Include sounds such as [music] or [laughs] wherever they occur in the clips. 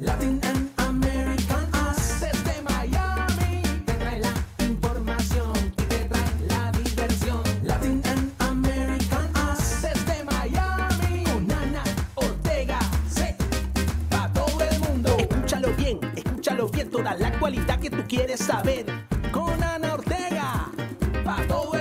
Latin and American Us desde Miami te trae la información y te trae la diversión. Latin and American Us desde Miami con Ana Ortega. Sí, para todo el mundo. Escúchalo bien, escúchalo bien, toda la actualidad que tú quieres saber. Con Ana Ortega, para todo el mundo.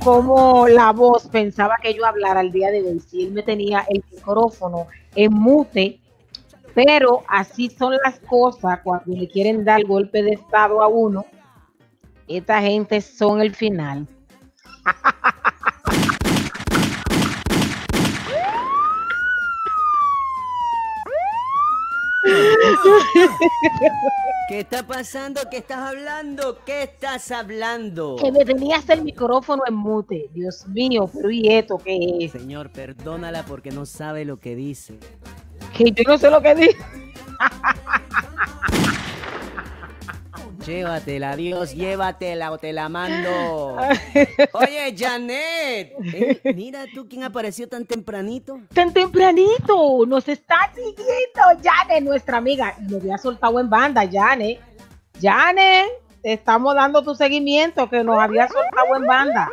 Como la voz pensaba que yo hablara el día de hoy, si él me tenía el micrófono en mute, pero así son las cosas cuando le quieren dar golpe de estado a uno, esta gente son el final. [laughs] ¿Qué está pasando? ¿Qué estás hablando? ¿Qué estás hablando? Que me tenías el micrófono en mute, Dios mío, pero ¿y esto qué es? Señor, perdónala porque no sabe lo que dice. Que yo no sé lo que dije. [laughs] Llévatela, Dios, llévatela o te la mando. [laughs] Oye, Janet. eh, mira tú quién apareció tan tempranito. tan tempranito, nos está siguiendo Yane, nuestra amiga. Lo había soltado en banda, Yane. Yane, te estamos dando tu seguimiento que nos había soltado en banda.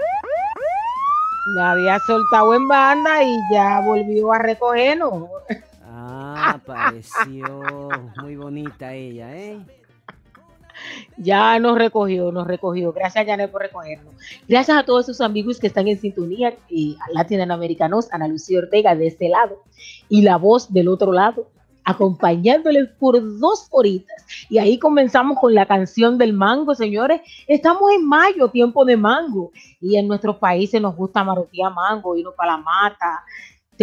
La había soltado en banda y ya volvió a recogernos. Ah, apareció muy bonita ella, ¿eh? Ya nos recogió, nos recogió. Gracias, Janet, por recogernos. Gracias a todos sus amigos que están en sintonía y Latinoamericanos, Ana Lucía Ortega de este lado y la voz del otro lado, acompañándoles por dos horitas. Y ahí comenzamos con la canción del mango, señores. Estamos en mayo, tiempo de mango. Y en nuestros países nos gusta marotear mango, irnos para la mata,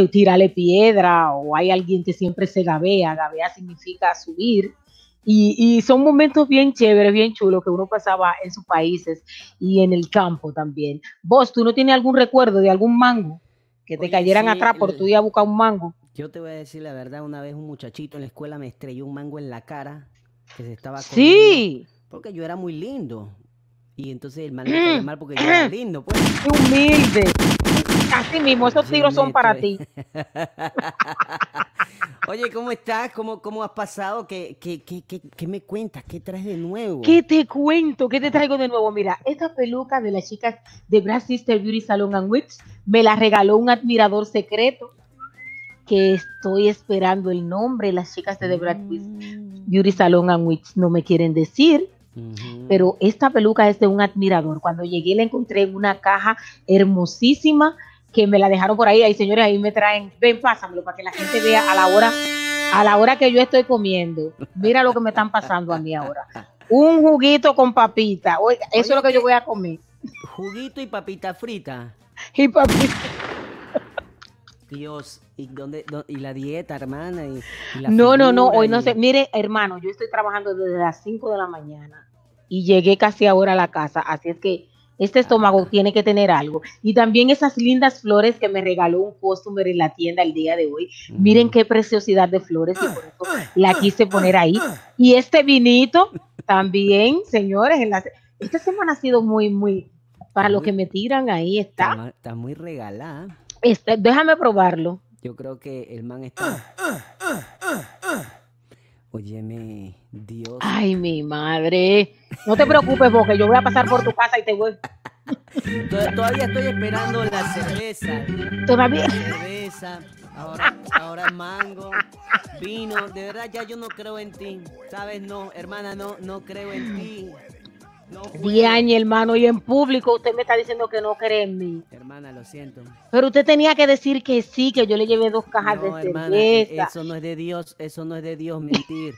tirarle piedra, o hay alguien que siempre se gabea. Gabea significa subir. Y, y son momentos bien chéveres, bien chulos que uno pasaba en sus países y en el campo también. Vos, ¿tú no tienes algún recuerdo de algún mango? Que te Oye, cayeran sí, atrás por el- tu ir a buscar un mango. Yo te voy a decir la verdad, una vez un muchachito en la escuela me estrelló un mango en la cara que se estaba comiendo, Sí, porque yo era muy lindo. Y entonces el man me caía mal porque yo era [clears throat] lindo, pues. qué humilde. Así mismo, esos tiros son para ti. [laughs] Oye, ¿cómo estás? ¿Cómo, cómo has pasado? ¿Qué, qué, qué, qué, qué me cuentas? ¿Qué traes de nuevo? ¿Qué te cuento? ¿Qué te traigo de nuevo? Mira, esta peluca de las chicas de Brad Sister Beauty Salon and Wigs me la regaló un admirador secreto que estoy esperando el nombre. Las chicas de The Brad Mm. Beauty Salon and Wigs no me quieren decir, pero esta peluca es de un admirador. Cuando llegué la encontré en una caja hermosísima que me la dejaron por ahí. Ahí, señores, ahí me traen, ven, pásamelo para que la gente vea a la hora, a la hora que yo estoy comiendo. Mira lo que me están pasando a mí ahora. Un juguito con papita. Oiga, eso Oye, es lo que yo voy a comer. Juguito y papita frita. Y papita. Dios, ¿y dónde, dó- y la dieta, hermana? Y, y la No, no, no, hoy no sé. Mire, hermano, yo estoy trabajando desde las 5 de la mañana y llegué casi ahora a la casa, así es que este estómago tiene que tener algo. Y también esas lindas flores que me regaló un customer en la tienda el día de hoy. Miren Ujú. qué preciosidad de flores y por eso la quise poner ahí. Y este vinito también, señores, en la, esta semana ha sido muy, muy, para lo que me tiran ahí Está, está muy regalada. Este, déjame probarlo. Yo creo que el man está. Óyeme, Dios. Ay, mi madre. No te preocupes porque yo voy a pasar por tu casa y te voy. To- Todavía estoy esperando la cerveza. Todavía. La cerveza. Ahora, ahora mango, vino. De verdad, ya yo no creo en ti. ¿Sabes? No, hermana, no, no creo en ti. No. Diañe, hermano, y en público usted me está diciendo que no cree en mí. Hermana, lo siento. Pero usted tenía que decir que sí, que yo le llevé dos cajas No, de hermana, e- cerveza. eso no es de Dios, eso no es de Dios, mentir.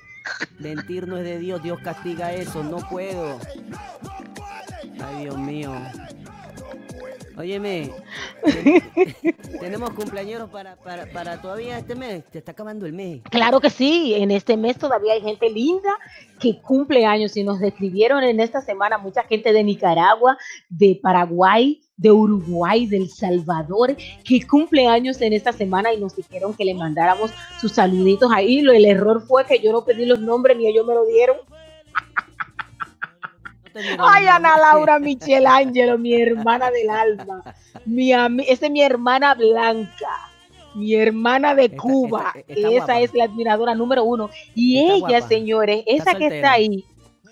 Mentir no es de Dios, Dios castiga eso, no puedo. Ay, Dios mío. Óyeme, [laughs] te- tenemos cumpleaños para, para, para todavía este mes, te está acabando el mes. Claro que sí, en este mes todavía hay gente linda que cumple años y nos describieron en esta semana mucha gente de Nicaragua, de Paraguay, de Uruguay, de El Salvador, que cumple años en esta semana y nos dijeron que le mandáramos sus saluditos ahí. El error fue que yo no pedí los nombres ni ellos me lo dieron. Ay, Ana. Laura Michel Ángelo, mi hermana del alma. Mi ami- esa es mi hermana blanca. Mi hermana de Cuba. está- está esa guapa. es la admiradora número uno. Y ella, guapa. señores, esa que soltera. está ahí,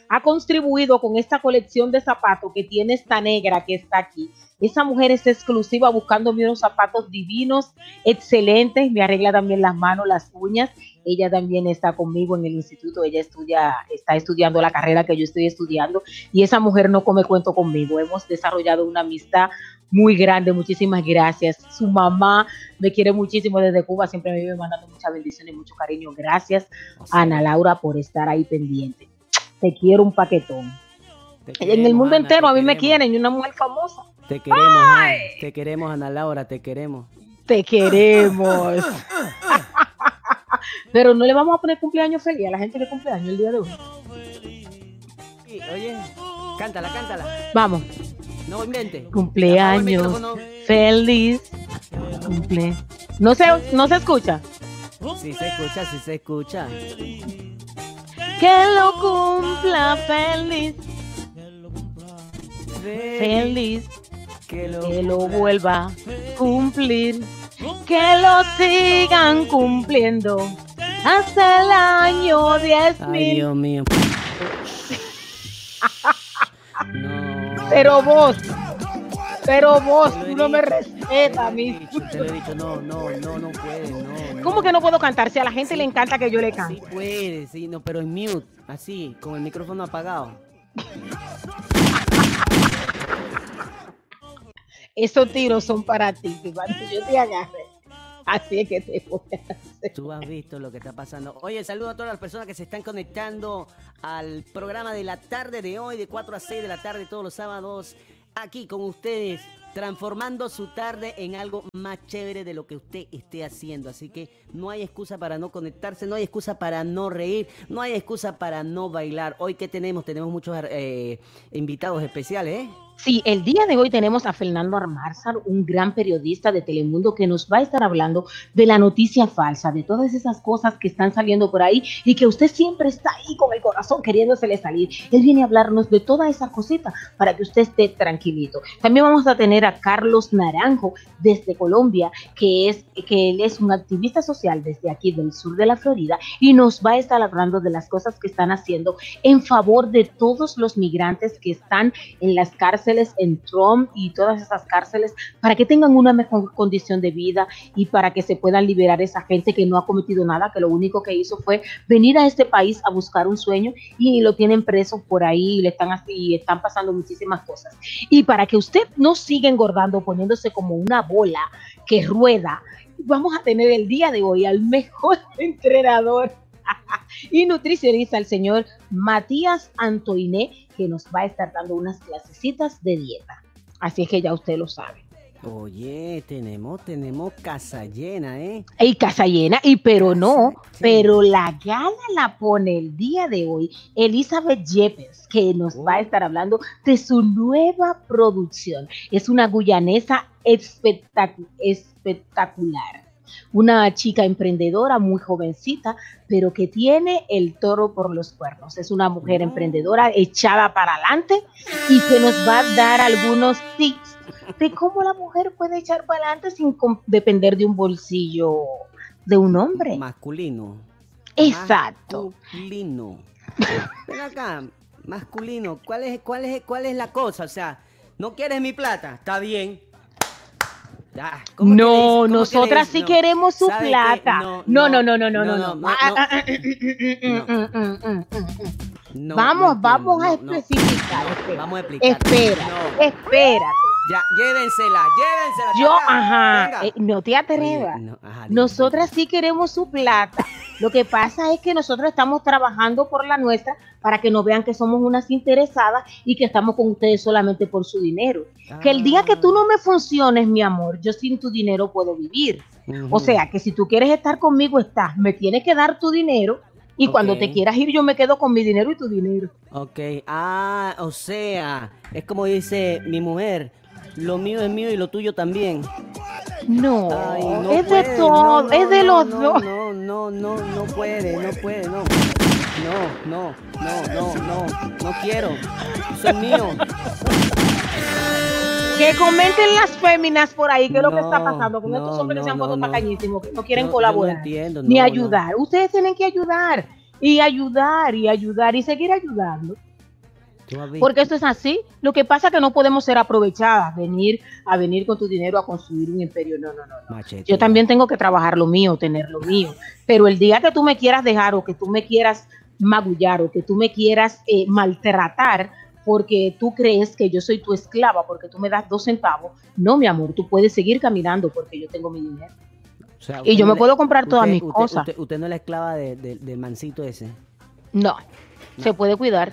ha contribuido con esta colección de zapatos que tiene esta negra que está aquí. Esa mujer es exclusiva buscándome unos zapatos divinos, excelentes. Me arregla también las manos, las uñas. Ella también está conmigo en el instituto. Ella estudia, está estudiando la carrera que yo estoy estudiando. Y esa mujer no come cuento conmigo. Hemos desarrollado una amistad muy grande. Muchísimas gracias. Su mamá me quiere muchísimo desde Cuba. Siempre me vive mandando muchas bendiciones, mucho cariño. Gracias, Ana Laura, por estar ahí pendiente. Te quiero un paquetón. Te En el queremos, mundo Ana, entero te a mí me queremos. quieren. Y una mujer famosa. Te queremos, Ana, te queremos, Ana Laura, te queremos. Te queremos. [laughs] Pero no le vamos a poner cumpleaños feliz a la gente que cumple años el día de hoy. Sí, oye, cántala, cántala. Vamos. No invente. Cumpleaños. Feliz. Cumple. No se, no se escucha. Sí se escucha, sí se escucha. Que lo cumpla feliz. Feliz. Que lo, Que lo vuelva a cumplir. Que lo sigan cumpliendo. Hasta el año 10 Ay, mil. Dios mío. No. [laughs] Pero vos. Pero vos, tú no me respetas te a lo he mí. dicho, Te lo he dicho, no, no, no, no puede, no. ¿Cómo no. que no puedo cantar? Si a la gente Sí. le encanta que yo le Sí cante. puede, sí, no, pero en mute, así, con el micrófono apagado. Esos tiros son para ti, que cuando yo te agarre. Así es que te voy a hacer. Tú has visto lo que está pasando. Oye, saludo a todas las personas que se están conectando al programa de la tarde de hoy, de 4 a 6 de la tarde, todos los sábados, aquí con ustedes, transformando su tarde en algo más chévere de lo que usted esté haciendo. Así que no hay excusa para no conectarse, no hay excusa para no reír, no hay excusa para no bailar. Hoy, ¿qué tenemos? Tenemos muchos eh, invitados especiales, ¿eh? Sí, el día de hoy tenemos a Fernando Armarzar, un gran periodista de Telemundo que nos va a estar hablando de la noticia falsa, de todas esas cosas que están saliendo por ahí y que usted siempre está ahí con el corazón queriéndosele salir. Él viene a hablarnos de toda esa cosita para que usted esté tranquilito. También vamos a tener tener a Carlos Naranjo desde Colombia, que es que él es un activista social desde aquí del sur de la Florida y nos va a estar hablando de las cosas que están haciendo en favor de todos los migrantes que están en las cárceles en Trump y todas esas cárceles para que tengan una mejor condición de vida y para que se puedan liberar esa gente que no ha cometido nada, que lo único que hizo fue venir a este país a buscar un sueño y lo tienen preso por ahí y le están así y están pasando muchísimas cosas. Y para que usted no siga engordando poniéndose como una bola que rueda, vamos a tener el día de hoy al mejor [laughs] entrenador [laughs] y nutricionista, el señor Matías Antoiné, que nos va a estar dando unas clasecitas de dieta. Así es que ya usted lo sabe. Oye, tenemos, tenemos casa llena, ¿eh? Y casa llena, y pero no, Sí. pero la gala la pone el día de hoy Elizabeth Yepes, que nos va a Oh. estar hablando de su nueva producción. Es una guyanesa espectacu- espectacular. Una chica emprendedora muy jovencita, pero que tiene el toro por los cuernos. Es una mujer Oh. emprendedora echada para adelante y que nos va a dar algunos tips de cómo la mujer puede echar para adelante sin depender de un bolsillo de un hombre. Masculino. Exacto. Masculino. Ven acá, masculino, ¿cuál es, cuál, es, ¿cuál es la cosa? O sea, no quieres mi plata, está bien, no, nosotras sí queremos su plata. No no, no, no, no, no, no. Vamos, vamos a especificar. Espera. Vamos a explicar. Espera, espérate. Ya, llévensela, llévensela. Yo, ajá, eh, no te atrevas. Oye, no, ajá, dime, Nosotras sí queremos su plata. Lo que pasa es que nosotros estamos trabajando por la nuestra para que no vean que somos unas interesadas y que estamos con ustedes solamente por su dinero. Que el día que tú no me funciones, mi amor, yo sin tu dinero puedo vivir. O sea, que si tú quieres estar conmigo, estás. Me tienes que dar tu dinero y cuando te quieras ir, yo me quedo con mi dinero y tu dinero. Ok, ah, o sea, es como dice mi mujer, lo mío es mío y lo tuyo también. No, Ay, no es puede, de todo, no, es de los no, dos. No, no, no, no puede, no puede, no. No, no, no, no, no, no quiero. Es mío. Que comenten las féminas por ahí qué es lo que está pasando con estos no, hombres que se han puesto tacañísimos, que no quieren colaborar, entiendo, ni ayudar. Ustedes tienen que ayudar y ayudar y ayudar y seguir ayudando. Porque esto es así. Lo que pasa es que no podemos ser aprovechadas, venir a venir con tu dinero a construir un imperio. No, no, no. no. Machete. Yo también tengo que trabajar lo mío, tener lo mío. Pero el día que tú me quieras dejar o que tú me quieras magullar o que tú me quieras eh, maltratar porque tú crees que yo soy tu esclava porque tú me das dos centavos, no, mi amor, tú puedes seguir caminando porque yo tengo mi dinero. O sea, Y yo no me le- puedo comprar todas mis usted- cosas. Usted, usted no es la esclava de- de- del mancito ese. No, se puede cuidar.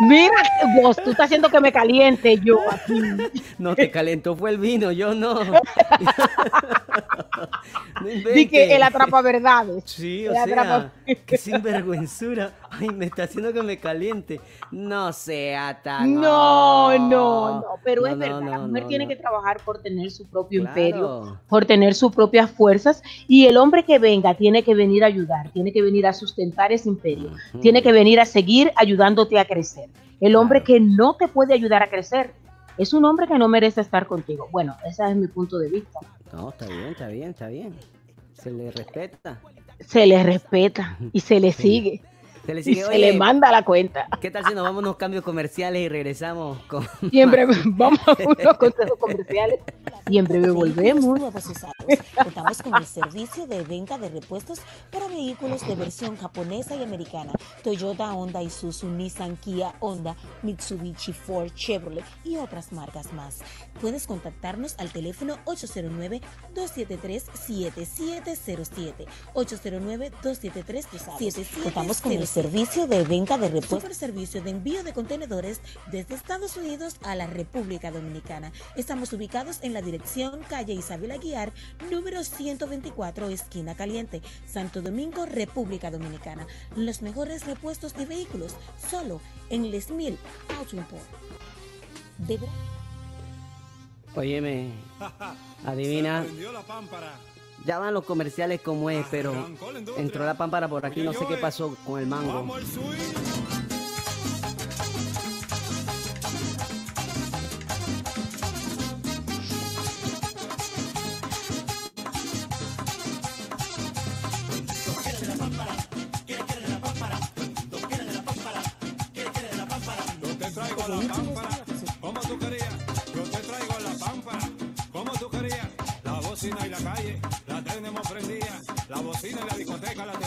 Mira, vos, tú estás haciendo que me caliente yo aquí. No te calentó, fue el vino, yo no. [laughs] no Di inventes. que él atrapa verdades. Sí, o atrapa- sea, qué sinvergüenzura. Ay, me está haciendo que me caliente. No sea tan. No, no, no, pero No, es no, verdad, la mujer tiene que trabajar por tener su propio Claro. imperio, por tener sus propias fuerzas y el hombre que venga tiene que venir a ayudar, tiene que venir a sustentar ese imperio, tiene que venir a seguir ayudándote a crecer. El hombre Claro. que no te puede ayudar a crecer es un hombre que no merece estar contigo. Bueno, ese es mi punto de vista. No, está bien, está bien, está bien. Se le respeta. Se le respeta y se le sigue Se le y sigue. se Oye, le manda la cuenta. ¿Qué tal si nos vamos a unos cambios comerciales y regresamos con. [laughs] Siempre [laughs] vamos a unos [laughs] consejos comerciales y en breve volvemos. Nuevos usados. Contamos con el servicio de venta de repuestos para vehículos de versión japonesa y americana. Toyota, Honda, Isuzu, Nissan, Kia, Honda, Mitsubishi, Ford, Chevrolet y otras marcas más. Puedes contactarnos al teléfono 809-273-7707. 809-273-7707. Contamos con el servicio de venta de repuestos. Super servicio de envío de contenedores desde Estados Unidos a la República Dominicana. Estamos ubicados en la dirección calle Isabel Aguiar, número 124, esquina caliente, Santo Domingo, República Dominicana. Los mejores repuestos de vehículos, solo en Les Mil Auto Import. De. Óyeme, [laughs] adivina. Prendió la pámpara. Ya van los comerciales como es, pero entró la pámpara por aquí, no sé qué pasó con el mango. La discoteca la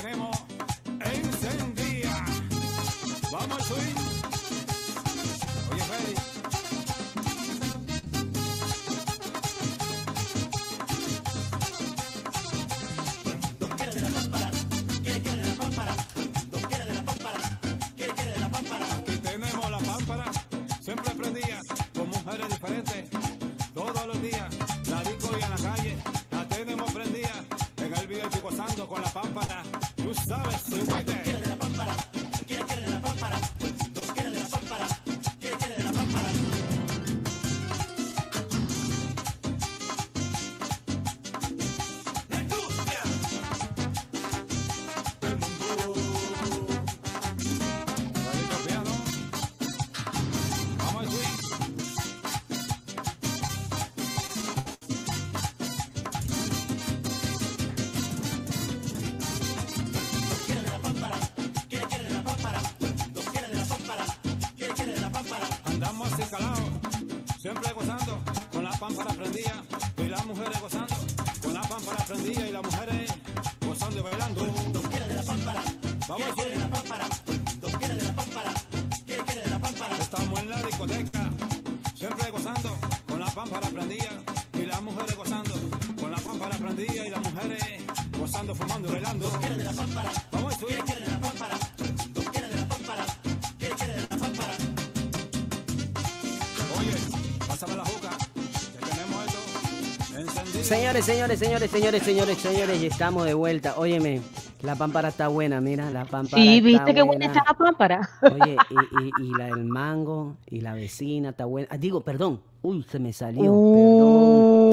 Señores, señores, señores, señores, señores, señores, y estamos de vuelta. Óyeme, la pámpara está buena, mira, la pámpara Sí, está viste qué buena está la pámpara. Oye, y, [laughs] y- y la del mango y la vecina está buena. Ah, digo, perdón. Uy, se me salió. Perdón. Uh,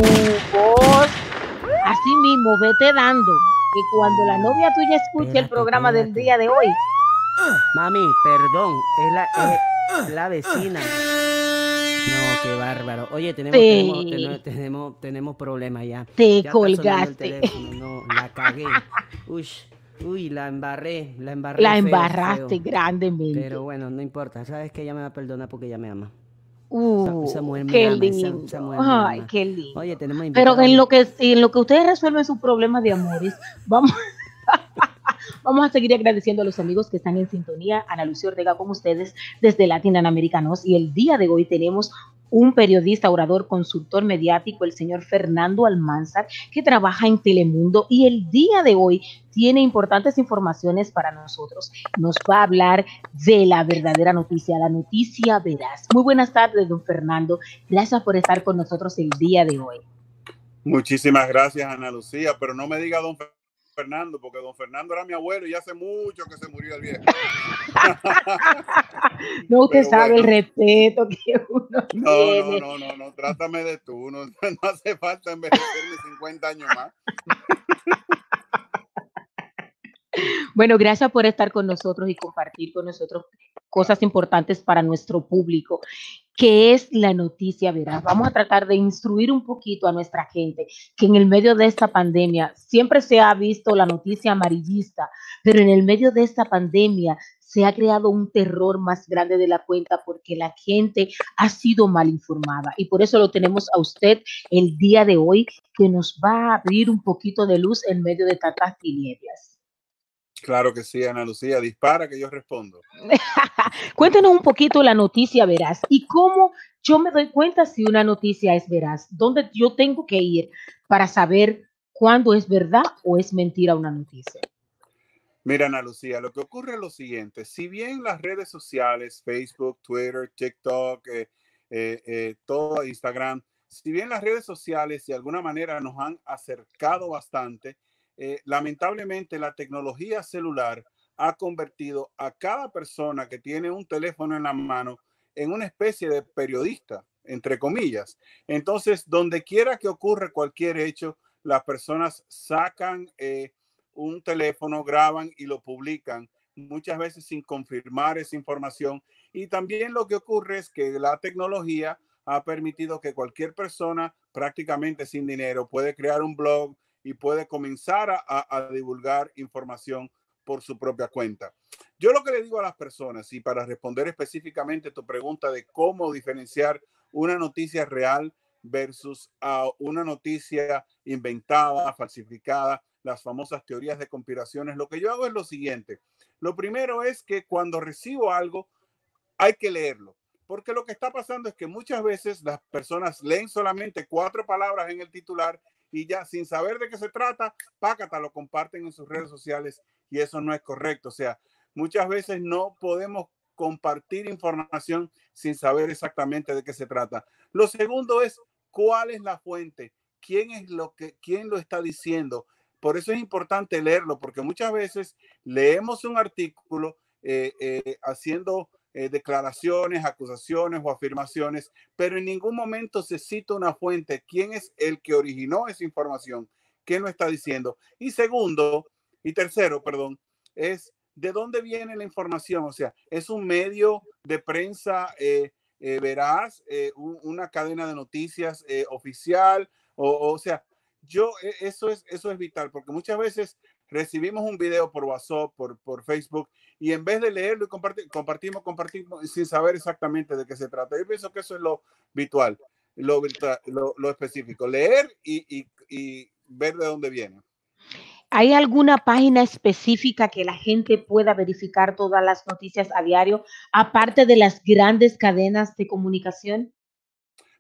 vos, así mismo, vete dando. Que cuando la novia tuya escuche el Espérate, programa del día de hoy, Mami, perdón, es la, es la vecina. No, qué bárbaro. Oye, tenemos, Sí. tenemos, tenemos, tenemos, tenemos problemas ya. Te Ya el colgaste. teléfono, No, la cagué. Uy, uy, la embarré, la embarré. la embarraste feo. grandemente. Pero bueno, no importa. Sabes que ella me va a perdonar porque ella me ama. Uh, me qué ama, lindo. Ay, qué lindo. Oye, tenemos Pero en lo que en lo que ustedes resuelven sus problemas de amores, vamos, [laughs] vamos a seguir agradeciendo a los amigos que están en sintonía. Ana Lucía Ortega con ustedes desde Latin Americanos. Y el día de hoy tenemos un periodista, orador, consultor mediático, el señor Fernando Almanzar, que trabaja en Telemundo y el día de hoy tiene importantes informaciones para nosotros. Nos va a hablar de la verdadera noticia, la noticia veraz. Muy buenas tardes, don Fernando. Gracias por estar con nosotros el día de hoy. Muchísimas gracias, Ana Lucía, pero no me diga don Fernando, porque don Fernando era mi abuelo y hace mucho que se murió el viejo. [laughs] No, usted Pero sabe el respeto que uno [laughs] No, tiene. no, no, no, no, trátame de tú, no, [laughs] no hace falta envejecerme 50 años más. Bueno, gracias por estar con nosotros y compartir con nosotros cosas importantes para nuestro público, que es la noticia veraz. Vamos a tratar de instruir un poquito a nuestra gente que en el medio de esta pandemia siempre se ha visto la noticia amarillista, pero en el medio de esta pandemia se ha creado un terror más grande de la cuenta porque la gente ha sido mal informada y por eso lo tenemos a usted el día de hoy que nos va a abrir un poquito de luz en medio de tantas tinieblas. Claro que sí, Ana Lucía, dispara que yo respondo. [laughs] Cuéntenos un poquito la noticia veraz y cómo yo me doy cuenta si una noticia es veraz. ¿Dónde yo tengo que ir para saber cuándo es verdad o es mentira una noticia? Mira, Ana Lucía, lo que ocurre es lo siguiente. Si bien las redes sociales, Facebook, Twitter, TikTok, eh, eh, eh, todo Instagram, si bien las redes sociales de alguna manera nos han acercado bastante, eh, lamentablemente la tecnología celular ha convertido a cada persona que tiene un teléfono en la mano en una especie de periodista, entre comillas. Entonces, donde quiera que ocurra cualquier hecho, las personas sacan eh, un teléfono, graban y lo publican, muchas veces sin confirmar esa información. Y también lo que ocurre es que la tecnología ha permitido que cualquier persona prácticamente sin dinero puede crear un blog y puede comenzar a, divulgar información por su propia cuenta. Yo lo que le digo a las personas, y para responder específicamente tu pregunta de cómo diferenciar una noticia real versus a una noticia inventada, falsificada, las famosas teorías de conspiraciones, lo que yo hago es lo siguiente. Lo primero es que cuando recibo algo, hay que leerlo. Porque lo que está pasando es que muchas veces las personas leen solamente cuatro palabras en el titular y ya sin saber de qué se trata, pácata, lo comparten en sus redes sociales y eso no es correcto. O sea, muchas veces no podemos compartir información sin saber exactamente de qué se trata. Lo segundo es cuál es la fuente, quién es lo que, quién lo está diciendo. Por eso es importante leerlo, porque muchas veces leemos un artículo eh, eh, haciendo eh, declaraciones, acusaciones o afirmaciones, pero en ningún momento se cita una fuente, quién es el que originó esa información, quién lo está diciendo. Y segundo, y tercero, perdón, es de dónde viene la información. O sea, es un medio de prensa eh, eh, veraz, eh, un- una cadena de noticias oficial, o, o sea, yo, e- eso es, eso es vital, porque muchas veces recibimos un video por WhatsApp, por, por Facebook, y en vez de leerlo y compartir, compartimos, compartimos sin saber exactamente de qué se trata. Yo pienso que eso es lo virtual, lo, lo, lo específico, leer y, y- y ver de dónde viene. ¿Hay alguna página específica que la gente pueda verificar todas las noticias a diario, aparte de las grandes cadenas de comunicación?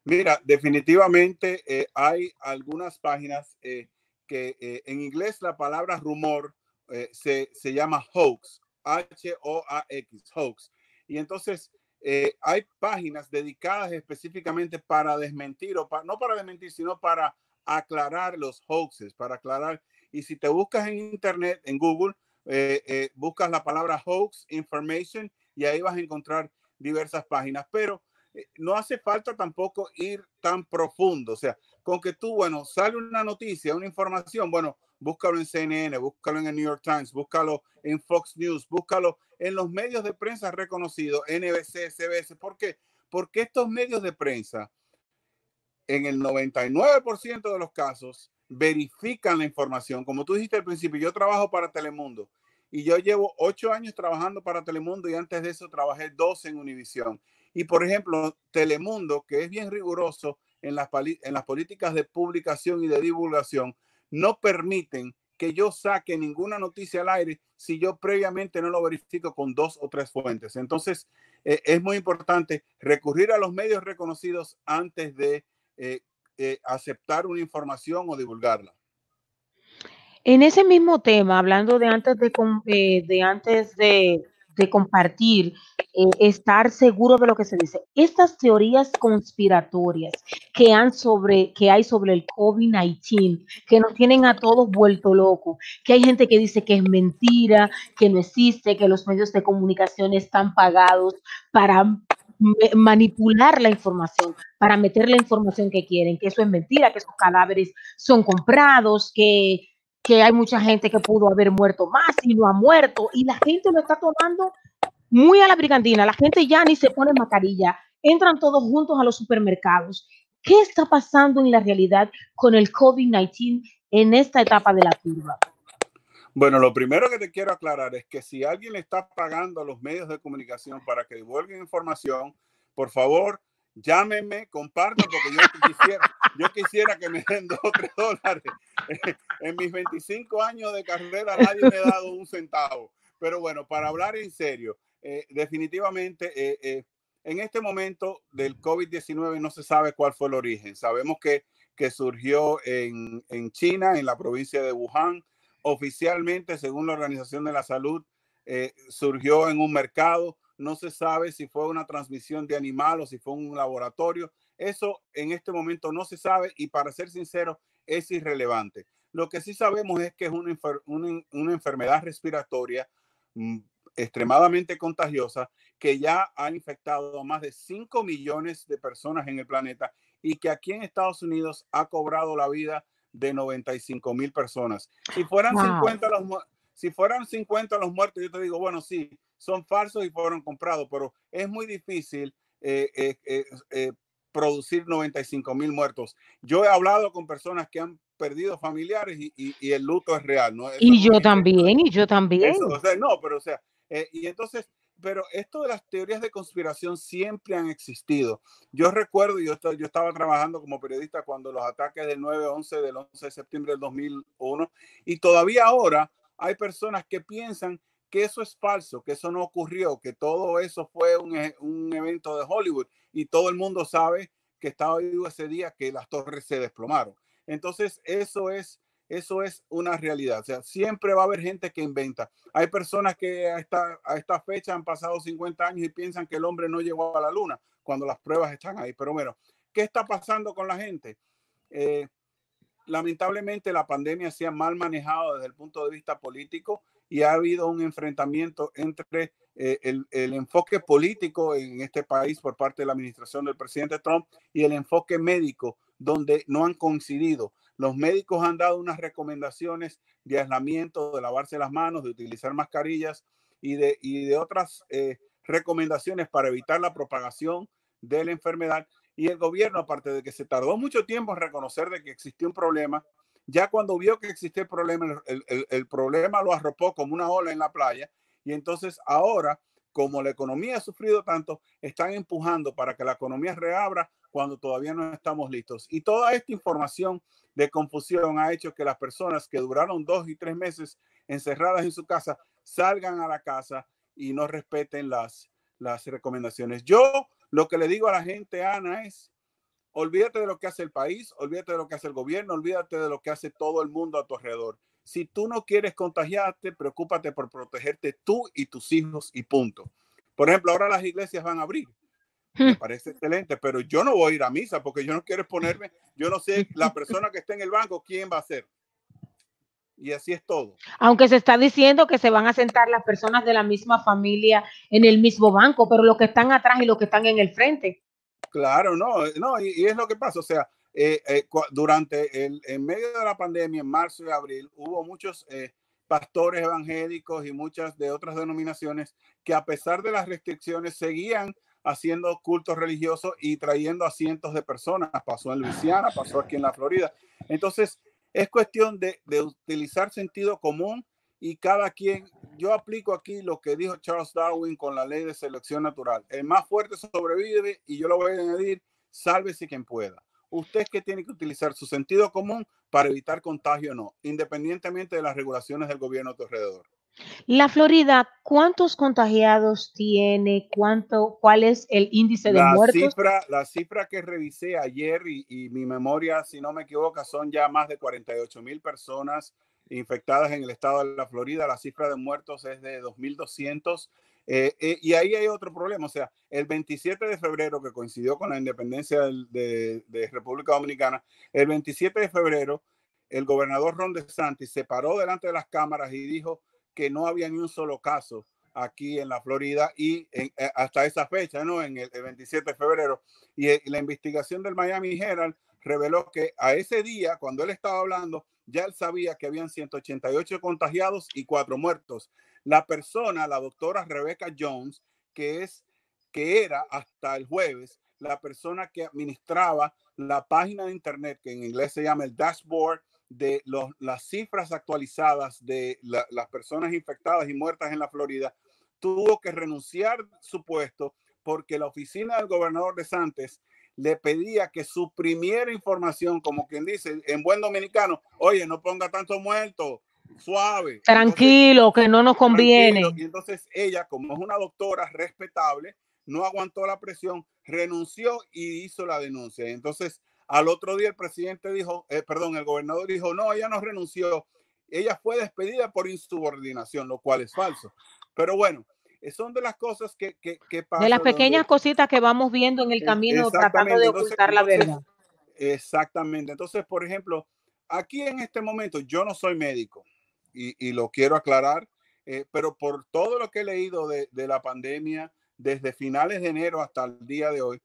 Mira, definitivamente eh, hay algunas páginas eh, que eh, en inglés la palabra rumor eh, se, se llama hoax, H-O-A-X, hoax. Y entonces eh, hay páginas dedicadas específicamente para desmentir, o pa- no para desmentir, sino para aclarar los hoaxes, para aclarar. Y si te buscas en internet, en Google, buscas la palabra hoax information y ahí vas a encontrar diversas páginas. Pero no hace falta tampoco ir tan profundo. O sea, con que tú, bueno, sale una noticia, una información, bueno, búscalo en CNN, búscalo en el New York Times, búscalo en Fox News, búscalo en los medios de prensa reconocidos, NBC, CBS. ¿Por qué? Porque estos medios de prensa, en el 99% de los casos, verifican la información. Como tú dijiste al principio, yo trabajo para Telemundo y yo llevo ocho años trabajando para Telemundo y antes de eso trabajé dos en Univisión. Y por ejemplo, Telemundo, que es bien riguroso en las, en las políticas de publicación y de divulgación, no permiten que yo saque ninguna noticia al aire si yo previamente no lo verifico con dos o tres fuentes. Entonces, eh, es muy importante recurrir a los medios reconocidos antes de eh, eh, aceptar una información o divulgarla. En ese mismo tema, hablando de antes de, eh, de antes de, de compartir, eh, estar seguro de lo que se dice, estas teorías conspiratorias que, han sobre, que hay sobre el COVID-19, que nos tienen a todos vuelto locos, que hay gente que dice que es mentira, que no existe, que los medios de comunicación están pagados para manipular la información, para meter la información que quieren, que eso es mentira, que esos cadáveres son comprados, que que hay mucha gente que pudo haber muerto más y no ha muerto, y la gente lo está tomando muy a la brigantina, la gente ya ni se pone mascarilla, entran todos juntos a los supermercados. ¿Qué está pasando en la realidad con el COVID-19 en esta etapa de la curva? Bueno, lo primero que te quiero aclarar es que si alguien le está pagando a los medios de comunicación para que divulguen información, por favor, llámenme, compartan, porque yo quisiera, yo quisiera que me den [laughs] dos o tres dólares. En mis 25 años de carrera nadie me ha dado un centavo. Pero bueno, para hablar en serio, eh, definitivamente eh, eh, en este momento del COVID-19 no se sabe cuál fue el origen. Sabemos que, que surgió en, en China, en la provincia de Wuhan. Oficialmente, según la Organización de la Salud, eh, surgió en un mercado. No se sabe si fue una transmisión de animal o si fue un laboratorio. Eso en este momento no se sabe y para ser sincero es irrelevante. Lo que sí sabemos es que es una, enfer- una, una enfermedad respiratoria mm, extremadamente contagiosa que ya ha infectado a más de 5 millones de personas en el planeta y que aquí en Estados Unidos ha cobrado la vida de 95 mil personas. Si fueran, Wow. 50 los, si fueran 50 los muertos, yo te digo, bueno, sí, son falsos y fueron comprados, pero es muy difícil eh, eh, eh, eh, producir 95 mil muertos. Yo he hablado con personas que han perdido familiares y, y- y el luto es real, ¿no? Eso Y no yo también, y yo también. eso, o sea, no, pero o sea, Eh, y entonces, pero esto de las teorías de conspiración siempre han existido. Yo recuerdo, yo, yo estaba trabajando como periodista cuando los ataques del 9-11, del 11 de septiembre del 2001, y todavía ahora hay personas que piensan que eso es falso, que eso no ocurrió, que todo eso fue un, e- un evento de Hollywood y todo el mundo sabe que estaba vivo ese día que las torres se desplomaron. Entonces, eso es, eso es una realidad. O sea, siempre va a haber gente que inventa. Hay personas que a esta, a esta fecha han pasado 50 años y piensan que el hombre no llegó a la luna cuando las pruebas están ahí. Pero bueno, ¿qué está pasando con la gente? Eh, lamentablemente la pandemia se ha mal manejado desde el punto de vista político y ha habido un enfrentamiento entre eh, el, el enfoque político en este país por parte de la administración del presidente Trump y el enfoque médico, donde no han coincidido. Los médicos han dado unas recomendaciones de aislamiento, de lavarse las manos, de utilizar mascarillas y de, y de otras eh, recomendaciones para evitar la propagación de la enfermedad. Y el gobierno, aparte de que se tardó mucho tiempo en reconocer de que existía un problema, ya cuando vio que existía el problema, el, problema lo arropó como una ola en la playa. Y entonces ahora, como la economía ha sufrido tanto, están empujando para que la economía reabra cuando todavía no estamos listos. Y toda esta información de confusión ha hecho que las personas que duraron dos y tres meses encerradas en su casa salgan a la casa y no respeten las, las recomendaciones. Yo lo que le digo a la gente, Ana, es olvídate de lo que hace el país, olvídate de lo que hace el gobierno, olvídate de lo que hace todo el mundo a tu alrededor. Si tú no quieres contagiarte, preocúpate por protegerte tú y tus hijos y punto. Por ejemplo, ahora las iglesias van a abrir. Me parece excelente, pero yo no voy a ir a misa porque yo no quiero exponerme, yo no sé la persona que está en el banco quién va a ser. Y así es todo. Aunque se está diciendo que se van a sentar las personas de la misma familia en el mismo banco, pero los que están atrás y los que están en el frente. Claro, no, no, y, y es lo que pasa. O sea, eh, eh, durante el, en medio de la pandemia, en marzo y abril, hubo muchos eh, pastores evangélicos y muchas de otras denominaciones que a pesar de las restricciones seguían haciendo cultos religiosos y trayendo a cientos de personas. Pasó en Luisiana, pasó aquí en la Florida. Entonces, es cuestión de, de utilizar sentido común y cada quien, yo aplico aquí lo que dijo Charles Darwin con la ley de selección natural. El más fuerte sobrevive y yo lo voy a añadir, sálvese quien pueda. Usted es que tiene que utilizar su sentido común para evitar contagio o no, independientemente de las regulaciones del gobierno a tu alrededor. La Florida, ¿cuántos contagiados tiene? ¿Cuánto, ¿Cuál es el índice de La muertos? cifra, la cifra que revisé ayer y, y mi memoria, si no me equivoco, son ya más de 48 mil personas infectadas en el estado de la Florida. La cifra de muertos es de 2.200. Eh, eh, y ahí hay otro problema. O sea, el 27 de febrero, que coincidió con la independencia de, de República Dominicana, el 27 de febrero, el gobernador Ron DeSantis se paró delante de las cámaras y dijo que no había ni un solo caso aquí en la Florida y eh, hasta esa fecha, ¿no? En el, el 27 de febrero. Y, eh, la investigación del Miami Herald reveló que a ese día, cuando él estaba hablando, ya él sabía que habían 188 contagiados y cuatro muertos. La persona, la doctora Rebecca Jones, que es que era hasta el jueves la persona que administraba la página de internet que en inglés se llama el dashboard de las cifras actualizadas de la- las personas infectadas y muertas en la Florida, tuvo que renunciar su puesto porque la oficina del gobernador de Santos le pedía que suprimiera información, como quien dice en buen dominicano, oye, no ponga tanto muerto, suave. Entonces, Tranquilo, que no nos conviene. tranquilo. Y entonces ella, como es una doctora respetable, no aguantó la presión, renunció y hizo la denuncia. Entonces, al otro día el presidente dijo, eh, perdón, el gobernador dijo, no, ella no renunció. Ella fue despedida por insubordinación, lo cual es falso. Pero bueno, son de las cosas que, que, que De las donde- pequeñas cositas que vamos viendo en el Eh, camino tratando de Entonces- ocultar la verdad. Exactamente. Entonces, por ejemplo, aquí en este momento yo no soy médico y, y lo quiero aclarar, eh, pero por todo lo que he leído de, de la pandemia desde finales de enero hasta el día de hoy,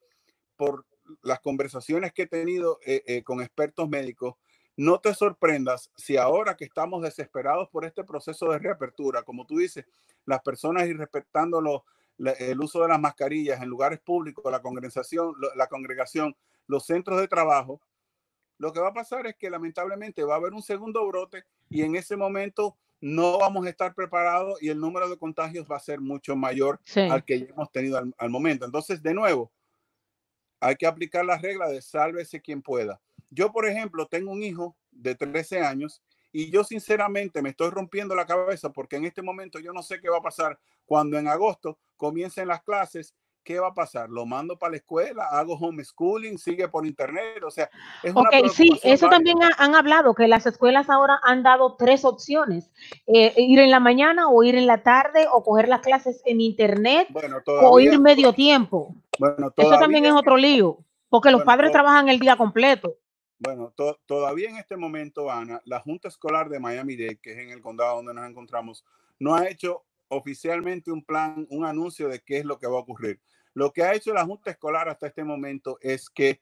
por las conversaciones que he tenido eh, eh, con expertos médicos, no te sorprendas si ahora que estamos desesperados por este proceso de reapertura, como tú dices, las personas ir respetando los- el uso de las mascarillas en lugares públicos, la congregación, lo- la congregación, los centros de trabajo, lo que va a pasar es que lamentablemente va a haber un segundo brote y en ese momento no vamos a estar preparados y el número de contagios va a ser mucho mayor Sí. al que hemos tenido al, al momento. Entonces, de nuevo, hay que aplicar la regla de sálvese quien pueda. Yo, por ejemplo, tengo un hijo de 13 años y yo sinceramente me estoy rompiendo la cabeza porque en este momento yo no sé qué va a pasar cuando en agosto comiencen las clases. ¿Qué va a pasar? ¿Lo mando para la escuela? ¿Hago homeschooling? ¿Sigue por internet? O sea, es una Ok, sí, eso válida. también ha- han hablado, que las escuelas ahora han dado tres opciones, eh, ir en la mañana o ir en la tarde o coger las clases en internet Bueno, o ir medio tiempo. bueno, Eso todavía- también es otro lío, porque los Bueno, padres trabajan el día completo. Bueno, to- todavía en este momento, Ana, la Junta Escolar de Miami-Dade, que es en el condado donde nos encontramos, no ha hecho oficialmente un plan, un anuncio de qué es lo que va a ocurrir. Lo que ha hecho la Junta Escolar hasta este momento es que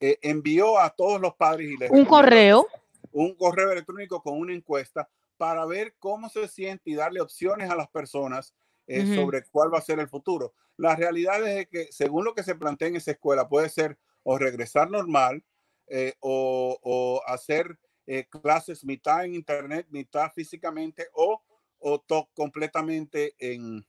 eh, envió a todos los padres y les Un correo, un correo electrónico con una encuesta para ver cómo se siente y darle opciones a las personas eh, sobre cuál va a ser el futuro. La realidad es que según lo que se plantea en esa escuela puede ser o regresar normal eh, o, hacer eh, clases mitad en internet, mitad físicamente o, o to- completamente en,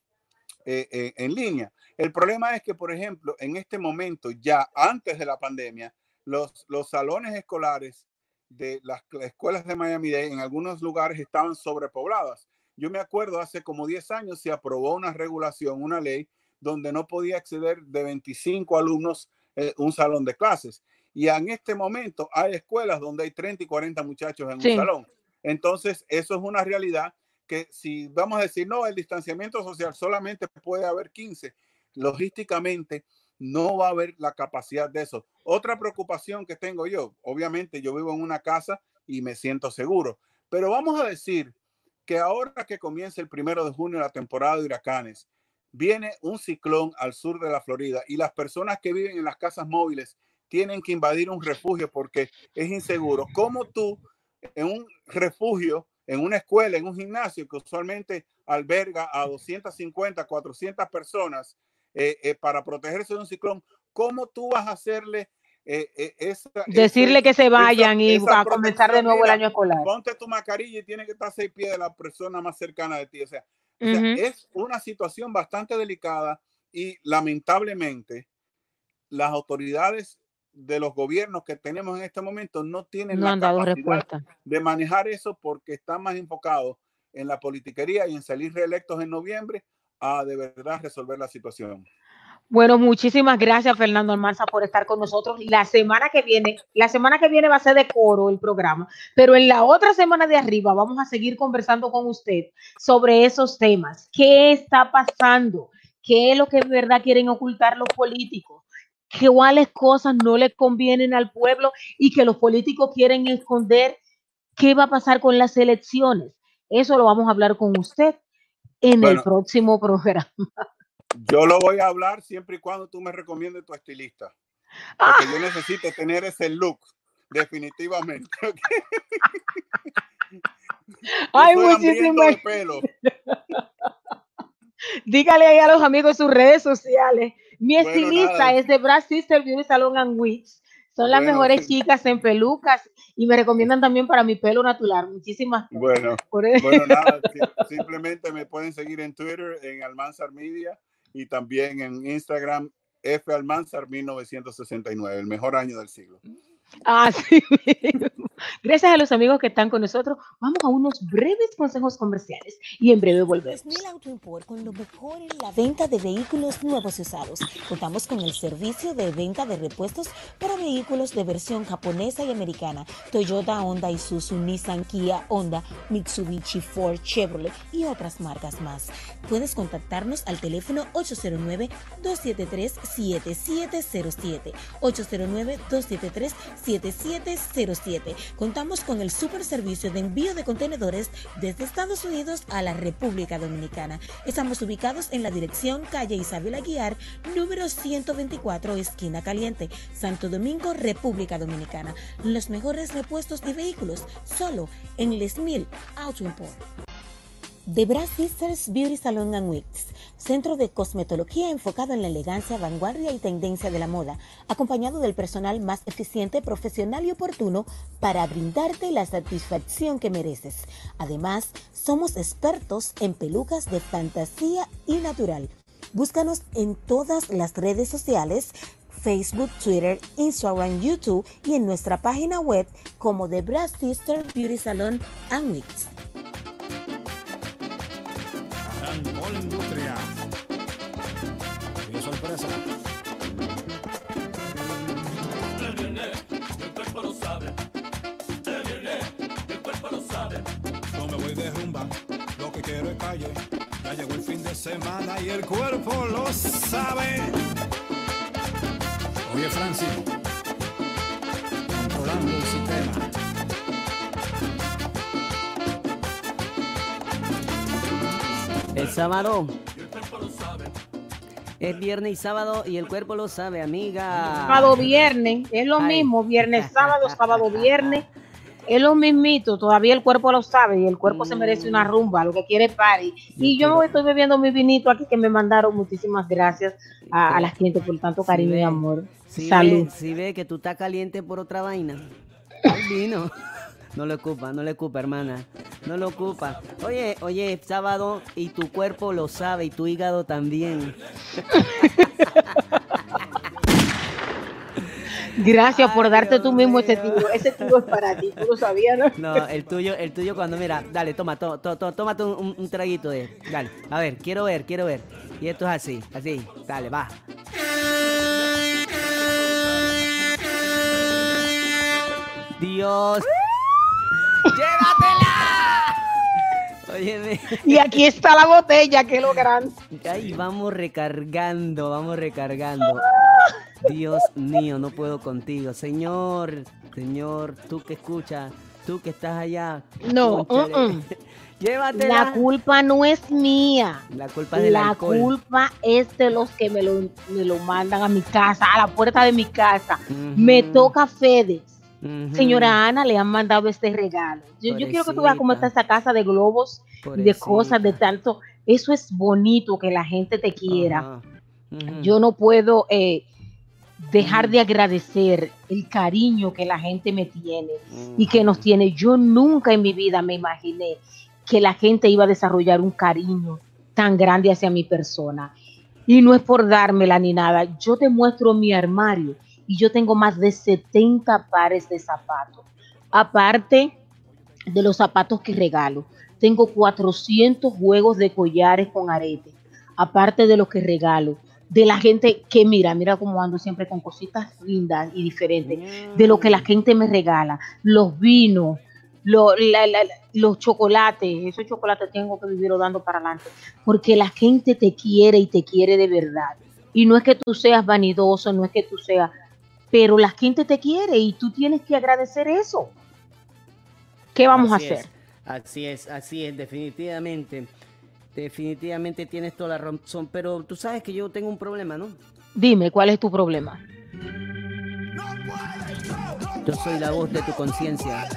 eh, en línea. El problema es que, por ejemplo, en este momento, ya antes de la pandemia, los, los salones escolares de las escuelas de Miami-Dade en algunos lugares estaban sobrepobladas. Yo me acuerdo hace como 10 años se aprobó una regulación, una ley, donde no podía acceder de 25 alumnos un salón de clases. Y en este momento hay escuelas donde hay 30 y 40 muchachos en Sí. un salón. Entonces, eso es una realidad que si vamos a decir, no, el distanciamiento social solamente puede haber 15, logísticamente no va a haber la capacidad de eso. Otra preocupación que tengo yo, obviamente yo vivo en una casa y me siento seguro, pero vamos a decir que ahora que comienza el primero de junio la temporada de huracanes, viene un ciclón al sur de la Florida y las personas que viven en las casas móviles tienen que invadir un refugio porque es inseguro. ¿Cómo tú en un refugio, en una escuela, en un gimnasio que usualmente alberga a 250, 400 personas eh, eh, para protegerse de un ciclón, ¿cómo tú vas a hacerle eh, eh, esa... decirle que se esa- vayan y esa a comenzar de nuevo el año escolar. Ponte tu mascarilla y tiene que estar a seis pies de la persona más cercana de ti. O sea, o sea, es una situación bastante delicada y lamentablemente las autoridades de los gobiernos que tenemos en este momento no tienen No la han dado capacidad respuesta. de manejar eso porque están más enfocados en la politiquería y en salir reelectos en noviembre a de verdad resolver la situación. Bueno, muchísimas gracias, Fernando Almanza, por estar con nosotros. La semana que viene, la semana que viene va a ser de coro el programa, pero en la otra semana de arriba vamos a seguir conversando con usted sobre esos temas. ¿Qué está pasando? ¿Qué es lo que de verdad quieren ocultar los políticos? ¿Cuáles cosas no les convienen al pueblo y que los políticos quieren esconder? ¿Qué va a pasar con las elecciones? Eso lo vamos a hablar con usted en el Bueno. próximo programa. Yo lo voy a hablar siempre y cuando tú me recomiendes tu estilista. Porque yo necesito tener ese look, definitivamente. [laughs] Ay, Yo soy hambriento muchísimas. [laughs] Dígale ahí a los amigos sus redes sociales. Mi Bueno, estilista nada. es de Brad Sister Beauty Salon and Wigs. Son las Bueno, mejores chicas en pelucas y me recomiendan también para mi pelo natural. Muchísimas Bueno, por bueno, nada, [laughs] si- simplemente me pueden seguir en Twitter, en Almanzar Media y también en Instagram, F Almanzar 1969, el mejor año del siglo. Así [laughs] mismo. Gracias a los amigos que están con nosotros. Vamos a unos breves consejos comerciales y en breve volvemos. 3000 Auto Import con lo mejor en la venta de vehículos nuevos y usados. Contamos con el servicio de venta de repuestos para vehículos de versión japonesa y americana. Toyota, Honda, Isuzu, Nissan, Kia, Honda, Mitsubishi, Ford, Chevrolet y otras marcas más. Puedes contactarnos al teléfono 809-273-7707. 809-273-7707. Contamos con el super servicio de envío de contenedores desde Estados Unidos a la República Dominicana. Estamos ubicados en la dirección calle Isabel Aguiar, número 124, esquina caliente, Santo Domingo, República Dominicana. Los mejores repuestos de vehículos, solo en Les Mil Auto Import. The Brass Sisters Beauty Salon and Wigs, centro de cosmetología enfocado en la elegancia, vanguardia y tendencia de la moda, acompañado del personal más eficiente, profesional y oportuno para brindarte la satisfacción que mereces. Además, somos expertos en pelucas de fantasía y natural. Búscanos en todas las redes sociales, Facebook, Twitter, Instagram, YouTube y en nuestra página web como The Brass Sister Beauty Salon and Wigs. Arrancó la industria. Qué sorpresa. No me voy de rumba, lo que quiero es calle. Ya llegó el fin de semana y el cuerpo lo sabe. Oye, Francis, controlando el sistema. El sábado. Es viernes y sábado y el cuerpo lo sabe, amiga. Sábado, viernes, es lo Ay. mismo, viernes, [laughs] sábado, sábado, viernes, es lo mismito, todavía el cuerpo lo sabe y el cuerpo se merece una rumba, lo que quiere es party. Y yo estoy bebiendo mi vinito aquí que me mandaron, muchísimas gracias a, a la gente por tanto cariño y amor. Salud. Ve, si ve que tú estás caliente por otra vaina. [laughs] El vino. No le ocupa, no le ocupa, hermana. No lo ocupa. Oye, oye, sábado y tu cuerpo lo sabe y tu hígado también. Gracias por darte Dios tú mismo ese tiro. Ese tiro es para ti, tú lo sabías, ¿no? No, el tuyo, el tuyo cuando mira, dale, toma, to- to- to- tómate un, un- un traguito de, dale, a ver, quiero ver, quiero ver. Y esto es así, así, dale, va. Dios, llévatela. Óyeme, Y aquí está la botella, que es lo grande. ay, vamos recargando, vamos recargando. Dios mío, no puedo contigo, Señor, Señor, tú que escuchas, tú que estás allá. No. [laughs] Llévatela. La culpa no es mía. La culpa es del La alcohol. culpa es de los que me lo, me lo mandan a mi casa, a la puerta de mi casa. Me toca Señora Ana, le han mandado este regalo. Yo, yo quiero que tú veas cómo está esa casa de globos de cosas, de tanto. Eso es bonito, que la gente te quiera. Yo no puedo eh, dejar de agradecer el cariño que la gente me tiene y que nos tiene. Yo nunca en mi vida me imaginé que la gente iba a desarrollar un cariño tan grande hacia mi persona. Y no es por dármela ni nada. Yo te muestro mi armario y yo tengo más de 70 pares de zapatos. Aparte de los zapatos que regalo, tengo 400 juegos de collares con arete. Aparte de los que regalo, de la gente que mira, mira cómo ando siempre con cositas lindas y diferentes de lo que la gente me regala, los vinos, los chocolates, esos chocolates tengo que vivir dando para adelante, porque la gente te quiere y te quiere de verdad. Y no es que tú seas vanidoso, no es que tú seas, pero la gente te quiere y tú tienes que agradecer eso. ¿Qué vamos Así a hacer? es, así es, así es, definitivamente. Definitivamente tienes toda la razón, pero tú sabes que yo tengo un problema, ¿no? Dime, ¿cuál es tu problema? Yo soy la voz de tu conciencia.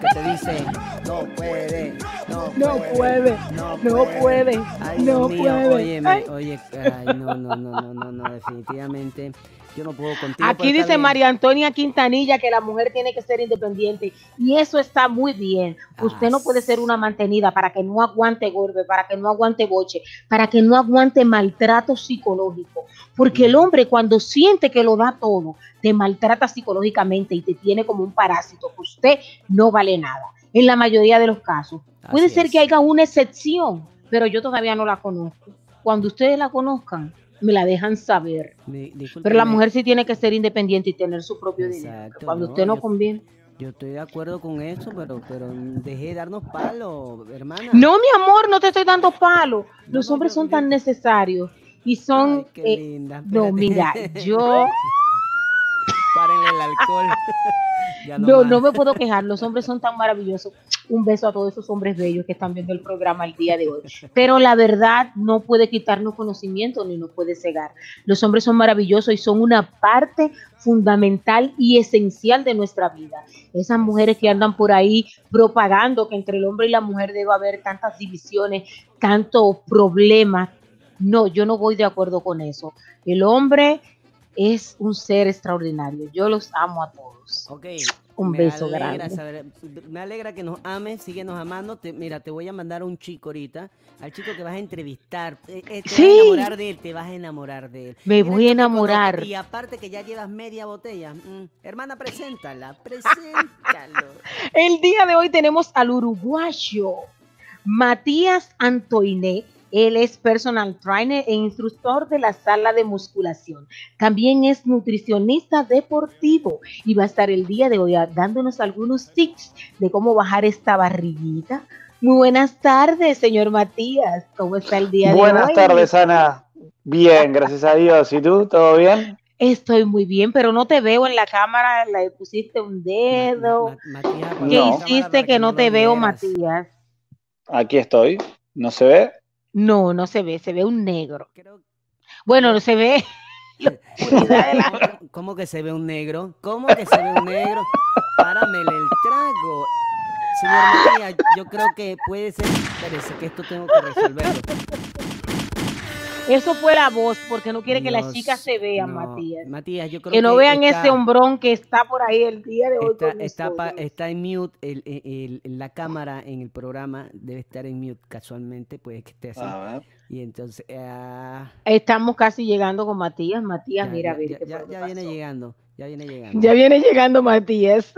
que te dice, no puede, no, No puede, no no puede, Ay, no Dios mío, puede. óyeme, Ay. oye, ay, no, no, no, no, no, no, definitivamente. Yo no puedo contigo. Aquí dice. María Antonia Quintanilla que la mujer tiene que ser independiente y eso está muy bien. Usted no puede ser una mantenida para que no aguante golpe, para que no aguante boche, para que no aguante maltrato psicológico. Porque el hombre cuando siente que lo da todo, te maltrata psicológicamente y te tiene como un parásito, que usted no vale nada. En la mayoría de los casos. Puede ser es. que haya una excepción, pero yo todavía no la conozco. Cuando ustedes la conozcan, me la dejan saber. Di- Pero la mujer sí tiene que ser independiente y tener su propio dinero. Cuando no, usted no yo- conviene. Yo estoy de acuerdo con eso, pero, pero dejé de darnos palo, hermana. No, mi amor, no te estoy dando palo. Los no, hombres son tan necesarios y son. Ay, qué eh, linda. no, mira, [laughs] yo Párenle el alcohol. [laughs] Ya no, más. no me puedo quejar. Los hombres son tan maravillosos. Un beso a todos esos hombres bellos que están viendo el programa el día de hoy. Pero la verdad no puede quitarnos conocimiento ni nos puede cegar. Los hombres son maravillosos y son una parte fundamental y esencial de nuestra vida. Esas mujeres que andan por ahí propagando que entre el hombre y la mujer debe haber tantas divisiones, tantos problemas. No, yo no voy de acuerdo con eso. El hombre es un ser extraordinario. Yo los amo a todos. Ok. Un me beso alegra grande. saber- me alegra que nos ames, síguenos amando. Te- mira, te voy a mandar a un chico ahorita, al chico que vas a entrevistar. Eh, eh, te Sí. vas a enamorar de él, te vas a enamorar de él. Me voy a enamorar. Y aparte que ya llevas media botella. Mm, hermana, preséntala, [laughs] preséntalo. El día de hoy tenemos al uruguayo Matías Antoiné. Él es personal trainer e instructor de la sala de musculación. También es nutricionista deportivo y va a estar el día de hoy dándonos algunos tips de cómo bajar esta barriguita. Muy buenas tardes, señor Matías. ¿Cómo está el día de hoy? Buenas tardes, Ana. Bien, gracias a Dios. ¿Y tú? ¿Todo bien? Estoy muy bien, pero no te veo en la cámara. Le pusiste un dedo. Ma- Ma- Matías, ¿Qué No. hiciste que no te veo. Matías? Aquí estoy. ¿No se ve? No, no se ve, se ve un negro. Creo- Bueno, no se ve. [laughs] [laughs] ¿Cómo, que se ve un negro? ¿Cómo que se ve un negro? Páramele el trago. Señor Matías, yo creo que puede ser. Espérese, que esto tengo que resolverlo. Eso fue la voz, porque no quiere que las chicas se vean, no, Matías. Matías, yo creo Que no vean está- ese hombrón que está por ahí el día de hoy. Está, con está, pa- está en mute, el- el- el- la cámara en el programa debe estar en mute casualmente, puede que esté así. A ver. Y entonces, ah, Estamos casi llegando con Matías. Matías, ya, mira, a ya- ver ya- ya- viene llegando, ya viene llegando. Ya viene llegando Matías.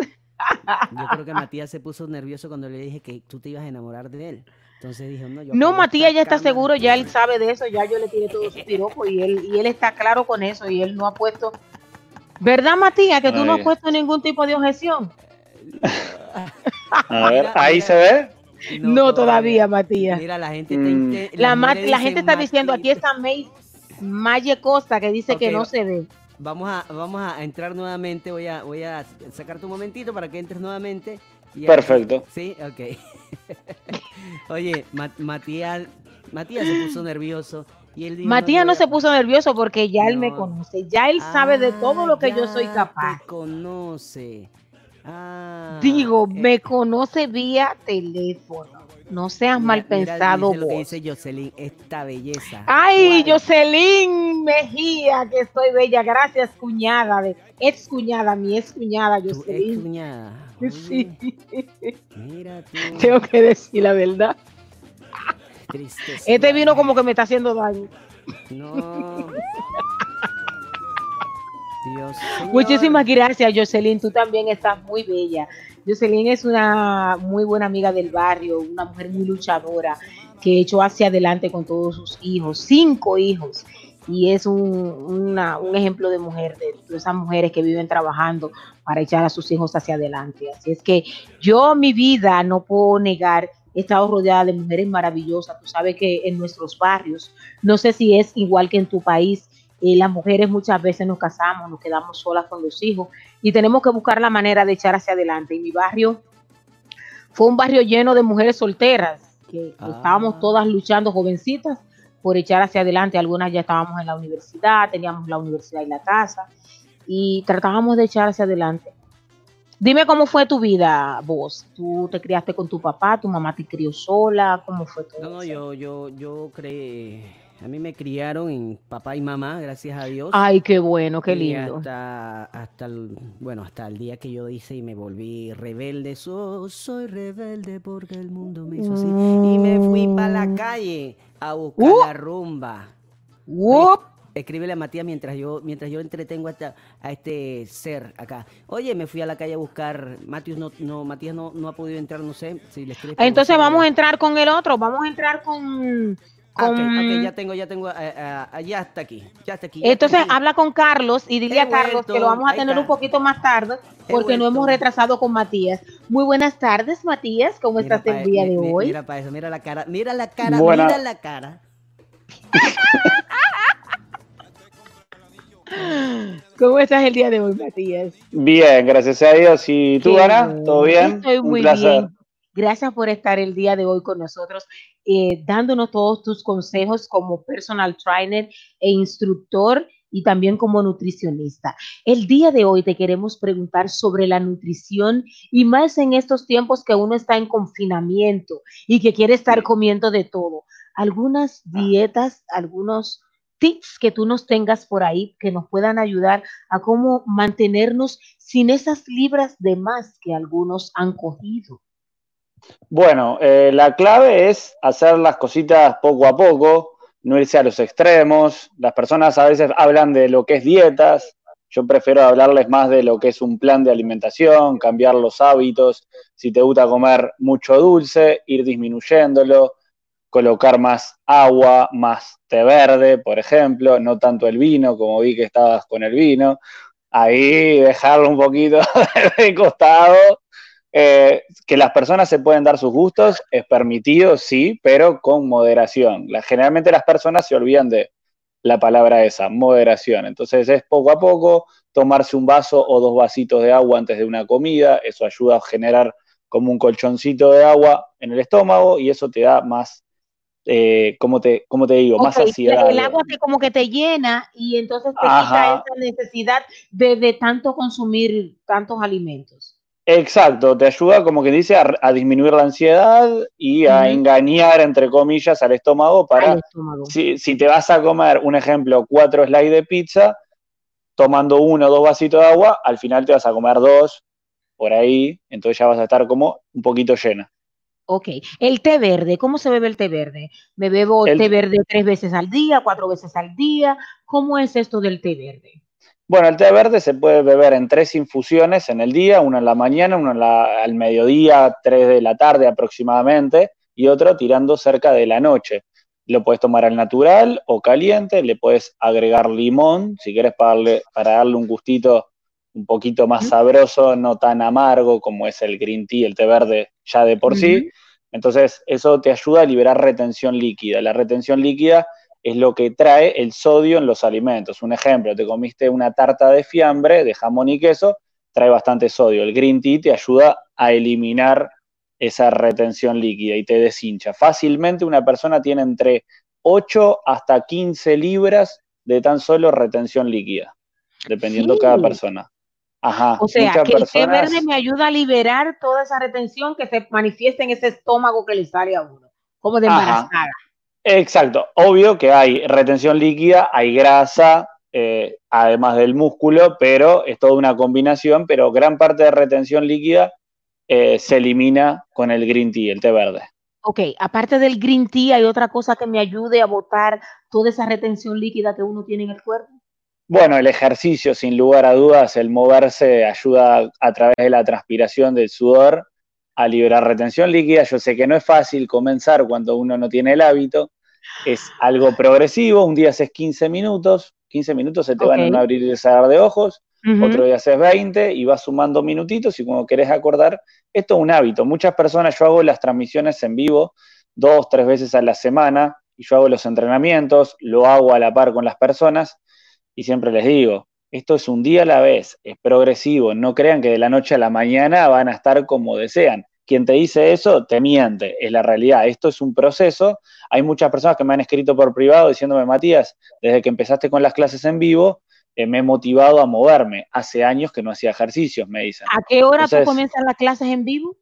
Yo creo que Matías se puso nervioso cuando le dije que tú te ibas a enamorar de él. Entonces dijo, no, yo No, apago Matías ya está cámara". seguro, ya él sabe de eso, ya yo le tiré todo su piropo y él, y él está claro con eso y él no ha puesto... ¿Verdad, Matías, que tú no has puesto ningún tipo de objeción? A ver, ahí se ve. No, todavía, Matías. Mira, la gente está Mm. La, gente está diciendo, aquí está May, Maye Costa, que dice que no se ve. Vamos a, vamos a entrar nuevamente. Voy a, voy a sacarte un momentito para que entres nuevamente. Perfecto. Sí, ok. [laughs] Oye, Ma- Matías, Matías se puso nervioso. Y él dijo, Matías no se puso nervioso porque ya él me No. conoce, ya él sabe de todo lo que yo soy Ah, capaz. Te conoce. Ah, Digo, eh, me conoce vía teléfono. No seas mira- mal mira, pensado dice lo que vos. dice Jocelyn, esta belleza. Ay. Jocelyn Mejía, que estoy bella. Gracias, cuñada, de ex cuñada, mi ex cuñada, Tu ex Jocelyn. Sí, Oye, Mira tú. [laughs] tengo que decir la verdad. tristeza. Este vino como que me está haciendo daño. No. Dios. Muchísimas gracias, Jocelyn. Tú también estás muy bella. Jocelyn es una muy buena amiga del barrio, una mujer muy luchadora que echó hacia adelante con todos sus hijos, cinco hijos. Y es un, una- un ejemplo de mujer, de, de esas mujeres que viven trabajando para echar a sus hijos hacia adelante. Así es que yo, mi vida, no puedo negar, he estado rodeada de mujeres maravillosas. Tú sabes que en nuestros barrios, no sé si es igual que en tu país, eh, las mujeres muchas veces nos casamos, nos quedamos solas con los hijos y tenemos que buscar la manera de echar hacia adelante. Y mi barrio fue un barrio lleno de mujeres solteras, que, Ah. estábamos todas luchando, jovencitas, por echar hacia adelante. Algunas ya estábamos en la universidad, teníamos la universidad y la casa, y tratábamos de echar hacia adelante. Dime cómo fue tu vida, vos. ¿Tú te criaste con tu papá? ¿Tu mamá te crió sola? ¿Cómo fue todo No, no, eso? yo, yo, yo creí. A mí me criaron en papá y mamá, gracias a Dios. Ay, qué bueno, qué Y lindo. Hasta, hasta el, bueno, hasta el día que yo hice y me volví rebelde. So- soy rebelde porque el mundo me hizo así. Y me fui para la calle a buscar Uh. la rumba. ¡Wup! Escríbele a Matías mientras yo, mientras yo entretengo a, este ser acá. Oye, me fui a la calle a buscar. Matías no, no, Matías no, no ha podido entrar, no sé si Entonces vamos a entrar con el otro, vamos a entrar con... Ok, con- ok, ya tengo, ya tengo, eh, eh, ya está aquí, ya está aquí. ya está Entonces aquí. habla con Carlos y dile He a Carlos que lo vamos a tener está. un poquito más tarde He porque no hemos retrasado con Matías. Muy buenas tardes, Matías. ¿Cómo Mira estás el día mi- de mi- hoy? Mira para eso, mira la cara, mira la cara, Buena. mira la cara. [laughs] ¿Cómo estás el día de hoy, Matías? Bien, gracias a Dios. ¿Y tú, Ana? ¿Todo bien? Estoy Un muy placer. bien. Gracias por estar el día de hoy con nosotros, eh, dándonos todos tus consejos como personal trainer e instructor y también como nutricionista. El día de hoy te queremos preguntar sobre la nutrición y más en estos tiempos que uno está en confinamiento y que quiere estar comiendo de todo. Algunas dietas, algunos tips que tú nos tengas por ahí que nos puedan ayudar a cómo mantenernos sin esas libras de más que algunos han cogido. Bueno, eh, la clave es hacer las cositas poco a poco, no irse a los extremos. Las personas a veces hablan de lo que es dietas, yo prefiero hablarles más de lo que es un plan de alimentación, cambiar los hábitos. Si te gusta comer mucho dulce, ir disminuyéndolo, colocar más agua, más té verde, por ejemplo, no tanto el vino, como vi que estabas con el vino. Ahí dejarlo un poquito [laughs] de costado eh, que las personas se pueden dar sus gustos, es permitido, sí, pero con moderación. La, generalmente las personas se olvidan de la palabra esa, moderación. Entonces es poco a poco tomarse un vaso o dos vasitos de agua antes de una comida, eso ayuda a generar como un colchoncito de agua en el estómago y eso te da más, eh, como, te, como te digo, más Ok, saciedad. El agua te, como que te llena y entonces te quita esa necesidad de, de tanto consumir tantos alimentos. Exacto, te ayuda como que dice a, a disminuir la ansiedad y a engañar, entre comillas, al estómago para Al estómago. si, si te vas a comer, un ejemplo, cuatro slices de pizza, tomando uno o dos vasitos de agua, al final te vas a comer dos por ahí, entonces ya vas a estar como un poquito llena. Ok, el té verde, ¿cómo se bebe el té verde? ¿Me bebo El- té verde tres veces al día, cuatro veces al día? ¿Cómo es esto del té verde? Bueno, el té verde se puede beber en tres infusiones en el día, una en la mañana, una en la- al mediodía, tres de la tarde aproximadamente, y otro tirando cerca de la noche. Lo puedes tomar al natural o caliente, le puedes agregar limón, si quieres para darle, para darle un gustito un poquito más sabroso, no tan amargo como es el green tea, el té verde ya de por sí. Entonces, eso te ayuda a liberar retención líquida. La retención líquida es lo que trae el sodio en los alimentos. Un ejemplo, te comiste una tarta de fiambre, de jamón y queso, trae bastante sodio. El green tea te ayuda a eliminar esa retención líquida y te deshincha. Fácilmente una persona tiene entre 8 hasta 15 libras de tan solo retención líquida, dependiendo Sí. cada persona. Ajá, O sea, que el té verde me ayuda a liberar toda esa retención que se manifiesta en ese estómago que le sale a uno, como de Ajá. Exacto, obvio que hay retención líquida, hay grasa, eh, además del músculo, pero es toda una combinación, pero gran parte de retención líquida eh, se elimina con el green tea, el té verde. Ok, aparte del green tea, ¿hay otra cosa que me ayude a botar toda esa retención líquida que uno tiene en el cuerpo? Bueno, el ejercicio, sin lugar a dudas, el moverse ayuda a través de la transpiración del sudor a liberar retención líquida. Yo sé que no es fácil comenzar cuando uno no tiene el hábito, es algo progresivo, un día haces 15 minutos, 15 minutos se te van un abrir y cerrar de ojos, otro día haces 20 y vas sumando minutitos y cuando querés acordar, esto es un hábito. Muchas personas, yo hago las transmisiones en vivo dos, tres veces a la semana y yo hago los entrenamientos, lo hago a la par con las personas y siempre les digo, esto es un día a la vez, es progresivo, no crean que de la noche a la mañana van a estar como desean. Quien te dice eso te miente, es la realidad. Esto es un proceso. Hay muchas personas que me han escrito por privado diciéndome, Matías, desde que empezaste con las clases en vivo, eh, me he motivado a moverme. Hace años que no hacía ejercicios, me dicen. ¿A qué hora tú comienzas las clases en vivo?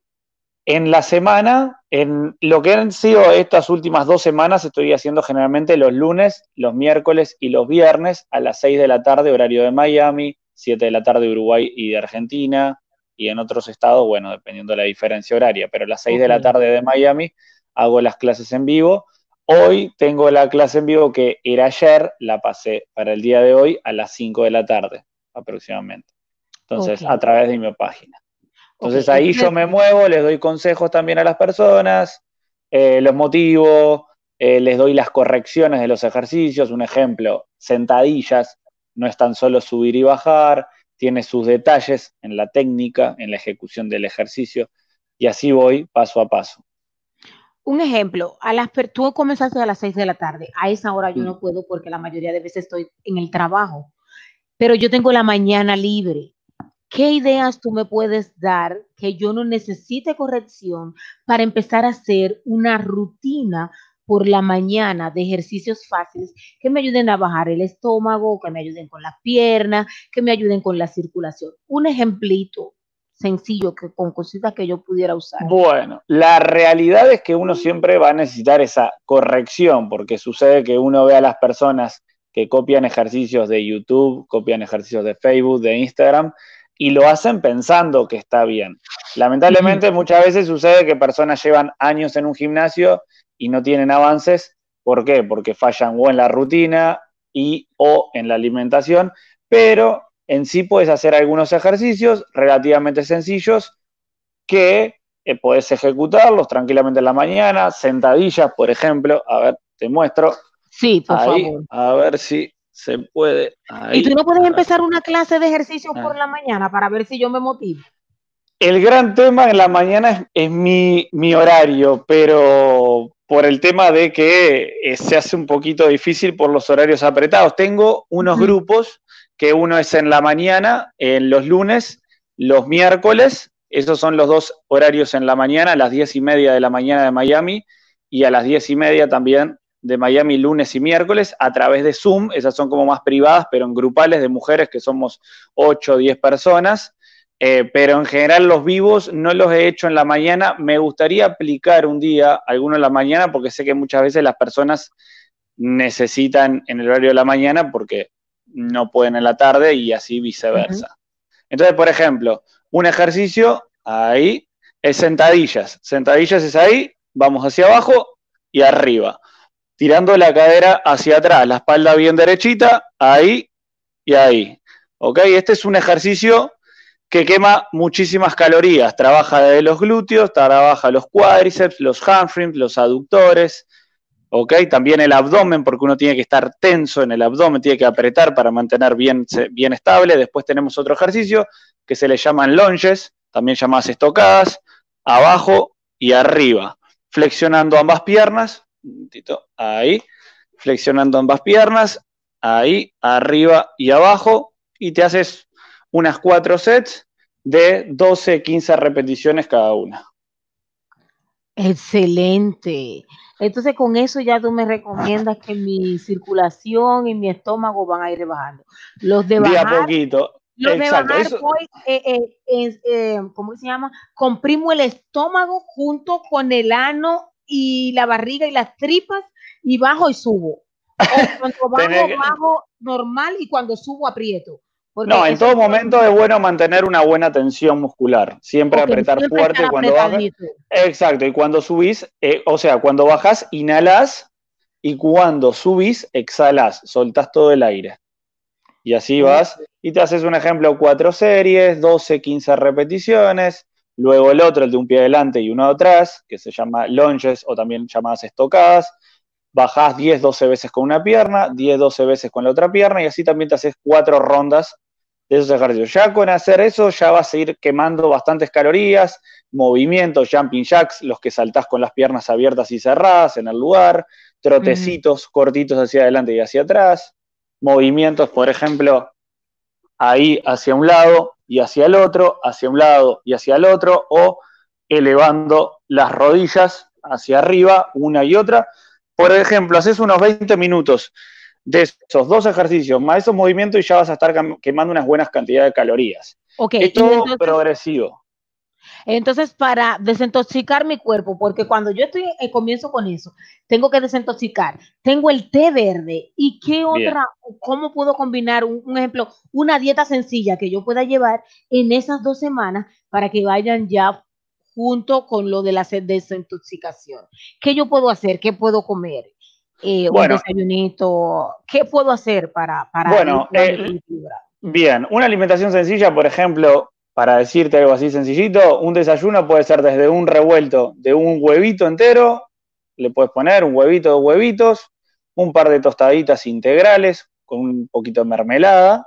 En la semana, en lo que han sido estas últimas dos semanas, estoy haciendo generalmente los lunes, los miércoles y los viernes a las 6 de la tarde, horario de Miami, 7 de la tarde de Uruguay y de Argentina, y en otros estados, bueno, dependiendo de la diferencia horaria, pero a las 6 de la tarde de Miami hago las clases en vivo. Hoy tengo la clase en vivo que era ayer, la pasé para el día de hoy a las 5 de la tarde aproximadamente. Entonces, a través de mi página. Entonces ahí yo me muevo, les doy consejos también a las personas, eh, los motivo, eh, les doy las correcciones de los ejercicios. Un ejemplo, sentadillas, no es tan solo subir y bajar, tiene sus detalles en la técnica, en la ejecución del ejercicio, y así voy paso a paso. Un ejemplo, a las tú comenzaste a las 6 de la tarde, a esa hora yo Mm. no puedo porque la mayoría de veces estoy en el trabajo, pero yo tengo la mañana libre. ¿qué ideas tú me puedes dar que yo no necesite corrección para empezar a hacer una rutina por la mañana de ejercicios fáciles que me ayuden a bajar el estómago, que me ayuden con las piernas, que me ayuden con la circulación? Un ejemplito sencillo que con cositas que yo pudiera usar. Bueno, la realidad es que uno siempre va a necesitar esa corrección, porque sucede que uno ve a las personas que copian ejercicios de YouTube, copian ejercicios de Facebook, de Instagram, y lo hacen pensando que está bien. Lamentablemente muchas veces sucede que personas llevan años en un gimnasio y no tienen avances. ¿Por qué? Porque fallan o en la rutina y o en la alimentación, pero en sí puedes hacer algunos ejercicios relativamente sencillos que eh, puedes ejecutarlos tranquilamente en la mañana, sentadillas, por ejemplo, a ver, te muestro. Sí, por Ahí, favor. a ver si se puede. Ahí. ¿Y tú no puedes empezar una clase de ejercicio Ah. por la mañana para ver si yo me motivo? El gran tema en la mañana es, es mi, mi horario, pero por el tema de que eh, se hace un poquito difícil por los horarios apretados. Tengo unos Ujú. grupos que uno es en la mañana, en los lunes, los miércoles, esos son los dos horarios en la mañana, a las diez y media de la mañana de Miami y a las diez y media también de Miami lunes y miércoles a través de Zoom, esas son como más privadas, pero en grupales de mujeres que somos 8 o 10 personas. Eh, pero en general los vivos no los he hecho en la mañana. Me gustaría aplicar un día alguno en la mañana porque sé que muchas veces las personas necesitan en el horario de la mañana porque no pueden en la tarde y así viceversa. Entonces, por ejemplo, un ejercicio ahí es sentadillas. Sentadillas es ahí, vamos hacia abajo y arriba. Tirando la cadera hacia atrás, la espalda bien derechita, ahí y ahí. ¿Ok? Este es un ejercicio que quema muchísimas calorías. Trabaja de los glúteos, trabaja los cuádriceps, los hamstrings, los aductores, ¿ok? También el abdomen, porque uno tiene que estar tenso en el abdomen, tiene que apretar para mantener bien, bien estable. Después tenemos otro ejercicio que se le llaman lunges, también llamadas estocadas, abajo y arriba. Flexionando ambas piernas, un ahí, flexionando ambas piernas, ahí, arriba y abajo, y te haces unas cuatro sets de 12, 15 repeticiones cada una. Excelente. Entonces, con eso ya tú me recomiendas que mi circulación y mi estómago van a ir bajando. Los de a bajar, poquito. los de bajar eso- voy, eh, eh, eh, ¿cómo se llama? Comprimo el estómago junto con el ano y la barriga y las tripas y bajo y subo. O cuando [laughs] bajo, bajo normal y cuando subo aprieto. Porque No, en todo momento es bueno mantener una buena tensión muscular. Siempre apretar siempre fuerte cuando bajas. Exacto, y cuando subís, eh, o sea, cuando bajás, inhalás y cuando subís, exhalás, soltás todo el aire. Y así vas, y te haces un ejemplo, cuatro series, 12, 15 repeticiones, luego el otro, el de un pie adelante y uno atrás, que se llama lunges o también llamadas estocadas, bajás 10, 12 veces con una pierna, 10, 12 veces con la otra pierna, y así también te haces cuatro rondas de esos ejercicios. Ya con hacer eso, ya vas a ir quemando bastantes calorías, movimientos, jumping jacks, los que saltás con las piernas abiertas y cerradas en el lugar, trotecitos cortitos hacia adelante y hacia atrás, movimientos, por ejemplo, ahí hacia un lado y hacia el otro, hacia un lado y hacia el otro, o elevando las rodillas hacia arriba, una y otra. Por ejemplo, haces unos 20 minutos de esos dos ejercicios, más esos movimientos, y ya vas a estar quemando unas buenas cantidades de calorías. Ok, Es todo entonces- progresivo. Entonces, para desintoxicar mi cuerpo, porque cuando yo estoy eh, comienzo con eso, tengo que desintoxicar. Tengo el té verde. ¿Y qué Bien. otra, cómo puedo combinar un, un ejemplo, una dieta sencilla que yo pueda llevar en esas dos semanas para que vayan ya junto con lo de la desintoxicación? ¿Qué yo puedo hacer? ¿Qué puedo comer? Eh, Bueno. un desayunito. ¿Qué puedo hacer para, para Bueno, eh? Bien, una alimentación sencilla, por ejemplo, para decirte algo así sencillito, un desayuno puede ser desde un revuelto de un huevito entero, le puedes poner un huevito, dos huevitos, un par de tostaditas integrales con un poquito de mermelada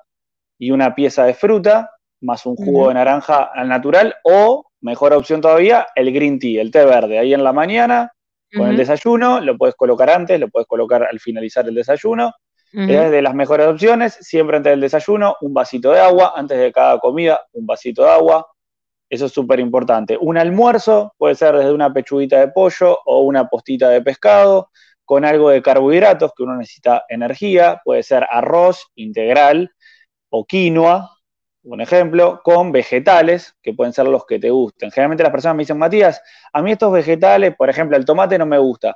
y una pieza de fruta, más un jugo de naranja al natural, o, mejor opción todavía, el green tea, el té verde, ahí en la mañana, con el desayuno, lo puedes colocar antes, lo puedes colocar al finalizar el desayuno. Es de las mejores opciones, siempre antes del desayuno, un vasito de agua, antes de cada comida, un vasito de agua. Eso es súper importante. Un almuerzo puede ser desde una pechuguita de pollo o una postita de pescado, con algo de carbohidratos, que uno necesita energía, puede ser arroz integral o quinoa, un ejemplo, con vegetales, que pueden ser los que te gusten. Generalmente las personas me dicen, Matías, a mí estos vegetales, por ejemplo, el tomate no me gusta.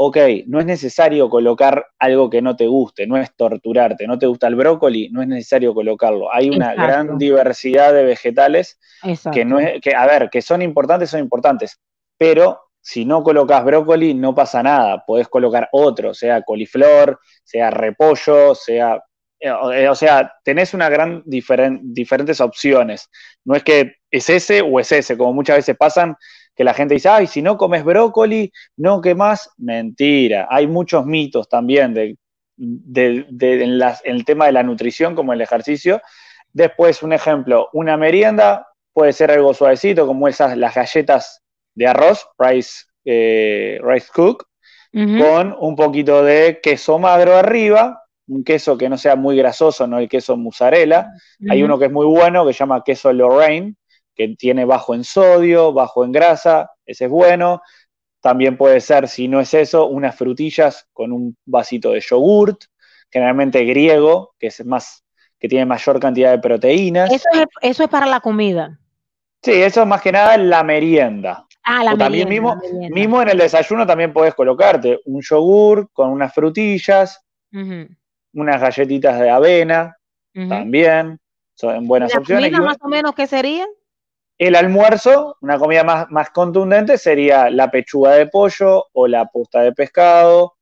Ok, no es necesario colocar algo que no te guste, no es torturarte. No te gusta el brócoli, no es necesario colocarlo. Hay una Exacto. gran diversidad de vegetales Exacto. que no es, que, a ver, que son importantes, son importantes, pero si no colocas brócoli, no pasa nada, podés colocar otro, sea coliflor, sea repollo, sea, o eh, o sea, tenés una gran diferen- diferentes opciones. No es que es ese o es ese, como muchas veces pasan, que la gente dice, ay, si no comes brócoli, no, ¿qué más? Mentira, hay muchos mitos también de, de- de- en, las- en el tema de la nutrición como el ejercicio. Después, un ejemplo, una merienda puede ser algo suavecito, como esas, las galletas de arroz, rice, eh, rice cook, con un poquito de queso magro arriba, un queso que no sea muy grasoso, no el queso mozzarella. Hay uno que es muy bueno, que se llama queso Lorraine, que tiene bajo en sodio, bajo en grasa, ese es bueno. También puede ser, si no es eso, unas frutillas con un vasito de yogurt, generalmente griego, que es más, que tiene mayor cantidad de proteínas. Eso es, eso es para la comida. Sí, eso es más que nada la merienda. Ah, la O también merienda, mismo, la merienda. mismo en el desayuno también podés colocarte un yogur con unas frutillas, unas galletitas de avena también, son ¿Y buenas la opciones. comida más o menos qué sería? el almuerzo, una comida más, más contundente, sería la pechuga de pollo o la posta de pescado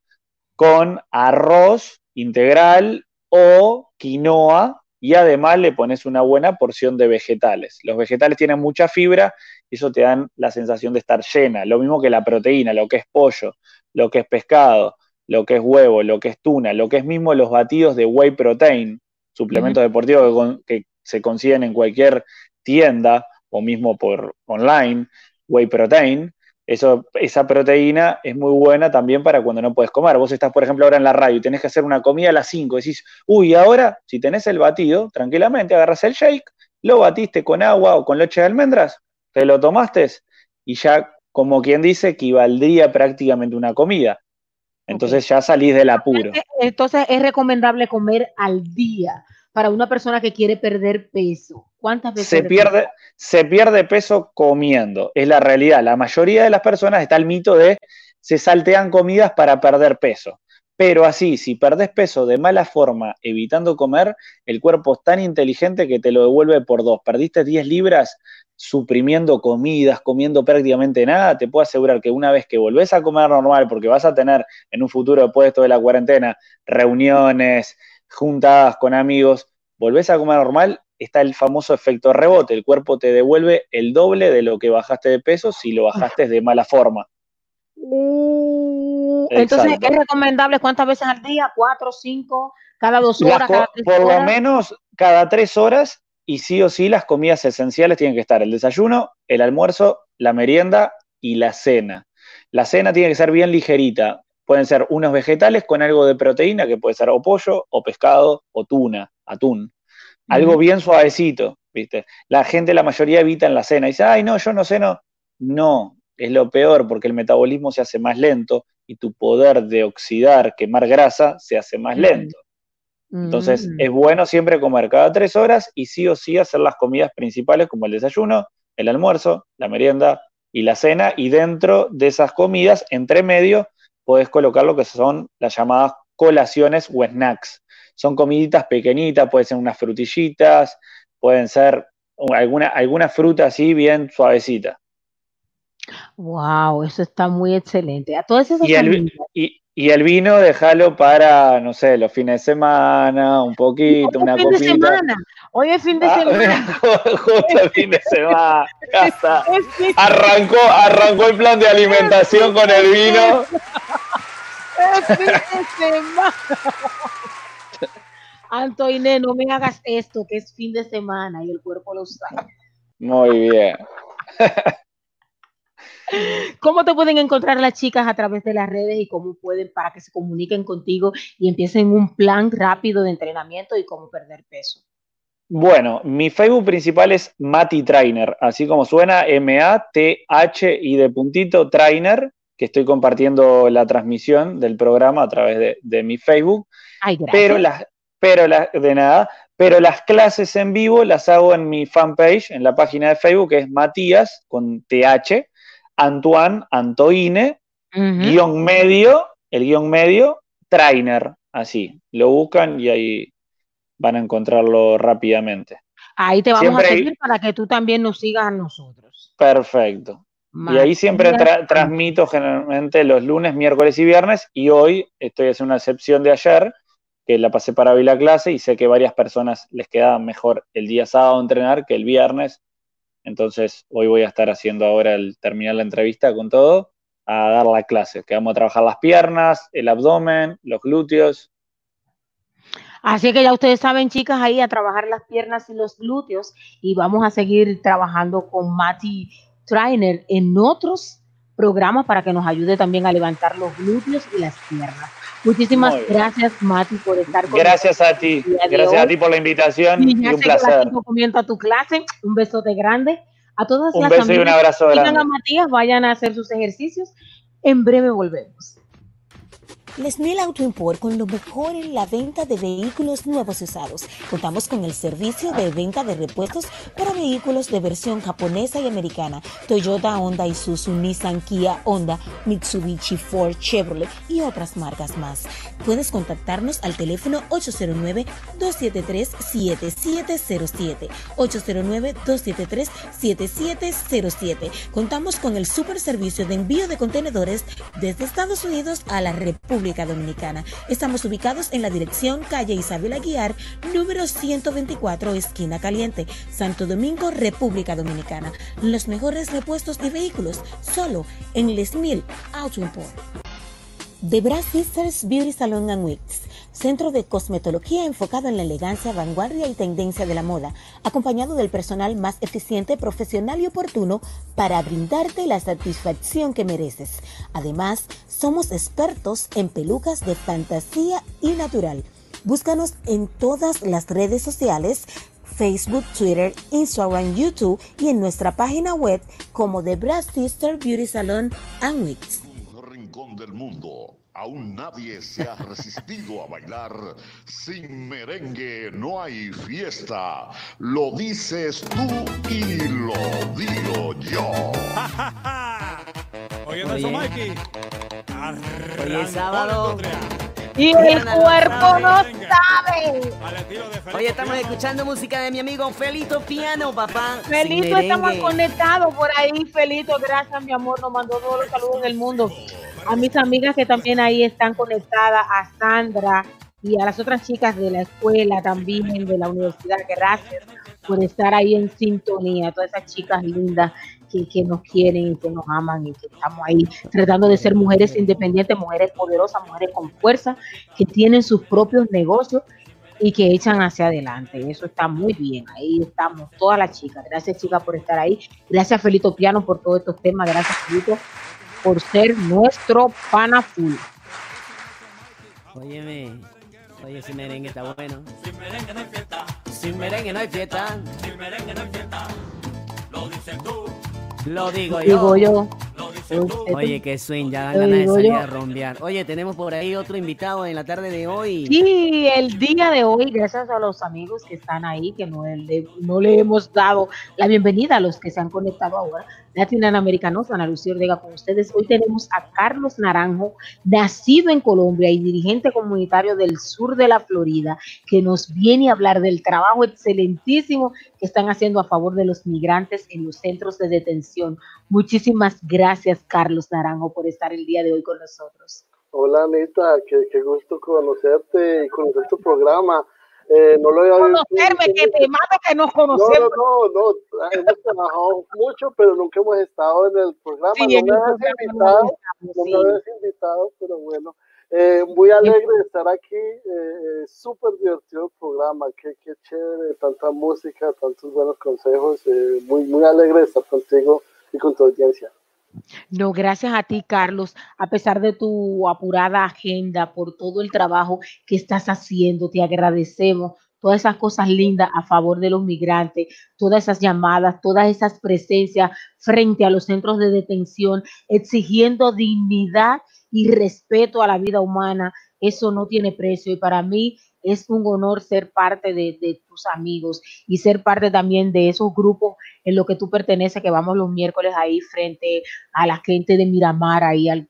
con arroz integral o quinoa y además le pones una buena porción de vegetales. Los vegetales tienen mucha fibra y eso te dan la sensación de estar llena. Lo mismo que la proteína, lo que es pollo, lo que es pescado, lo que es huevo, lo que es tuna, lo que es mismo los batidos de whey protein, suplementos deportivos que, con- que se consiguen en cualquier tienda o mismo por online, whey protein. Eso, esa proteína es muy buena también para cuando no puedes comer. Vos estás, por ejemplo, ahora en la radio y tenés que hacer una comida a las 5. Decís, uy, ahora, si tenés el batido, tranquilamente agarras el shake, lo batiste con agua o con leche de almendras, te lo tomaste y ya, como quien dice, equivaldría prácticamente una comida. Entonces ya salís del apuro. Entonces es recomendable comer al día para una persona que quiere perder peso. ¿Cuántas veces? se de pierde, se pierde peso comiendo. Es la realidad. La mayoría de las personas está el mito de se saltean comidas para perder peso. Pero así, si perdés peso de mala forma, evitando comer, el cuerpo es tan inteligente que te lo devuelve por dos. Perdiste 10 libras suprimiendo comidas, comiendo prácticamente nada, te puedo asegurar que una vez que volvés a comer normal, porque vas a tener en un futuro después de la cuarentena, reuniones, juntadas con amigos, volvés a comer normal, está el famoso efecto rebote. El cuerpo te devuelve el doble de lo que bajaste de peso si lo bajaste de mala forma. Uh, entonces Exacto. es recomendable cuántas veces al día, cuatro, cinco, cada dos horas, cada tres por lo menos cada tres horas y sí o sí las comidas esenciales tienen que estar el desayuno, el almuerzo, la merienda y la cena. La cena tiene que ser bien ligerita. Pueden ser unos vegetales con algo de proteína, que puede ser o pollo, o pescado, o tuna, atún. Algo bien suavecito, ¿viste? La gente, la mayoría evita en la cena. Dice, ay, no, yo no ceno. No, es lo peor porque el metabolismo se hace más lento y tu poder de oxidar, quemar grasa, se hace más lento. Entonces, Mm. es bueno siempre comer cada tres horas y sí o sí hacer las comidas principales como el desayuno, el almuerzo, la merienda y la cena. Y dentro de esas comidas, entre medio, podés colocar lo que son las llamadas colaciones o snacks. Son comiditas pequeñitas, pueden ser unas frutillitas, pueden ser alguna, alguna fruta así bien suavecita. Wow, eso está muy excelente. A todas esas el, y, y el vino, déjalo para, no sé, los fines de semana, un poquito, hoy una fin de copita. semana, hoy es fin de Ah, semana. [laughs] justo fin de semana. Ya está. Arrancó, arrancó el plan de alimentación con el vino. es fin de semana. Antoine, no me hagas esto, que es fin de semana y el cuerpo lo sabe. Muy bien. ¿Cómo te pueden encontrar las chicas a través de las redes y cómo pueden para que se comuniquen contigo y empiecen un plan rápido de entrenamiento y cómo perder peso? Bueno, mi Facebook principal es Mati Trainer, así como suena M-A-T-H y de puntito Trainer, que estoy compartiendo la transmisión del programa a través de, de mi Facebook. Ay, gracias. Pero las, pero las, de nada, pero las clases en vivo las hago en mi fanpage, en la página de Facebook, que es Matías, con TH, Antoine, Antoine, Ujú. guion medio, el guion medio, Trainer, así. Lo buscan y ahí van a encontrarlo rápidamente. Ahí te vamos Siempre a hay- seguir para que tú también nos sigas a nosotros. Perfecto. Y ahí siempre tra- transmito generalmente los lunes, miércoles y viernes, y hoy estoy haciendo una excepción de ayer, que la pasé para hoy la clase y sé que varias personas les quedaba mejor el día sábado entrenar que el viernes. Entonces hoy voy a estar haciendo ahora el terminar la entrevista con todo, a dar la clase, que vamos a trabajar las piernas, el abdomen, los glúteos. Así que ya ustedes saben, chicas, ahí a trabajar las piernas y los glúteos y vamos a seguir trabajando con Mati Trainer en otros programas para que nos ayude también a levantar los glúteos y las piernas. Muchísimas gracias, Mati, por estar con Gracias a ti, gracias a ti por la invitación Y y ya un placer. cinco comienza tu clase. Un besote grande. A todas Un las beso y un abrazo grande. a Matías, vayan a hacer sus ejercicios. En breve volvemos. Les Mil Auto Import con lo mejor en la venta de vehículos nuevos y usados. Contamos con el servicio de venta de repuestos para vehículos de versión japonesa y americana. Toyota, Honda, Isuzu, Nissan, Kia, Honda, Mitsubishi, Ford, Chevrolet y otras marcas más. Puedes contactarnos al teléfono 809-273-7707. 809-273-7707. Contamos con el super servicio de envío de contenedores desde Estados Unidos a la República Dominicana. Estamos ubicados en la dirección calle Isabel Aguiar, número 124, esquina caliente, Santo Domingo, República Dominicana. Los mejores repuestos de vehículos, solo en Les Mil Auto Import. The Brass Sisters Beauty Salon and Wigs, centro de cosmetología enfocado en la elegancia, vanguardia y tendencia de la moda, acompañado del personal más eficiente, profesional y oportuno para brindarte la satisfacción que mereces. Además, somos expertos en pelucas de fantasía y natural. Búscanos en todas las redes sociales, Facebook, Twitter, Instagram, YouTube y en nuestra página web como The Brass Sister Beauty Salon and Wigs. Aún nadie se ha resistido a bailar. Sin merengue no hay fiesta. Lo dices tú y lo digo yo. Oyendo [laughs] eso, Oye. Mikey. Hoy es sábado. Y el cuerpo no sabe. Oye, estamos escuchando música de mi amigo Felito Piano, papá. Felito, estamos conectados por ahí. Felito, gracias, mi amor. Nos mandó todos los saludos del mundo. A mis amigas que también ahí están conectadas, a Sandra y a las otras chicas de la escuela también, de la universidad. Gracias por estar ahí en sintonía. Todas esas chicas lindas que, que nos quieren y que nos aman y que estamos ahí tratando de ser mujeres independientes, mujeres poderosas, mujeres con fuerza, que tienen sus propios negocios y que echan hacia adelante. Eso está muy bien. Ahí estamos, todas las chicas. Gracias, chicas, por estar ahí. Gracias, Felito Piano, por todos estos temas. Gracias, Felito, por ser nuestro pana full. Óyeme. Oye, ese merengue está bueno. Sin merengue no hay fiesta. Sin merengue no hay fiesta. Lo digo yo. Digo yo. Oye, qué swing, ya dan Lo ganas de salir a rompear. Oye, tenemos por ahí otro invitado en la tarde de hoy. Sí, el día de hoy, gracias a los amigos que están ahí, que no le, no le hemos dado la bienvenida a los que se han conectado ahora. Latinoamericanos, Ana Lucía Ortega con ustedes. Hoy tenemos a Carlos Naranjo, nacido en Colombia y dirigente comunitario del sur de la Florida, que nos viene a hablar del trabajo excelentísimo que están haciendo a favor de los migrantes en los centros de detención. Muchísimas gracias, Carlos Naranjo, por estar el día de hoy con nosotros. Hola Anita, qué, qué gusto conocerte y conocer tu programa. Eh, no lo había. Conocerme, que te mate que nos No, conocemos. no, no, no, hemos trabajado mucho, pero nunca hemos estado en el programa. Sí, no me habías invitado, estamos, no sí. me habías invitado, pero bueno. Eh, muy alegre de estar aquí, eh, súper divertido el programa, qué, qué chévere, tanta música, tantos buenos consejos, eh, muy, muy alegre de estar contigo y con tu audiencia. No, gracias a ti, Carlos, a pesar de tu apurada agenda, por todo el trabajo que estás haciendo, te agradecemos todas esas cosas lindas a favor de los migrantes, todas esas llamadas, todas esas presencias frente a los centros de detención, exigiendo dignidad y respeto a la vida humana. Eso no tiene precio y para mí es un honor ser parte de, tus amigos y ser parte también de esos grupos en los que tú perteneces, que vamos los miércoles ahí frente a la gente de Miramar, ahí al,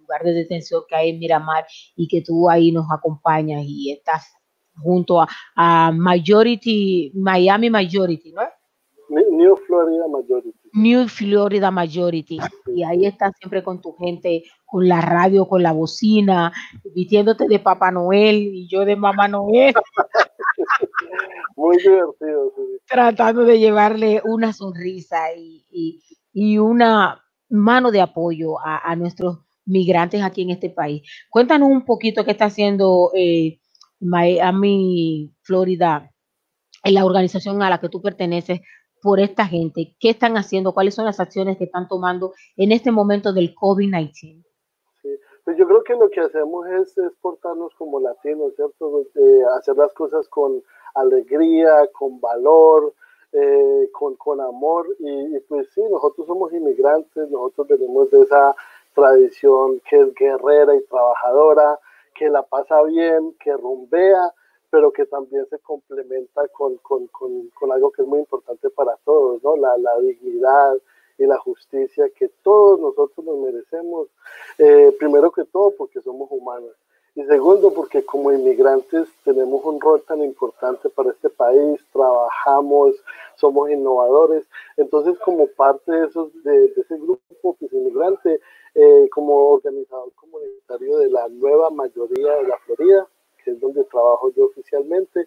lugar de detención que hay en Miramar y que tú ahí nos acompañas y estás junto a, a Majority, Miami Majority, ¿no? New Florida Majority. New Florida Majority. Y ahí estás siempre con tu gente, con la radio, con la bocina, vistiéndote de Papá Noel y yo de Mamá Noel, [laughs] Muy divertido, sí. tratando de llevarle una sonrisa y, y- y una mano de apoyo a, a nuestros migrantes aquí en este país. Cuéntanos un poquito qué está haciendo eh, Miami, Florida, en la organización a la que tú perteneces por esta gente. ¿Qué están haciendo? ¿Cuáles son las acciones que están tomando en este momento del COVID-19? Pues yo creo que lo que hacemos es, es portarnos como latinos, ¿cierto? De hacer las cosas con alegría, con valor, eh, con, con amor. Y, y pues sí, nosotros somos inmigrantes, nosotros venimos de esa tradición que es guerrera y trabajadora, que la pasa bien, que rumbea, pero que también se complementa con, con, con, con algo que es muy importante para todos, ¿no? La, la dignidad y la justicia que todos nosotros nos merecemos, eh, primero que todo porque somos humanos y segundo porque como inmigrantes tenemos un rol tan importante para este país, trabajamos, somos innovadores, entonces como parte de, esos, de, de ese grupo pues, inmigrante, eh, como organizador comunitario de la nueva mayoría de la Florida, que es donde trabajo yo oficialmente,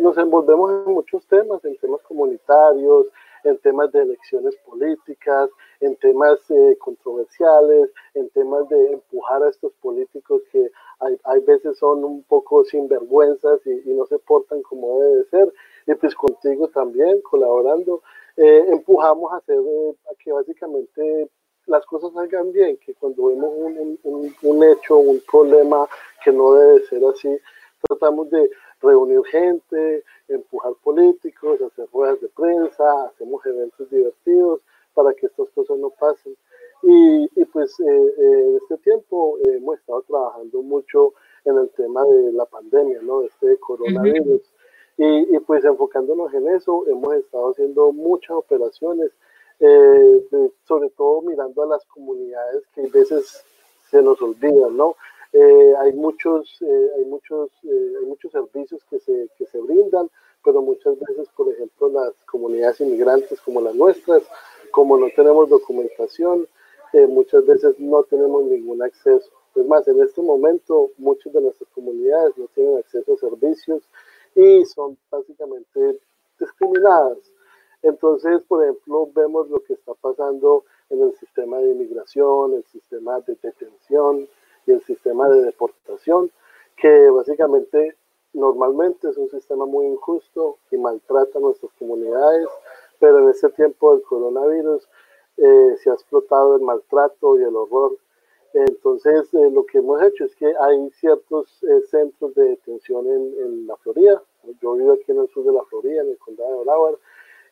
nos envolvemos en muchos temas, en temas comunitarios, en temas de elecciones políticas, en temas eh, controversiales, en temas de empujar a estos políticos que hay, hay veces son un poco sinvergüenzas y, y no se portan como debe de ser. Y pues contigo también, colaborando, eh, empujamos a hacer eh, a que básicamente las cosas salgan bien, que cuando vemos un, un, un, hecho, un problema que no debe ser así, tratamos de reunir gente, empujar políticos, hacer ruedas de prensa, hacemos eventos divertidos para que estas cosas no pasen. Y, y pues eh, eh, en este tiempo eh, hemos estado trabajando mucho en el tema de la pandemia, ¿no? Este coronavirus. Y, y pues enfocándonos en eso, hemos estado haciendo muchas operaciones, eh, de- sobre todo mirando a las comunidades que a veces se nos olvidan, ¿no? Eh, hay muchos, eh, hay muchos, eh, hay muchos servicios que se, que se brindan, pero muchas veces, por ejemplo, las comunidades inmigrantes como las nuestras, como no tenemos documentación, eh, muchas veces no tenemos ningún acceso. Es más, en este momento muchas de nuestras comunidades no tienen acceso a servicios y son básicamente discriminadas. Entonces, por ejemplo, vemos lo que está pasando en el sistema de inmigración, el sistema de detención y el sistema de deportación, que básicamente normalmente es un sistema muy injusto y maltrata a nuestras comunidades, pero en este tiempo del coronavirus eh, se ha explotado el maltrato y el horror. Entonces, eh, lo que hemos hecho es que hay ciertos eh, centros de detención en, la Florida. Yo vivo aquí en el sur de la Florida, en el condado de Broward,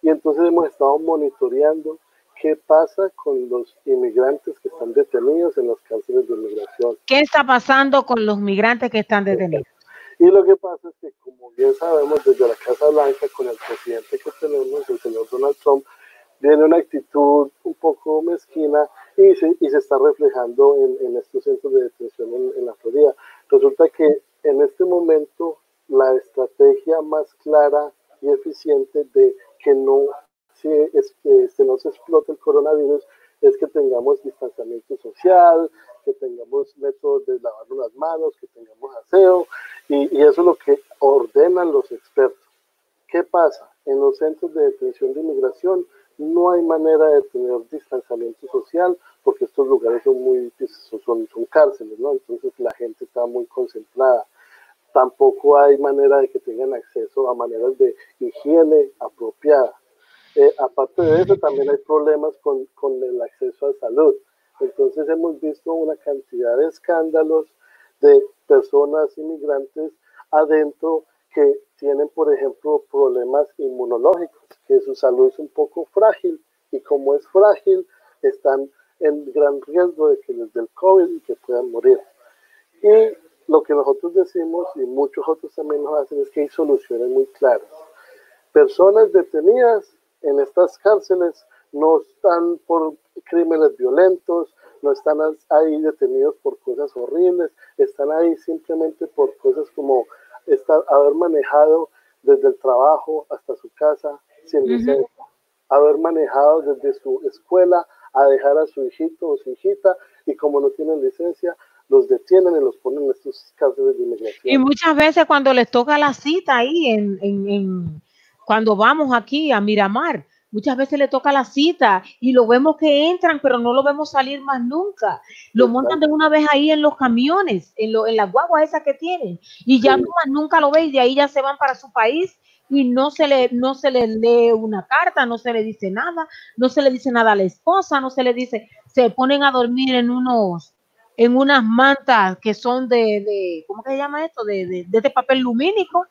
y entonces hemos estado monitoreando qué pasa con los inmigrantes que están detenidos en las cárceles de inmigración. ¿Qué está pasando con los migrantes que están detenidos? Y lo que pasa es que, como bien sabemos, desde la Casa Blanca, con el presidente que tenemos, el señor Donald Trump, viene una actitud un poco mezquina y se, y se está reflejando en, en estos centros de detención en, en la Florida. Resulta que en este momento la estrategia más clara y eficiente de que no se, es, que no se explote el coronavirus es que tengamos distanciamiento social, que tengamos métodos de lavarnos las manos, que tengamos aseo, y, y eso es lo que ordenan los expertos. ¿Qué pasa? En los centros de detención de inmigración no hay manera de tener distanciamiento social porque estos lugares son muy son, son cárceles, ¿no? Entonces la gente está muy concentrada. Tampoco hay manera de que tengan acceso a maneras de higiene apropiada. Eh, aparte de eso, también hay problemas con, con el acceso a salud. Entonces hemos visto una cantidad de escándalos de personas inmigrantes adentro que tienen, por ejemplo, problemas inmunológicos, que su salud es un poco frágil y como es frágil, están en gran riesgo de que les dé el COVID y que puedan morir. Y lo que nosotros decimos, y muchos otros también nos hacen, es que hay soluciones muy claras. Personas detenidas en estas cárceles no están por crímenes violentos, no están ahí detenidos por cosas horribles, están ahí simplemente por cosas como estar, haber manejado desde el trabajo hasta su casa sin licencia, haber manejado desde su escuela a dejar a su hijito o su hijita y como no tienen licencia, los detienen y los ponen en estos cárceles de inmigración. Y muchas veces cuando les toca la cita ahí, en, en- en- cuando vamos aquí a Miramar, muchas veces le toca la cita y lo vemos que entran, pero no lo vemos salir más nunca. Lo montan de una vez ahí en los camiones, en, lo, en las guaguas esas que tienen, y ya Sí. más nunca lo ve y de ahí ya se van para su país y no se le no se le lee una carta, no se le dice nada, no se le dice nada a la esposa, no se le dice, se ponen a dormir en unos en unas mantas que son de, de ¿cómo que se llama esto? De, de, de este papel lumínico.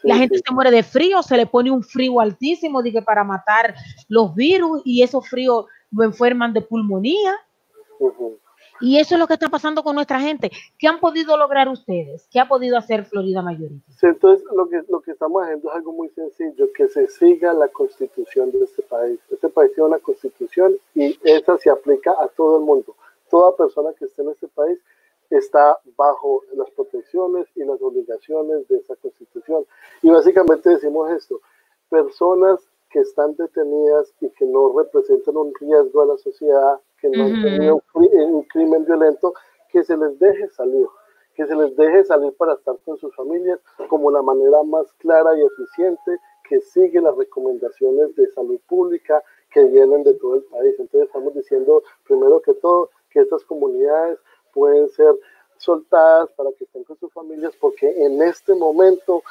Sí, La gente sí. se muere de frío, se le pone un frío altísimo dije, para matar los virus y esos fríos lo enferman de pulmonía. Ujú. Y eso es lo que está pasando con nuestra gente. ¿Qué han podido lograr ustedes? ¿Qué ha podido hacer Florida Majority? Sí, entonces lo que, lo que estamos haciendo es algo muy sencillo, que se siga la constitución de este país. Este país tiene una constitución y esa se aplica a todo el mundo. Toda persona que esté en este país está bajo las protecciones y las obligaciones de esa constitución. Y básicamente decimos esto, personas que están detenidas y que no representan un riesgo a la sociedad, que no han Ujú. tenido un cri- un crimen violento, que se les deje salir que se les deje salir para estar con sus familias como la manera más clara y eficiente que sigue las recomendaciones de salud pública que vienen de todo el país. Entonces estamos diciendo, primero que todo, que estas comunidades pueden ser soltadas para que estén con sus familias porque en este momento,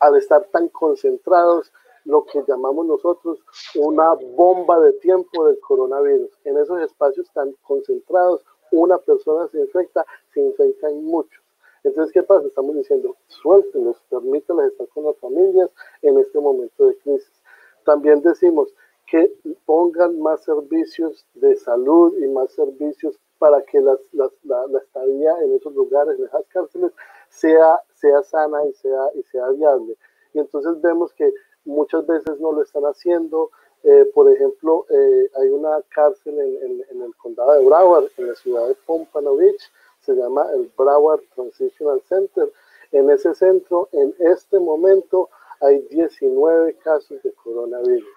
al estar tan concentrados, lo que llamamos nosotros una bomba de tiempo del coronavirus. En esos espacios tan concentrados, una persona se infecta, se infectan muchos. Entonces, ¿qué pasa? Estamos diciendo, suéltenlos, permítanles estar con las familias en este momento de crisis. También decimos que pongan más servicios de salud y más servicios para que las, las- la, la estadía en esos lugares, en esas cárceles, sea, sea sana y sea, y sea viable. Y entonces vemos que muchas veces no lo están haciendo. Eh, por ejemplo, eh, hay una cárcel en, en- en el condado de Broward, en la ciudad de Pompano Beach, se llama el Broward Transitional Center. En ese centro, en este momento, hay 19 casos de coronavirus.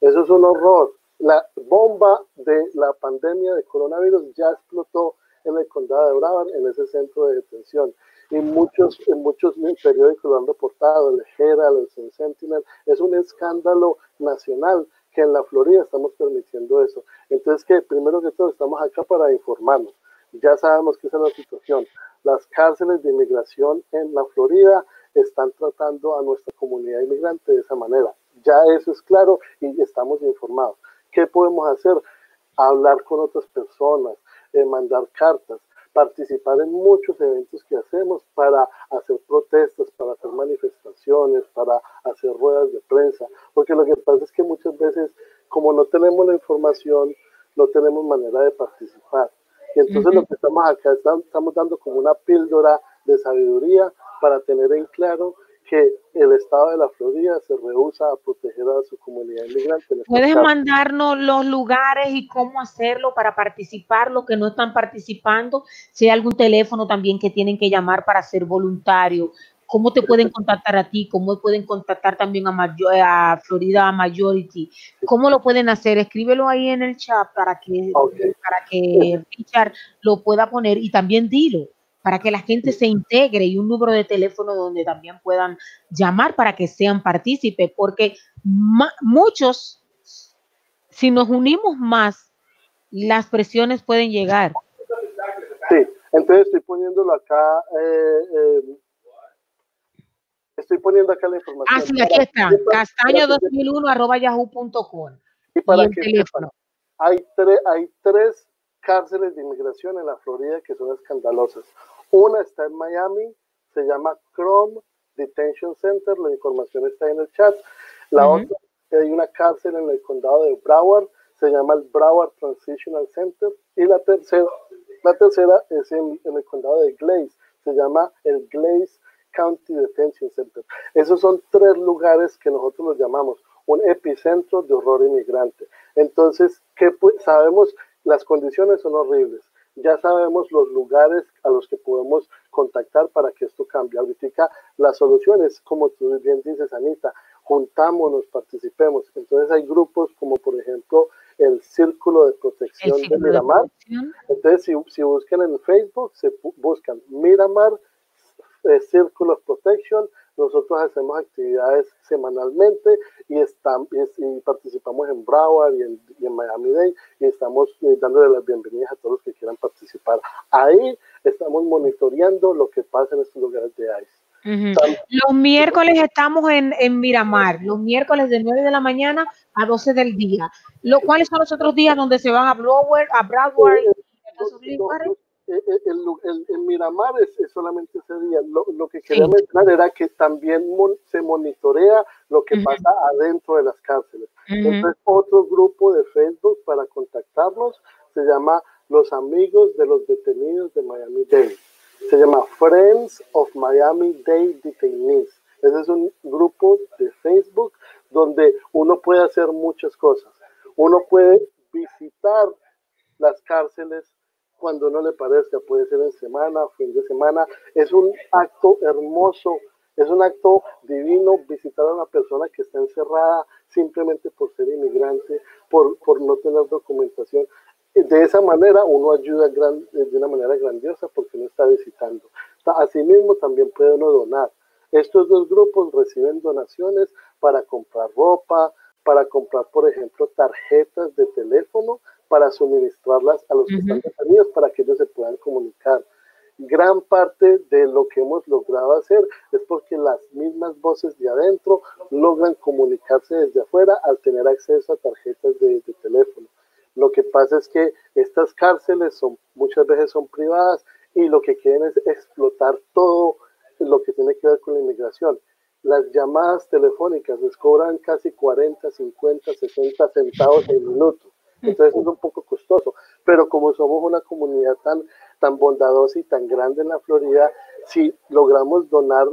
Eso es un horror. La bomba de la pandemia de coronavirus ya explotó en el condado de Broward, en ese centro de detención. Y muchos, en muchos periódicos lo han reportado, el Herald, el Sentinel. Es un escándalo nacional que en la Florida estamos permitiendo eso. Entonces, que primero que todo estamos acá para informarnos. Ya sabemos que esa es la situación. Las cárceles de inmigración en la Florida están tratando a nuestra comunidad inmigrante de esa manera. Ya eso es claro y estamos informados. ¿Qué podemos hacer? Hablar con otras personas, eh, mandar cartas, participar en muchos eventos que hacemos para hacer protestas, para hacer manifestaciones, para hacer ruedas de prensa. Porque lo que pasa es que muchas veces, como no tenemos la información, no tenemos manera de participar. Y entonces lo que estamos acá, estamos, estamos dando como una píldora de sabiduría para tener en claro que el estado de la Florida se rehúsa a proteger a su comunidad inmigrante. Puedes mandarnos los lugares y cómo hacerlo para participar, los que no están participando, si hay algún teléfono también que tienen que llamar para ser voluntario, cómo te pueden contactar a ti, cómo pueden contactar también a, Mayo- a Florida Majority, cómo lo pueden hacer, escríbelo ahí en el chat para que, para que Richard lo pueda poner y también dilo para que la gente se integre y un número de teléfono donde también puedan llamar para que sean partícipes, porque muchos, si nos unimos más, las presiones pueden llegar. Sí, entonces estoy poniéndolo acá. eh, eh, Estoy poniendo acá la información. Ah, sí, aquí está. para- para Castaño que- 2001 arroba yahoo.com. Y para y el que teléfono. sepan, hay, tre- hay tres cárceles de inmigración en la Florida que son escandalosas. Una está en Miami, se llama Chrome Detention Center, la información está en el chat. La otra, hay una cárcel en el condado de Broward, se llama el Broward Transitional Center. Y la tercera, la tercera es en, en el condado de Glaze, se llama el Glaze County Detention Center. Esos son tres lugares que nosotros los llamamos un epicentro de horror inmigrante. Entonces, ¿qué sabemos? Las condiciones son horribles. Ya sabemos los lugares a los que podemos contactar para que esto cambie. Ahorita la solución es, como tú bien dices, Anita, juntámonos, participemos. Entonces hay grupos como por ejemplo el Círculo de Protección de círculo de Miramar. Entonces, si, si buscan en Facebook, se buscan Miramar eh, Circle of Protection. Nosotros hacemos actividades semanalmente y, estam- y, participamos en Broward y en, y en Miami Day y estamos eh, dándole las bienvenidas a todos los que quieran participar. Ahí estamos monitoreando lo que pasa en estos lugares de ICE. Los miércoles estamos en, en Miramar, los miércoles de 9 de la mañana a 12 del día. Lo, ¿Cuáles son los otros días donde se van a Broward, a Broward y a? En Miramar es, es solamente ese día. Lo, lo que quería Sí. mencionar era que también mon- se monitorea lo que Ujú. pasa adentro de las cárceles. Ujú. Entonces, otro grupo de Facebook para contactarnos se llama Los Amigos de los Detenidos de Miami Dade. Se llama Friends of Miami Dade Detainees. Ese es un grupo de Facebook donde uno puede hacer muchas cosas. Uno puede visitar las cárceles cuando no le parezca, puede ser en semana, fin de semana. Es un acto hermoso, es un acto divino visitar a una persona que está encerrada simplemente por ser inmigrante, por, por no tener documentación. De esa manera uno ayuda gran- de una manera grandiosa porque no está visitando. Ta- Asimismo también puede uno donar. Estos dos grupos reciben donaciones para comprar ropa, para comprar, por ejemplo, tarjetas de teléfono, para suministrarlas a los que Ujú. están detenidos para que ellos se puedan comunicar. Gran parte de lo que hemos logrado hacer es porque las mismas voces de adentro logran comunicarse desde afuera al tener acceso a tarjetas de, de teléfono. Lo que pasa es que estas cárceles son muchas veces son privadas y lo que quieren es explotar todo lo que tiene que ver con la inmigración. Las llamadas telefónicas les cobran casi 40, 50, 60 centavos el minuto. Entonces es un poco costoso. Pero como somos una comunidad tan, tan bondadosa y tan grande en la Florida, si logramos donar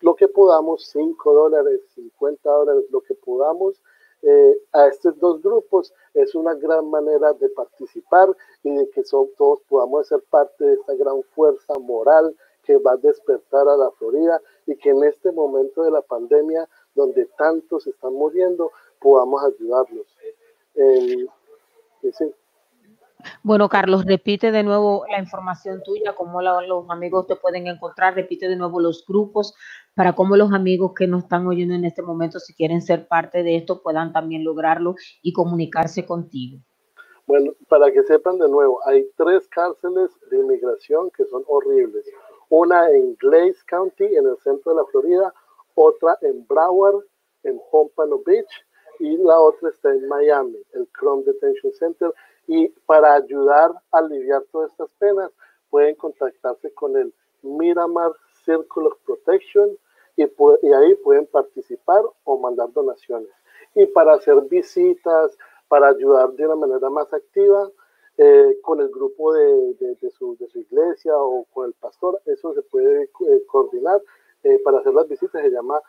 lo que podamos, 5 dólares, 50 dólares, lo que podamos, eh, a estos dos grupos es una gran manera de participar y de que son- todos podamos ser parte de esta gran fuerza moral que va a despertar a la Florida y que en este momento de la pandemia, donde tantos están muriendo, podamos ayudarlos. Eh, sí. Bueno, Carlos, repite de nuevo la información tuya, cómo la- los amigos te pueden encontrar, repite de nuevo los grupos para cómo los amigos que nos están oyendo en este momento, si quieren ser parte de esto, puedan también lograrlo y comunicarse contigo. Bueno, para que sepan de nuevo, hay tres cárceles de inmigración que son horribles. Una en Glaze County, en el centro de la Florida, otra en Broward, en Pompano Beach, y la otra está en Miami, el Chrome Detention Center. Y para ayudar a aliviar todas estas penas, pueden contactarse con el Miramar Circle of Protection y, y ahí pueden participar o mandar donaciones. Y para hacer visitas, para ayudar de una manera más activa, eh, con el grupo de, de- de su, de su iglesia o con el pastor, eso se puede eh, coordinar eh, para hacer las visitas, se llama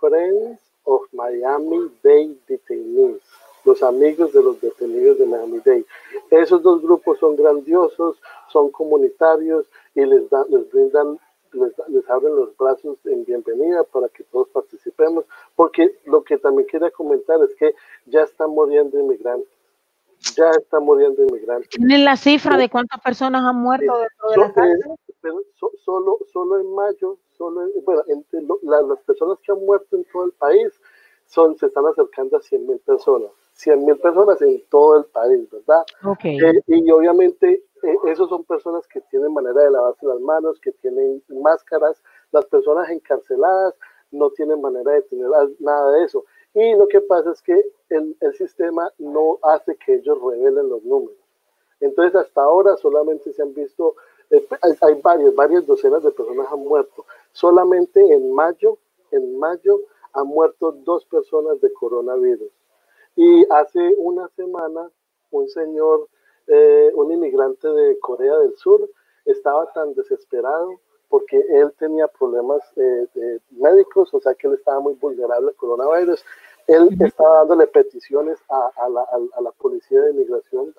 Friends of Miami Dade Detainees, los amigos de los detenidos de Miami Dade. Esos dos grupos son grandiosos, son comunitarios y les, dan, les brindan, les, da- les abren los brazos en bienvenida para que todos participemos, porque lo que también quería comentar es que ya están muriendo inmigrantes, ya están muriendo inmigrantes. ¿Tienen la cifra de cuántas personas han muerto dentro de cárceles? eh, pero so- solo, solo en mayo, solo en- bueno, entre lo- la- las personas que han muerto en todo el país son, se están acercando a 100 mil personas. 100 mil personas en todo el país, ¿verdad? Ok. Eh, y obviamente eh, esos son personas que tienen manera de lavarse las manos, que tienen máscaras. Las personas encarceladas no tienen manera de tener nada de eso. Y lo que pasa es que el, el sistema no hace que ellos revelen los números. Entonces, hasta ahora solamente se han visto, eh, hay, hay varias, varias docenas de personas han muerto. Solamente en mayo, en mayo han muerto dos personas de coronavirus. Y hace una semana, un señor, eh, un inmigrante de Corea del Sur, estaba tan desesperado porque él tenía problemas eh, de médicos, o sea que él estaba muy vulnerable al coronavirus. Él estaba dándole peticiones a, a la, a- a la policía de inmigración,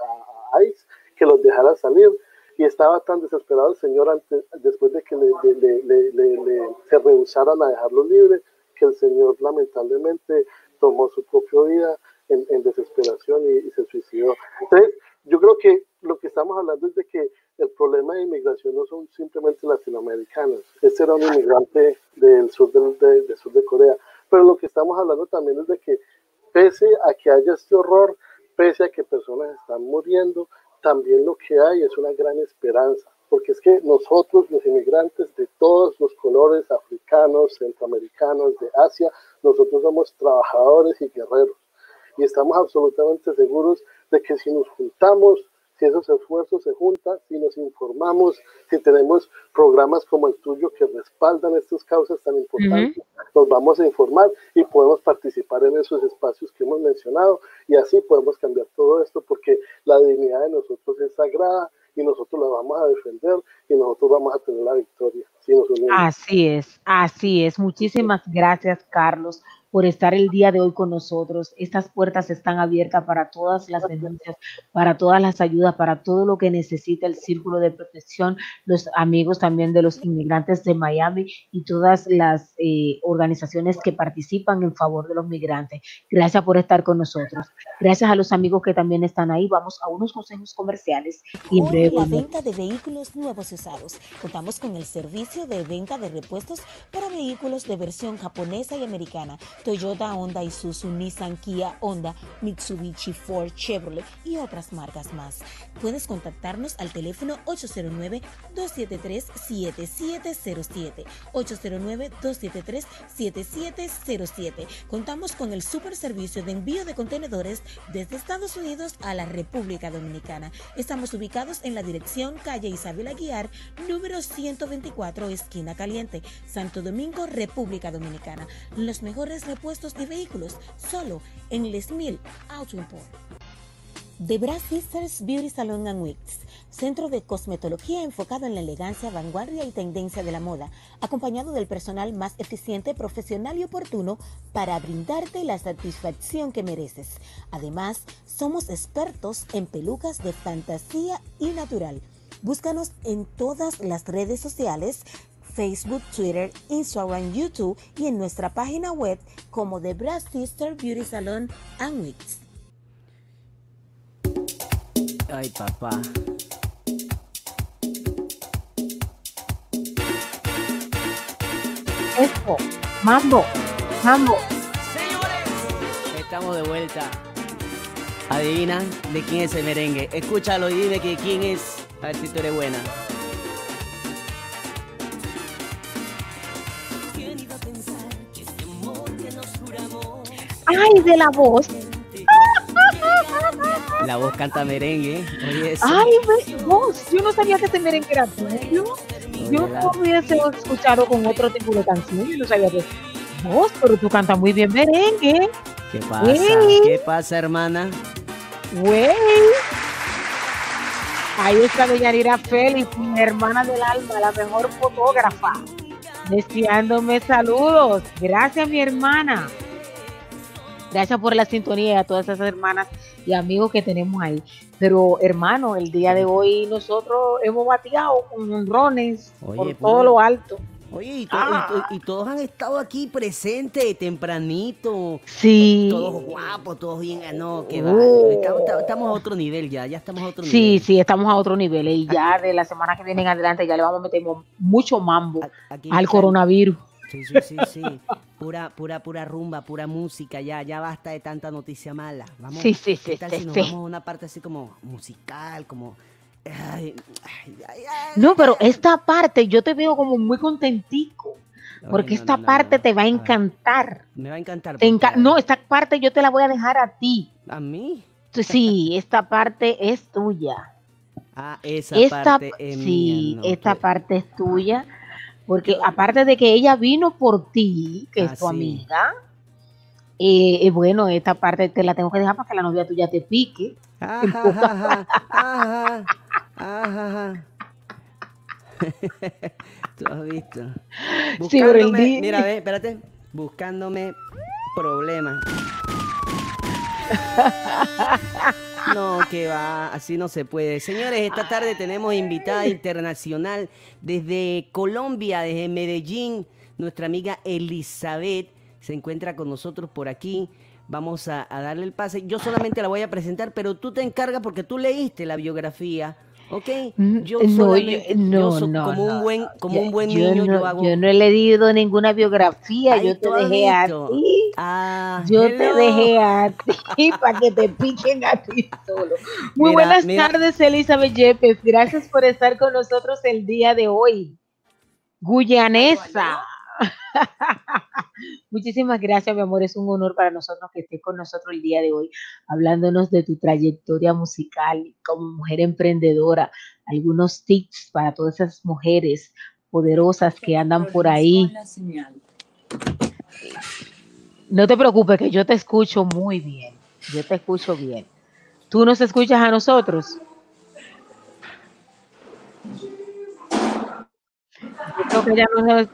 a, a ICE, que los dejara salir. Y estaba tan desesperado el señor antes, después de que le, le- le- se rehusaran a dejarlo libre, que el señor lamentablemente tomó su propia vida en, en desesperación y, y se suicidó. Entonces, yo creo que lo que estamos hablando es de que el problema de inmigración no son simplemente latinoamericanos. Este era un inmigrante del sur, de- del sur de Corea. Pero lo que estamos hablando también es de que pese a que haya este horror, pese a que personas están muriendo, también lo que hay es una gran esperanza. Porque es que nosotros, los inmigrantes de todos los colores, africanos, centroamericanos, de Asia, nosotros somos trabajadores y guerreros. Y estamos absolutamente seguros de que si nos juntamos, si esos esfuerzos se juntan, si nos informamos, si tenemos programas como el tuyo que respaldan estas causas tan importantes, nos vamos a informar y podemos participar en esos espacios que hemos mencionado y así podemos cambiar todo esto porque la dignidad de nosotros es sagrada y nosotros la vamos a defender y nosotros vamos a tener la victoria si nos unimos. Así es, así es. Muchísimas gracias, Carlos, por estar el día de hoy con nosotros. Estas puertas están abiertas para todas las denuncias, para todas las ayudas, para todo lo que necesita el Círculo de Protección, los amigos también de los inmigrantes de Miami y todas las eh, organizaciones que participan en favor de los migrantes. Gracias por estar con nosotros. Gracias a los amigos que también están ahí. Vamos a unos consejos comerciales y en breve la venta de vehículos nuevos usados. Contamos con el servicio de venta de repuestos para vehículos de versión japonesa y americana. Toyota, Honda, Isuzu, Nissan, Kia, Honda, Mitsubishi, Ford, Chevrolet y otras marcas más. Puedes contactarnos al teléfono 809-273-7707. 809-273-7707. Contamos con el super servicio de envío de contenedores desde Estados Unidos a la República Dominicana. Estamos ubicados en la dirección calle Isabel Aguiar, número 124, esquina caliente, Santo Domingo, República Dominicana. Los mejores repuestos de vehículos solo en Les Mil Auto Import. The Brass Sisters Beauty Salon and Wigs, centro de cosmetología enfocado en la elegancia, vanguardia y tendencia de la moda, acompañado del personal más eficiente, profesional y oportuno para brindarte la satisfacción que mereces. Además, somos expertos en pelucas de fantasía y natural. Búscanos en todas las redes sociales Facebook, Twitter, Instagram, YouTube y en nuestra página web como The Brass Sister Beauty Salon and Wigs. Ay, papá. Esto, mambo, mambo. Estamos de vuelta. Adivina de quién es el merengue. Escúchalo y dime que quién es. A ver si tú eres buena. Ay, de la voz. La voz canta merengue. Oye, eso. Ay, voz. Yo no sabía que este merengue era tuyo. Yo no hubiese escuchado con otro tipo de canción. Yo no sabía que vos, pero tú cantas muy bien merengue. ¿Qué pasa? ¿Qué pasa, hermana? Güey. Ahí está doña Nira Félix, mi hermana del alma, la mejor fotógrafa. Deseándome saludos. Gracias, mi hermana. Gracias por la sintonía a todas esas hermanas y amigos que tenemos ahí. Pero, hermano, el día de hoy nosotros hemos bateado con honrones por pues. todo lo alto. Oye, y, to- Ah. y to- y todos han estado aquí presentes tempranito. Sí. Todos guapos, todos bien. ah, No, que va. Oh. Estamos, estamos a otro nivel ya. Ya estamos a otro Sí, nivel. sí, estamos a otro nivel. Y ya de la semana que viene en adelante ya le vamos a meter mucho mambo Aquí al coronavirus. Sí, sí, sí, sí. Pura, pura, pura rumba, pura música. Ya, ya basta de tanta noticia mala. Vamos, Sí, sí, ¿qué sí, tal sí, si nos sí. vamos a una parte así como musical, como. Ay, ay, ay, ay, No, pero esta parte yo te veo como muy contentico. porque no, esta no, parte no. te va a encantar. Me va a encantar. Te porque- enca- no, esta parte yo te la voy a dejar a ti. ¿A mí? Sí, esta parte es tuya. Ah, esa Esta, parte es sí, mía. esta que- parte es tuya, porque aparte de que ella vino por ti, que Ah, es tu sí. amiga, eh, eh, bueno, esta parte te la tengo que dejar para que la novia tuya te pique. Ajá, ajá, ajá, ajá. [laughs] Tú has visto. Sí, Buscándome, di- mira, ve, espérate. Buscándome problemas. [laughs] No, que va, así no se puede. Señores, esta tarde tenemos invitada internacional desde Colombia, desde Medellín, nuestra amiga Elizabeth se encuentra con nosotros por aquí. Vamos a, a darle el pase. Yo solamente la voy a presentar, pero tú te encargas porque tú leíste la biografía, ¿ok? Mm, Yo no, yo- no, yo so- no, como un buen, como un buen yo niño, yo hago. yo no he leído ninguna biografía, Ay, yo te has dejé a ti. Ah, Yo te dejé a ti [laughs] para que te piquen a ti solo. Muy Mira, buenas mira. tardes, Elizabeth Yepes. Gracias por estar con nosotros el día de hoy. Guyanesa. [laughs] Muchísimas gracias, mi amor. Es un honor para nosotros que estés con nosotros el día de hoy, hablándonos de tu trayectoria musical como mujer emprendedora, algunos tips para todas esas mujeres poderosas que andan por ahí. No te preocupes, que yo te escucho muy bien. Yo te escucho bien. ¿Tú nos escuchas a nosotros? Yo creo que ya no nos...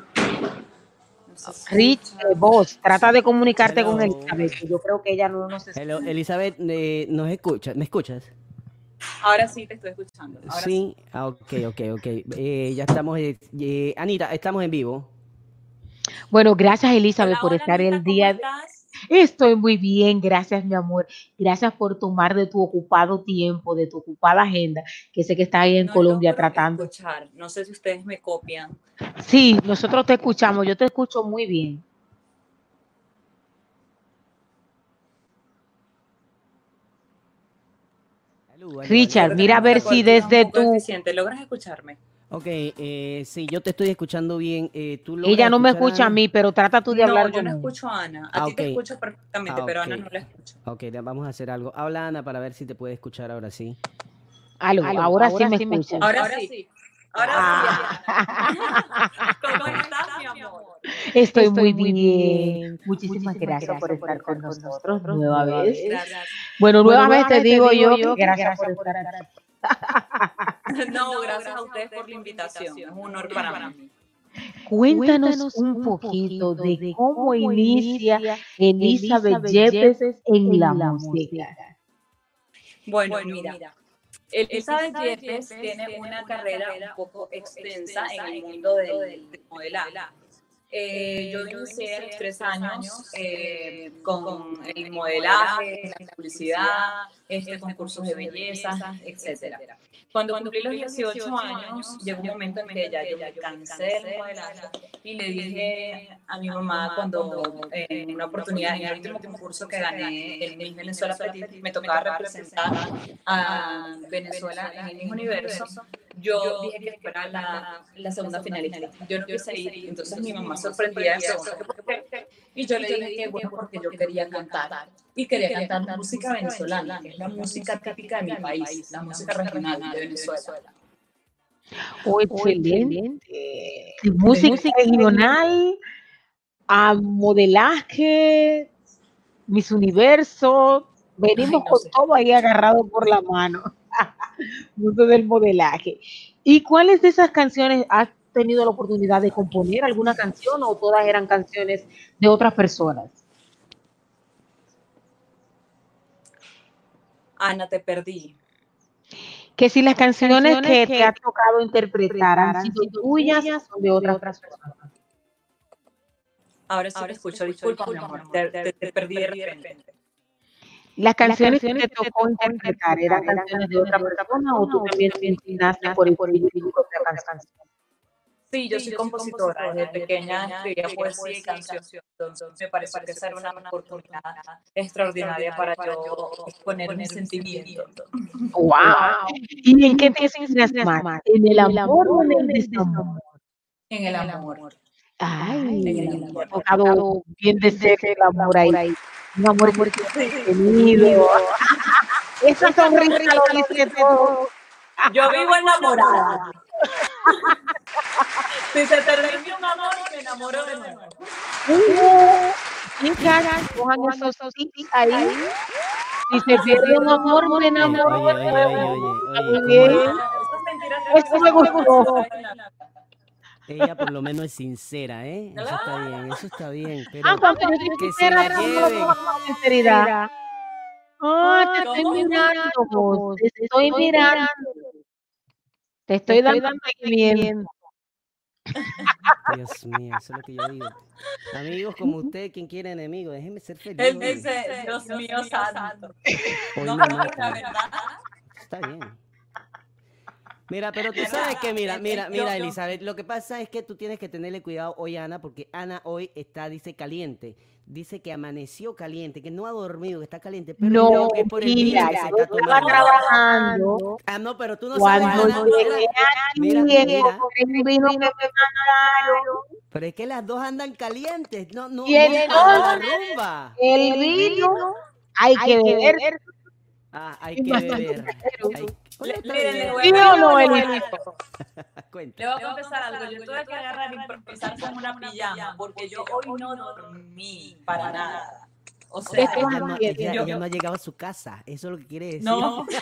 Rich, eh, vos, trata de comunicarte con Hello. Elizabeth. que Yo creo que ella no nos escucha. Hello, Elizabeth, eh, ¿nos escuchas? ¿Me escuchas? Ahora sí te estoy escuchando. Ahora sí. sí. Ah, ok, ok, ok. Eh, ya estamos. eh, eh, Anita, estamos en vivo. Bueno, gracias Elizabeth Hola, por hola, estar Anita, el ¿cómo día. estás? Estoy muy bien, gracias mi amor. Gracias por tomar de tu ocupado tiempo, de tu ocupada agenda, que sé que estás ahí en No Colombia tratando. Escuchar. No sé si ustedes me copian. Sí, nosotros te escuchamos, yo te escucho muy bien. Richard, mira a ver si desde tu... ¿Logras escucharme? Ok, eh, sí, yo te estoy escuchando bien. Eh, ¿tú Ella no me escucha a mí, pero trata tú de No, hablar yo con no escucho a Ana. A Ah, ti te ok. escucho perfectamente, Ah, pero a Ana no la escucho. Ok, vamos a hacer algo. Habla Ana para ver si te puede escuchar ahora sí. Aló, Aló, ahora, sí me escuchas. Ahora, sí. Ahora Ah. sí. [laughs] ¿Cómo estás, mi amor? Estoy, muy bien. Muchísimas, gracias, por estar con nosotros nueva vez. Gracias. Bueno, Bueno, nueva vez te digo yo, yo que gracias por estar aquí. [laughs] No, gracias a ustedes por la invitación. Es un honor para mí. Cuéntanos un poquito de cómo inicia Elizabeth Yepes en la música. Bueno, mira. Elizabeth Yepes tiene una carrera un poco extensa en el mundo del, del modelaje. Eh, yo inicié a los tres años eh, con el modelaje, la publicidad, este, concursos de belleza, etc. Cuando cumplí los 18 años, llegó un momento en que ya yo me cansé del modelaje y le dije a mi mamá cuando eh, en una oportunidad, en el último concurso que gané, el Miss Venezuela Petit, me tocaba representar a Venezuela en el mismo universo, yo dije que fuera la, la segunda finalista. Yo no quise ir, entonces mi mamá ¿por qué? [laughs] Y yo le dije que bueno, porque yo quería cantar. Y quería cantar música venezolana, que es la música típica de mi país, la música regional de Venezuela. Oh, excelente. De música regional a modelaje, Miss Universo. Venimos Ay, no con sé. todo ahí agarrado por la mano. Mundo del modelaje. ¿Y cuáles de esas canciones has tenido la oportunidad de componer alguna canción o todas eran canciones de otras personas? Ana, te perdí. Que si las canciones, Canciones que, que te ha tocado interpretar han sido tuyas o de otras personas. Ahora sí te escucho, disculpa, mi amor, te, te- te perdí de repente. Las canciones, canciones que te tocó interpretar eran canciones de otra persona o tú también te inclinaste por escribir tu propia canción. Sí, yo soy compositora, desde pequeña escribía poesía y canción, entonces me parece que esa era una oportunidad extraordinaria para yo exponer mis sentimientos. ¡Wow! ¿Y en qué te inspiras más? ¿En el amor o en el desamor? En el amor. Ay, en el amor. bien de cerca el amor ahí. Un amor tenido. Esa sonrisa lo dice todo. Yo vivo enamorada. Si se termina un amor, me enamoro de nuevo. Chicas, cojan esos tips ahí. Si se pierde un amor, me enamoro de nuevo. bien. ¿cómo Esas mentiras que Eso me gustó. Ella por lo menos es sincera, ¿eh? Eso está bien, eso está bien. Pero Ah, soy que se sincera, la lleven. sinceridad. Ah, te estoy mirando, vos, te estoy mirando. Te estoy dando seguimiento. Dios mío, eso es lo que yo digo. Amigos como usted, quien quiere enemigos, déjenme ser feliz. Él dice, Dios mío santo. No me me la matan. verdad. Está bien. Mira, pero tú sabes que, mira, mira, mira, Elizabeth, lo que pasa es que tú tienes que tenerle cuidado hoy, Ana, porque Ana hoy está, dice, caliente. Dice que amaneció caliente, que no ha dormido, que está caliente, pero No, creo que es por el mira, que se está tomando. trabajando. Ah, no, pero tú no sabes, Cuando Ana. Mira. Pero es que las dos andan calientes, no, no, Y no la entonces, rumba. El vino hay que beber. Ah, hay que beber. Hay- Le, le bien. voy ¿Sí a o no, le? Cuenta. le voy a confesar algo. Yo tuve que agarrar y improvisar con una pijama porque yo hoy no dormí para nada. O sea, Ella no, ella- yo- ella no ha llegado a su casa, eso es lo que quiere decir. no. [laughs]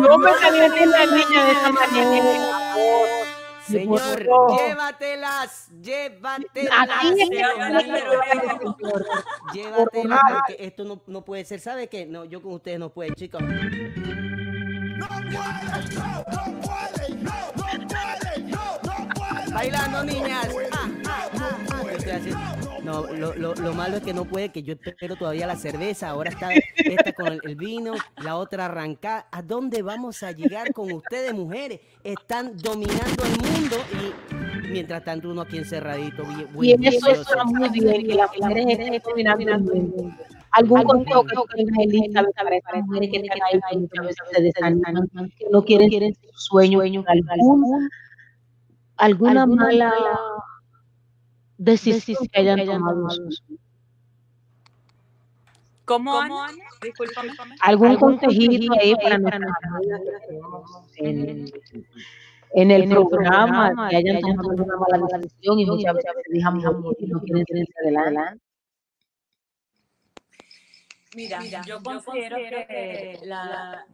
No me calientes la niña de esa manera. Señor, llévatelas, llévatelas. Llévatelas, porque esto no, no puede ser. ¿Sabe qué? No, yo con ustedes no puedo, chicos. Bailando, niñas. Ah, ah, ah, lo, lo, lo malo es que no puede, que yo espero todavía la cerveza. Ahora está esta con el, el vino, la otra arrancada. ¿A dónde vamos a llegar con ustedes, mujeres? Están dominando el mundo y mientras tanto uno aquí encerradito. bien- Y eso está muy bien, que las mujeres estén dominando el mundo. Algún consejo que Elizabeth para estas mujeres que están ahí, que muchas veces se desaniman, que no quieren quieren su sueño, algún, alguna mala decisión que hayan tomado. ¿Cómo, Ana? Discúlpame. Algún consejito ahí para nuestras que en, en el programa, que hayan tomado una mala decisión y muchas veces se dejan morir y no quieren seguir adelante. Mira, yo considero que la,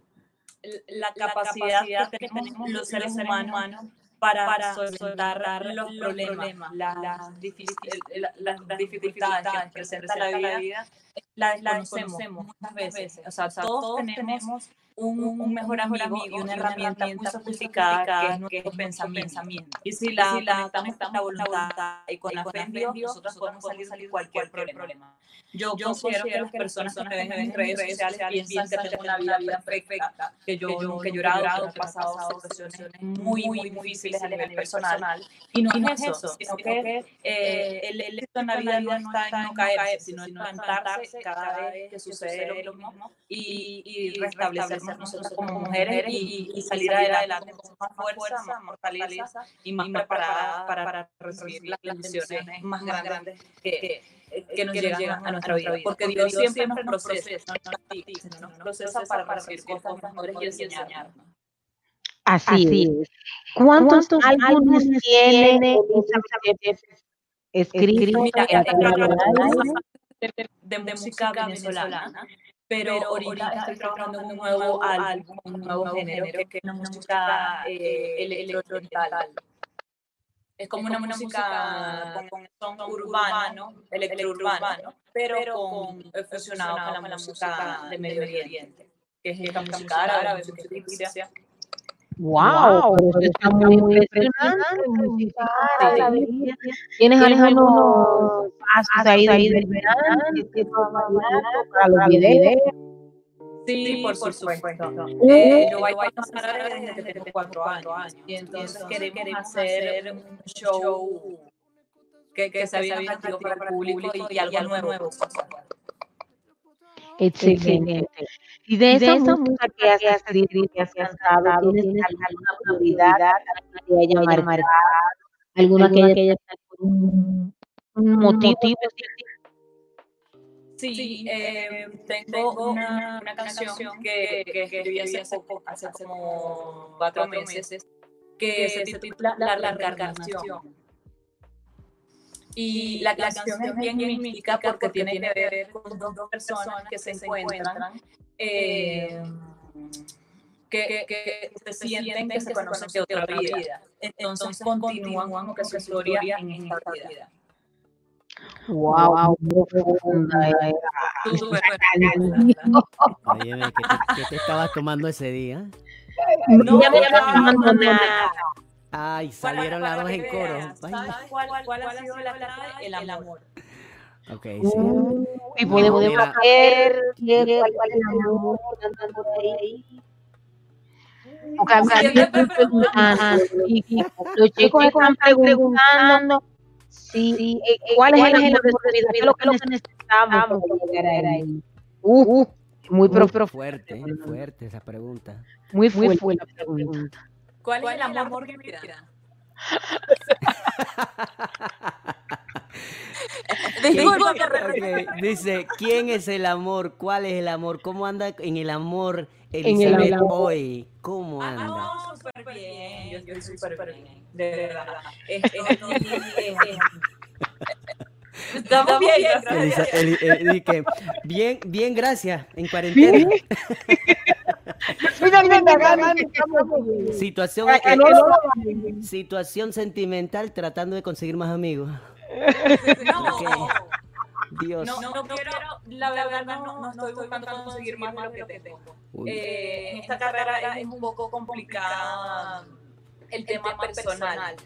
la capacidad que tenemos los seres humanos para, solventar los problemas, las, difícil- la- las dificultades que presenta la vida, la desconocemos muchas veces. O sea, todos tenemos un, un mejor amigo y una herramienta muy sofisticada que es nuestro pensamiento. Y si la, conectamos con la voluntad y con la fe en Dios, nosotros podemos salir de cualquier problema. Yo, considero que las personas que me ven en redes sociales piensan que tengo una vida perfecta, que yo nunca he llorado, que he pasado situaciones muy, muy difíciles a nivel personal. Y no, es eso, sino que eh, el el éxito en la vida no está en no caerse, sino en levantarse cada vez que sucede lo mismo y, y nosotros como mujeres y, y salir adelante con más fuerza, más fortaleza y más preparada para, para recibir las bendiciones más grandes que, que nos llegan a nuestra vida. Porque Dios siempre nos procesa, no nos nos procesa para recibir cosas mejores y enseñarnos. Así, es. ¿Cuántos, álbumes tiene escrito Mira, en la de música venezolana, pero ahorita estoy trabajando en un nuevo álbum, un nuevo género, que es una música eh, electrooriental. Es como una música con son urbano, electrourbano, pero con, eh, fusionado con la música de Medio Oriente, que es esta música árabe, música egipcia. Wow, está muy impresionante. ¿Tienes algunos pasos ahí del verano para los videos? Sí, por, supuesto. Eh, yo bailo salsa árabe desde que tengo cuatro años. Y entonces queremos hacer un show que, que sea bien atractivo para el público y, y algo nuevo. Excelente. Y de esa, música que has escrito, que has cantado, ¿tienes alguna prioridad, alguna que haya marcado, alguna que haya un, un motivo? Sí, eh, tengo una, una canción que, que escribí hace poco, hace como cuatro meses, que se titula La Reencarnación. Y la canción es bien mística porque tiene que ver con dos personas que se encuentran, eh, que, que se sienten que se conocen de otra vida. Entonces continúan como que su historia en esta vida. Wow, era. Óyeme, ¿qué te, qué te estabas tomando ese día? No, ya me estaba tomando nada. Ay, salieron las dos en coro. Vaya. ¿Sabes cuál, cuál ha sido la clave? El amor. Ok, sí. Uh, y podemos ver cuál cuál es el amor cantando ahí. Los chicos están preguntando si, eh, cuál es el amor de su vida, qué es lo que necesitamos para llegar ahí. Uh, muy profundo, Fuerte, fuerte esa pregunta. muy fuerte la pregunta. ¿Cuál es el amor de mi vida? Disculpa que [laughs] repita. Ok, Dice, ¿quién es el amor? ¿Cuál es el amor? ¿Cómo anda en el amor el Elizabeth amor. hoy? ¿Cómo Ah, anda? no, súper bien. Yo estoy súper bien. De verdad. Estoy, [laughs] eh, Estamos bien, gracias. Eli- eh, di que, bien, bien, gracias. En cuarentena. Situación, eh, no eh, situación sentimental tratando de conseguir más amigos. No, [laughs] Ok. Dios. no, no quiero, la verdad no, no estoy buscando conseguir más de lo que tengo. Eh, en esta carrera es un poco complicada el tema personal.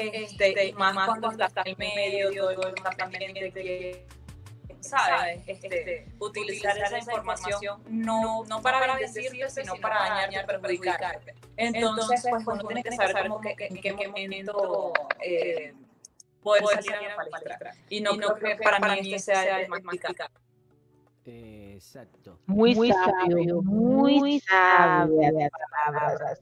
Este, y más cuando estás en medio, todo el mundo pendiente que, ¿sabes? Este, utilizar esa información no, no para bendecirte, sino para dañarte, perjudicarte. Entonces, pues uno tiene que saber como que en qué momento eh, poder salir a la palestra. Y no, creo que para mí este sea el más complicado. Exacto. muy, sabio, muy sabia de palabras.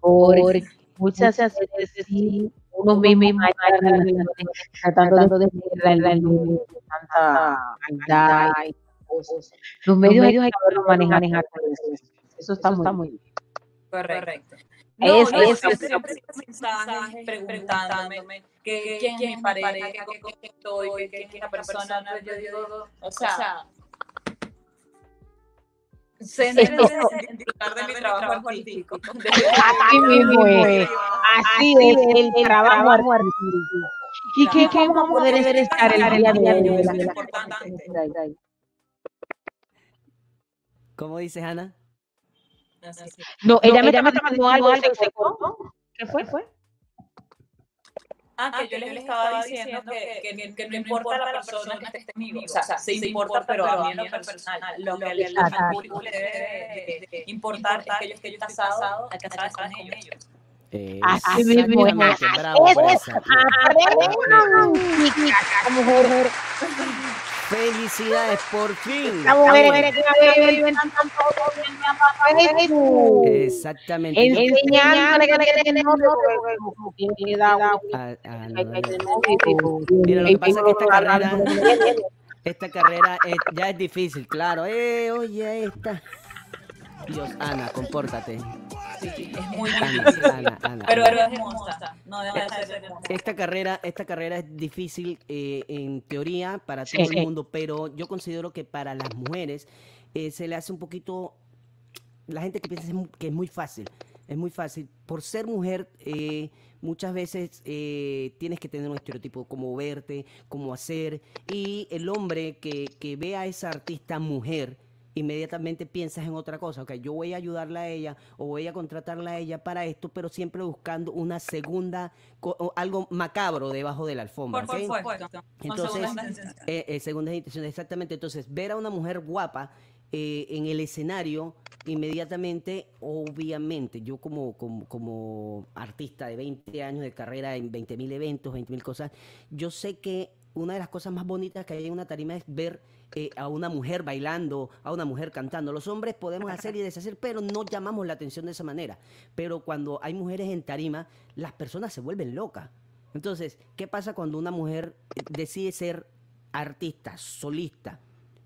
Porque muchas veces sí, uno mismo imagina tratando de tanta maldad y cosas. Los medios hay que manejar, manejar eso. Eso está muy bien. Correcto. Es- No, no, es- siempre recibo mensajes preguntándome que, quién es mi pareja, que estoy, que quién es la persona. Yo digo, o sea, céntrense en disfrutar de mi trabajo artístico. [laughs] Así mismo es. Así es el trabajo artístico. ¿Y qué, qué vamos a poder estar el día de hoy? Eso es importante. ¿Cómo dices, Ana? No, ella me está mandando algo, se se cortó. ¿Qué fue? fue? Ah, que yo les estaba diciendo que, que, que no importa la persona que esté conmigo, o sea, sí importa, pero a mí en lo personal, lo que al al público le debe de- de importar es que yo esté casado, a casarse con ellos. Eh, Así mismo es. bravo Felicidades, por fin. la mujer que Facebook. Exactamente. Enseñándole que Ah, ah, no, no, no. Mira, lo que pasa es que esta carrera, esta carrera eh, ya es difícil, claro. Eh, oye, esta. Dios, Ana, compórtate. Sí, es muy Ana, difícil. Ana, Ana. Pero Ana. es hermosa, no deja de ser hermosa. Esta carrera, esta carrera es difícil eh, en teoría para Sí, todo el sí. mundo, pero yo considero que para las mujeres eh, se le hace un poquito. La gente que piensa que es muy fácil, es muy fácil. Por ser mujer, eh, muchas veces eh, tienes que tener un estereotipo, cómo verte, cómo hacer, y el hombre que, que ve a esa artista mujer inmediatamente piensas en otra cosa. Ok, yo voy a ayudarla a ella o voy a contratarla a ella para esto, pero siempre buscando una segunda, algo macabro debajo de la alfombra. Por ¿ok? supuesto. Con Entonces, segundas intenciones. eh, eh, segundas intenciones, exactamente. Entonces, ver a una mujer guapa eh, en el escenario, inmediatamente, obviamente, yo como, como, como artista de 20 años de carrera en 20 mil eventos, 20 mil cosas, yo sé que una de las cosas más bonitas que hay en una tarima es ver eh, a una mujer bailando, a una mujer cantando. Los hombres podemos hacer y deshacer, pero no llamamos la atención de esa manera. Pero cuando hay mujeres en tarima, las personas se vuelven locas. Entonces, ¿qué pasa cuando una mujer decide ser artista, solista?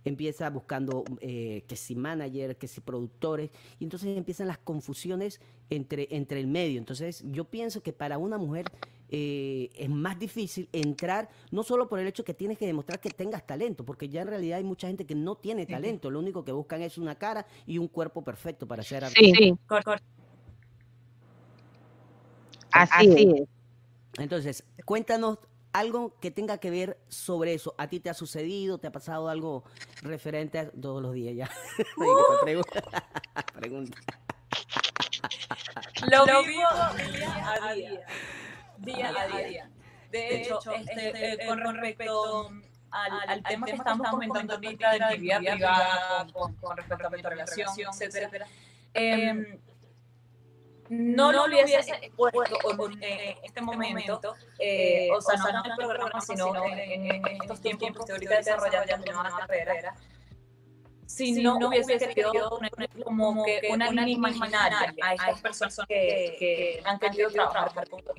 Empieza buscando eh, que si manager, que si productores, y entonces empiezan las confusiones entre, entre el medio. Entonces, yo pienso que para una mujer eh, es más difícil entrar, no solo por el hecho que tienes que demostrar que tengas talento, porque ya en realidad hay mucha gente que no tiene talento, lo único que buscan es una cara y un cuerpo perfecto para ser Sí, artista. sí. Así es. Entonces, cuéntanos algo que tenga que ver sobre eso. ¿A ti te ha sucedido? ¿Te ha pasado algo referente a todos los días ya? [laughs] Oye, ¿qué pregunta? [laughs] Pregunta. Lo vivo día a día. Día a día. De hecho, este, eh, con respecto al, al tema que estamos comentando ahorita de mi vida privada, con, con respecto a mi relación, etcétera, em, no lo hubiese puesto o- en este momento, eh, o sea, no en el programa, sino en, en- en estos tiempos que estoy ahorita desarrollando mi nueva carrera, si no hubiese querido poner como que una línea imaginaria a estas personas que, que han querido trabajar conmigo.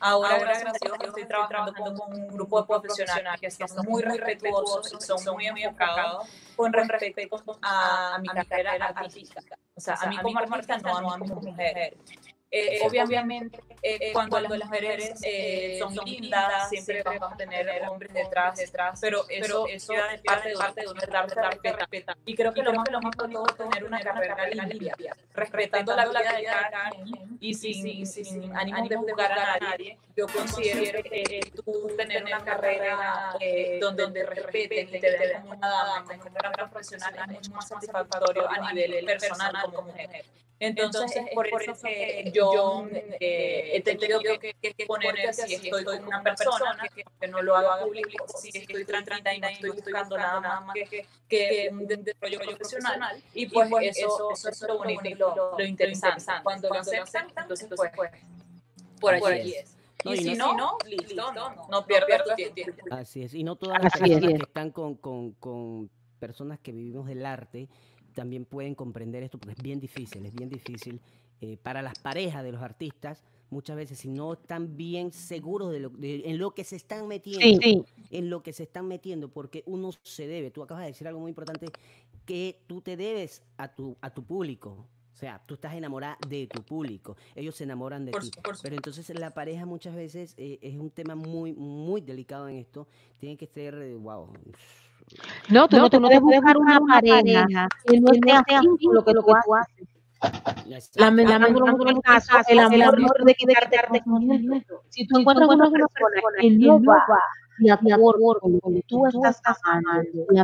Ahora, gracias a Dios, estoy trabajando con un grupo de profesionales que son muy respetuosos y son muy enfocados con respecto a, a mi carrera artística. O sea, a mí como artista, no a mí como mujer. Eh, obviamente, eh, cuando las mujeres eh, son lindas, siempre vamos a tener hombres detrás, detrás, pero eso, eso es parte de, parte de uno darse respeto. Y creo que lo más, lo más bonito es tener una carrera limpia, respetando la vida de cada quien y sin, sin ánimo de juzgar a nadie. Yo considero que eh, tú tener una carrera eh, donde te respeten y te den como una dama, como una carrera profesional es mucho más satisfactorio a nivel personal como mujer. Entonces, es por eso que yo eh, he tenido que, que, que poner si estoy con una persona, que, que no lo haga público, si estoy tranquila y no estoy buscando nada más que, que un desarrollo profesional. Y pues, eso, eso es lo bonito y lo, lo interesante. Cuando lo aceptan, entonces pues, por allí es. No, Y y si no- no, listo, no, no pierdas tu tiempo. Así es. Y no todas las Así personas es. que están con, con, con personas que vivimos del arte también pueden comprender esto porque es bien difícil, es bien difícil eh, para las parejas de los artistas. Muchas veces, si no están bien seguros de, lo, de- en lo que se están metiendo, Sí, sí. en lo que se están metiendo, porque uno se debe. Tú acabas de decir algo muy importante, que tú te debes a tu, a tu público. O sea, tú estás enamorada de tu público. Ellos se enamoran de Por ti. por Pero entonces la pareja muchas veces eh, es un tema muy, muy delicado en esto. Tiene que ser, eh, wow. No, tú no, te puedes buscar una pareja que no esté lo que tú haces. Lamentablemente en el caso, el amor no puede quitarte conocimiento. Si tú encuentras una persona que no va con lo que tú estás amando, en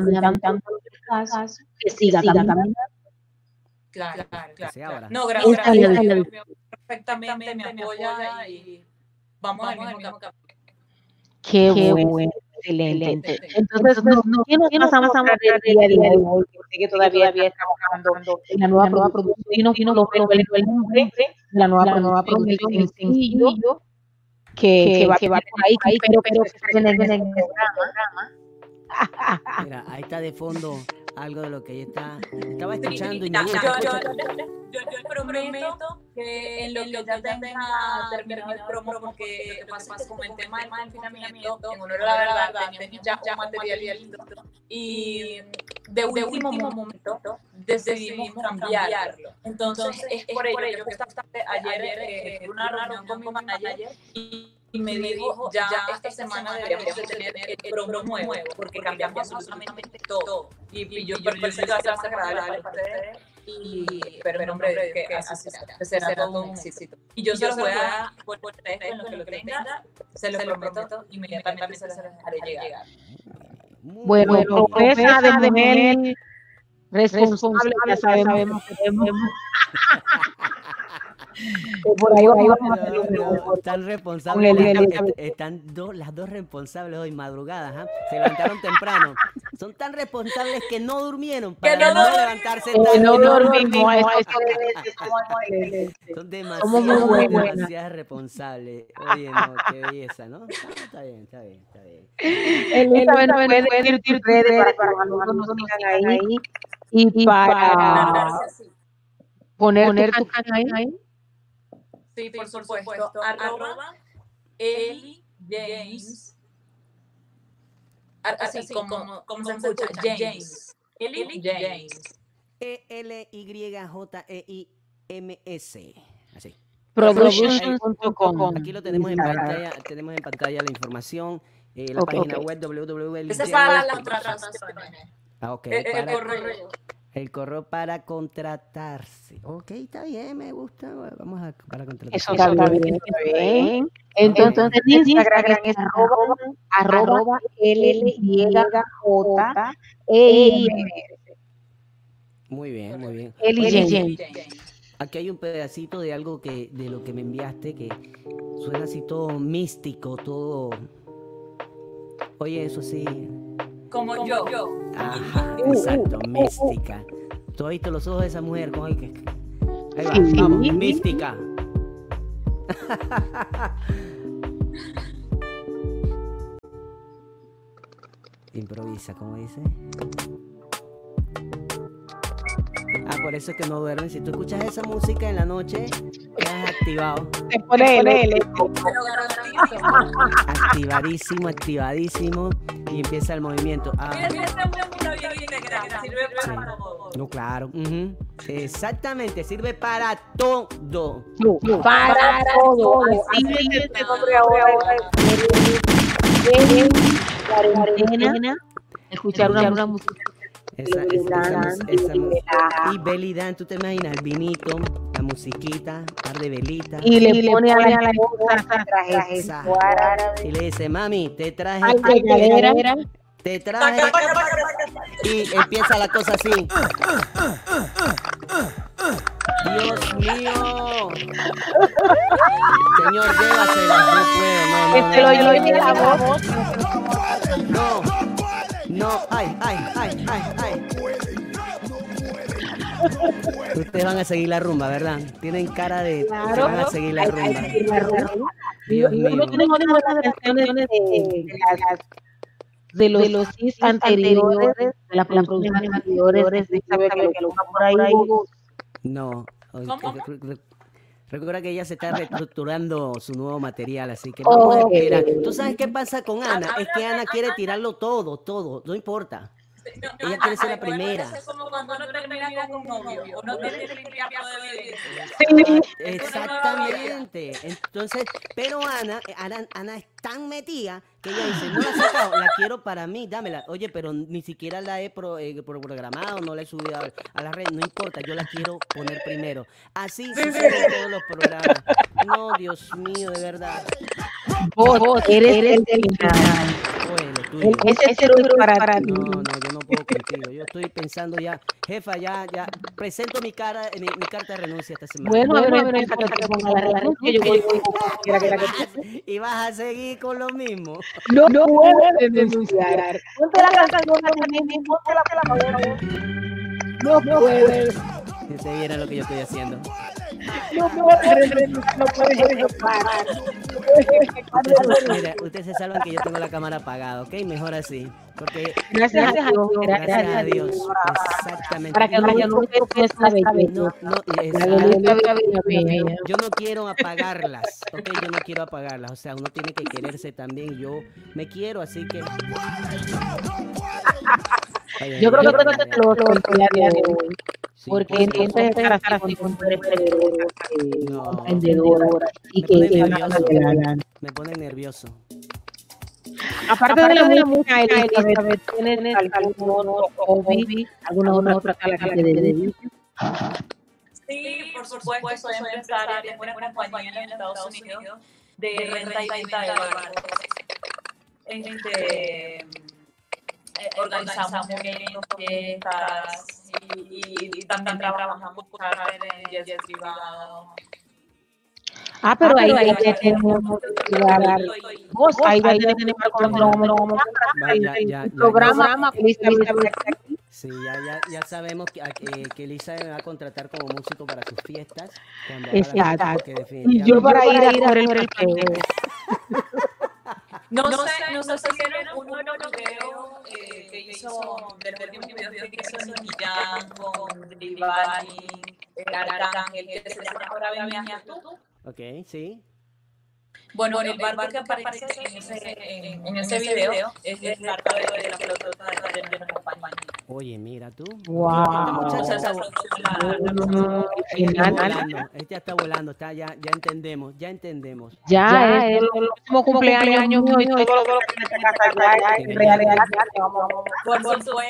caso, que siga caminando. Claro, claro. No, gracias. Perfectamente me apoya y vamos al mismo camino. Qué, bueno, excelente. Entonces, nos, nos, ¿qué nos pasamos a hablar del día de hoy? Porque sé que todavía estamos trabajando en la nueva, nueva producción y nos, el nombre de la nueva, producción, el sencillo que, va, por ahí, que espero, espero que se en el programa. Mira, ahí está de fondo algo de lo que ella está, estaba escuchando y Yo, no yo, escucha. yo, yo prometo que en lo que ya tenga terminado el promo, porque lo que pasa con el tema del confinamiento, en honor a la verdad, teníamos ya un material y de último momento decidimos cambiarlo. Entonces, es por ello que ayer eh, tuve una reunión con mi manager y y me dijo, ya esta semana deberíamos de tener el promo nuevo, porque cambiamos absolutamente todo. Y, y yo pensé que iba a ser más agradable para ustedes, y, pero hombre, que así será, que será todo un éxito. Y yo se los voy a por por ustedes en lo que lo tenga, se los prometo, inmediatamente se los haré llegar. Bueno, promesa de mujer responsable, ya sabemos que tenemos. [laughs] Por ahí, vamos a hacer no, responsables. están do- las dos responsables hoy, madrugadas. ¿ah? Se levantaron temprano. Son tan responsables que no durmieron para no levantarse tarde. no dormimos. Son Somos demasiado, demasiado responsables. Oye, no, qué belleza, ¿no? No, Está bien, está bien, está bien. Elizabeth, puedes decir redes para que nos sigan ahí y para poner, poner tu canal ahí. Sí, por supuesto. Arroba Eli James. Ar- Así como, como se escucha, James. Eli James. E E-L-Y-J-E-I-M-S. Así. Productions.com. Aquí lo tenemos en pantalla, tenemos en pantalla la información, eh, la Ok, página ok. web www. Ese es para las contrataciones. Ah, ok. El, el para- correo. El correo para contratarse. Ok, está bien, me gusta. Vamos a para contratarse. Eso está bien, está bien. Entonces, en Instagram es arroba, arroba L-Y-J E Muy bien, muy bien. Aquí hay un pedacito de algo que de lo que me enviaste que suena así todo místico, todo. Oye, eso sí. Como yo. Ajá, exacto, mística. ¿Tú has visto los ojos de esa mujer? ¿Cómo hay que- Ahí va, Sí. vamos, mística. [laughs] Improvisa, como dice. Ah, por eso es que no duermen. Si tú escuchas esa música en la noche, quedas activado. Se pone L. Activadísimo, activadísimo. Y empieza el movimiento. Ah, sirve para todo. no, claro. Exactamente, sirve para todo. Para todo. Así es cuarentena, escuchar una música. Esa, esa, esa, esa y Belidán, tú te imaginas el vinito, la musiquita, un par de velitas. Y le pone a la esposa traje. Y le dice, mami, te traje, Ay, te traje. Y empieza la cosa así. Dios mío. Señor, llévasela. No puedo, no, no. Este no, lo no, oye no, la no, voz. No, ay, ay, ay, ay, ay. Ustedes van a seguir la rumba, ¿verdad? Tienen cara de que Claro. van a seguir la rumba. Dios mío. de las canciones de, de las- de los, de los hits anteriores, de las producciones anteriores, de saber que lo que lo por ahí. No. ¿Cómo? Re- re- Recuerda que ella se está reestructurando su nuevo material, así que Oh, vamos a esperar. ¿Tú sabes qué pasa con Ana? Es que Ana quiere tirarlo todo, todo, no importa. [laughs] Ella quiere ser la primera. Es como cuando uno termina con un novio. Uno tiene que limpiar todo de evidencia. Exactamente. Entonces, pero Ana, eh, Ana, Ana es tan metida que ella dice, no la he sacado, la quiero para mí, dámela. Oye, pero ni siquiera la he pro- eh, pro- programado, no la he subido a, a la red, no importa, yo la quiero poner primero. Así en todos los programas. No, Dios mío, de verdad. Vos, vos eres, el del final. Oye, lo tuyo. El- Ese es el para, para ti. No, no, yo no puedo contigo. Yo estoy pensando ya, jefa, ya, ya, presento mi cara, mi, mi carta de renuncia esta semana. Bueno, a ver, a ver, esa que te ponga la renuncia, yo voy la que [laughs] y vas a seguir con lo mismo. No, no puedes denunciar. Ponte la canción de ponte la por favor. No puedes. Viera lo que yo estoy haciendo. No mira, ustedes se salvan que yo tengo la cámara apagada, ¿ok? Mejor así. Porque Gracias a Dios, gracias a Dios. Exactamente. Para que no. No. Yo no quiero apagarlas, ¿ok? Yo no quiero apagarlas. O sea, uno tiene que quererse también. Yo me quiero, así que. Yo creo que te lo controlar de hoy. Sí, Porque por entonces estar así con mujeres emprendedoras, y Me que. Me pone nervioso. Aparte de la música, Elizabeth, ¿tienes algún otro hobby, alguna otra a la que te dediques? Sí, por supuesto, soy empresaria, tengo una compañía en Estados Unidos de renta y venta de barcos. Este, organizamos eventos, fiestas y, y, y también trabajamos con charter en jets privados. Ah, pero ahí ya tenemos ahí ya tenemos cuando lo vamos a Va, ya, ya, el programa. Sí, ya, ya, ya sabemos que, que, que Elisa me va a contratar como músico para sus fiestas. Exacto. Y yo para ir a coger el [laughs] peo. No, sé, no sé si vieron uno de los videos eh, que hizo, de los últimos videos que hizo Nicky Jam con Balvin, el Arcángel, que se llama Ahora Venías tú. Ok, sí. Bueno, el barco que aparece en ese, en, en ese video es el barco de, de la de, de, de la compañía. Oye, mira tú. Wow. Muchacha está, volando. Está volando, está, ya, ya entendemos, ya entendemos. Ya, es el próximo cumpleaños mío y todo lo que en realidad. Por, supuesto,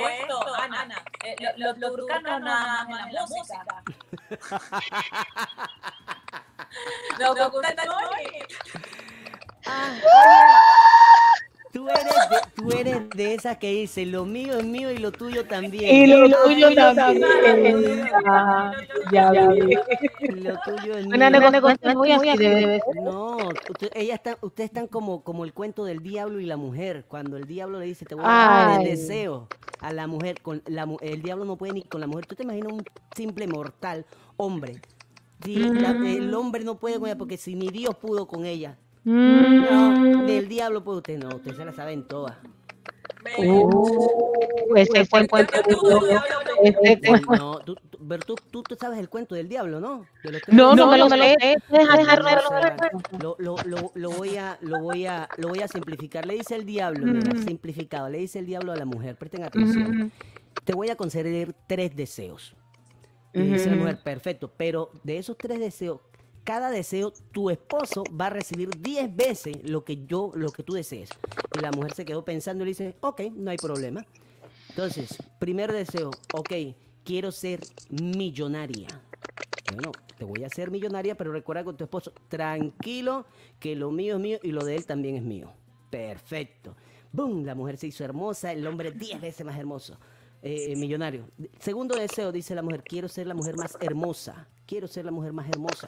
Ana, eh, los, nada más en la música. [laughs] Nos gusta el Tú eres, de, tú eres de esas que dice lo mío es mío y lo tuyo también. Y lo tuyo también. Ah, Ya vi. Lo tuyo es mío. debe ser. No, usted- ella está, ustedes están como, como el cuento del diablo y la mujer. Cuando el diablo le dice, te voy a dar el deseo a la mujer, con la, mu- el diablo no puede ni con la mujer. ¿Tú te imaginas un simple mortal hombre? Si la- el hombre no puede con ella porque si ni Dios pudo con ella. No, ni el diablo puede usted, no, usted se la saben todas. Uh, ese fue el cuento. Fue- No, tú, tú- pero tú, tú, tú sabes el cuento del diablo, ¿no? No, no me lo sé. No, no. Lo, lo, lo, lo voy a, lo, voy a, lo voy a simplificar. Le dice el diablo, mira, Mm. simplificado. Le dice el diablo a la mujer, presten atención. Te voy a conceder tres deseos. Dice la mujer, perfecto. Pero de esos tres deseos, cada deseo, tu esposo va a recibir 10 veces lo que yo, lo que tú desees. Y la mujer se quedó pensando y le dice, ok, no hay problema. Entonces, primer deseo, ok, quiero ser millonaria. Bueno, te voy a hacer millonaria, pero recuerda con tu esposo, tranquilo, que lo mío es mío y lo de él también es mío. Perfecto. ¡Bum! La mujer se hizo hermosa, el hombre 10 veces más hermoso. Eh, eh, millonario. Segundo deseo, dice la mujer, quiero ser la mujer más hermosa. Quiero ser la mujer más hermosa.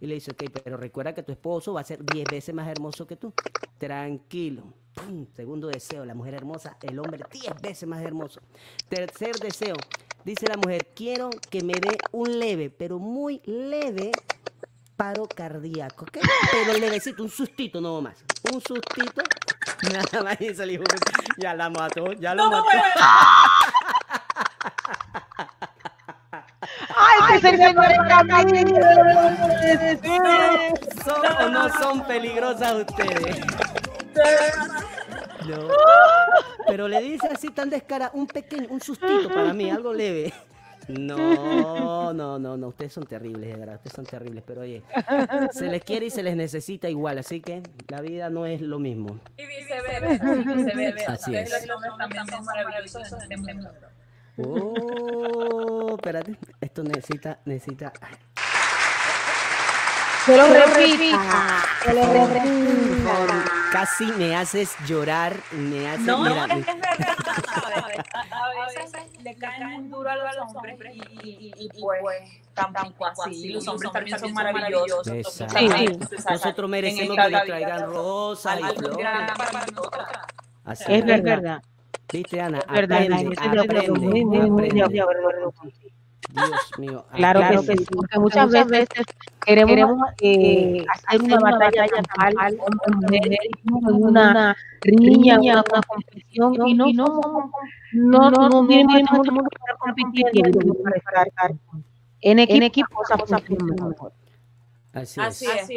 Y le dice, ok, pero recuerda que tu esposo va a ser 10 veces más hermoso que tú. Tranquilo. ¡Pum! Segundo deseo, la mujer hermosa, el hombre 10 veces más hermoso. Tercer deseo, dice la mujer, quiero que me dé un leve, pero muy leve paro cardíaco, ¿ok? Pero levecito, un sustito no más. Un sustito. [laughs] Nada más y. Ya la mató, ya lo mató. [laughs] Ay, se me. ¿Son o no son peligrosas ustedes? [laughs] No. Pero le dice así tan descara, un pequeño, un sustito para mí, algo leve. No, no, no, no, ustedes son terribles, de verdad, ustedes son terribles, pero oye, se les quiere y se les necesita igual, así que la vida no es lo mismo. Y viceversa, y viceversa. Así es. Los hombres también son maravillosos en mundo. Oh, espérate, esto necesita, necesita. Se lo repita. Se lo repita. Casi me haces llorar, me haces No, mira, es que es verdad, ¿sabes? [laughs] A, a veces le caen muy duro a los hombres y, y, y, y pues tampoco así. Los hombres también son maravillosos. Exacto. Sí, Nosotros merecemos que nos traigan rosas y flores. Así Es verdad. Viste, Ana, aprende. Dios mío. [laughs] Claro que sí, porque muchas veces queremos eh, hacer una batalla campal con mujeres, en una riña, una competición, y no, no, no, no, no sino para estar en equipo, en equipo cosas funcionan mejor. Así es. es,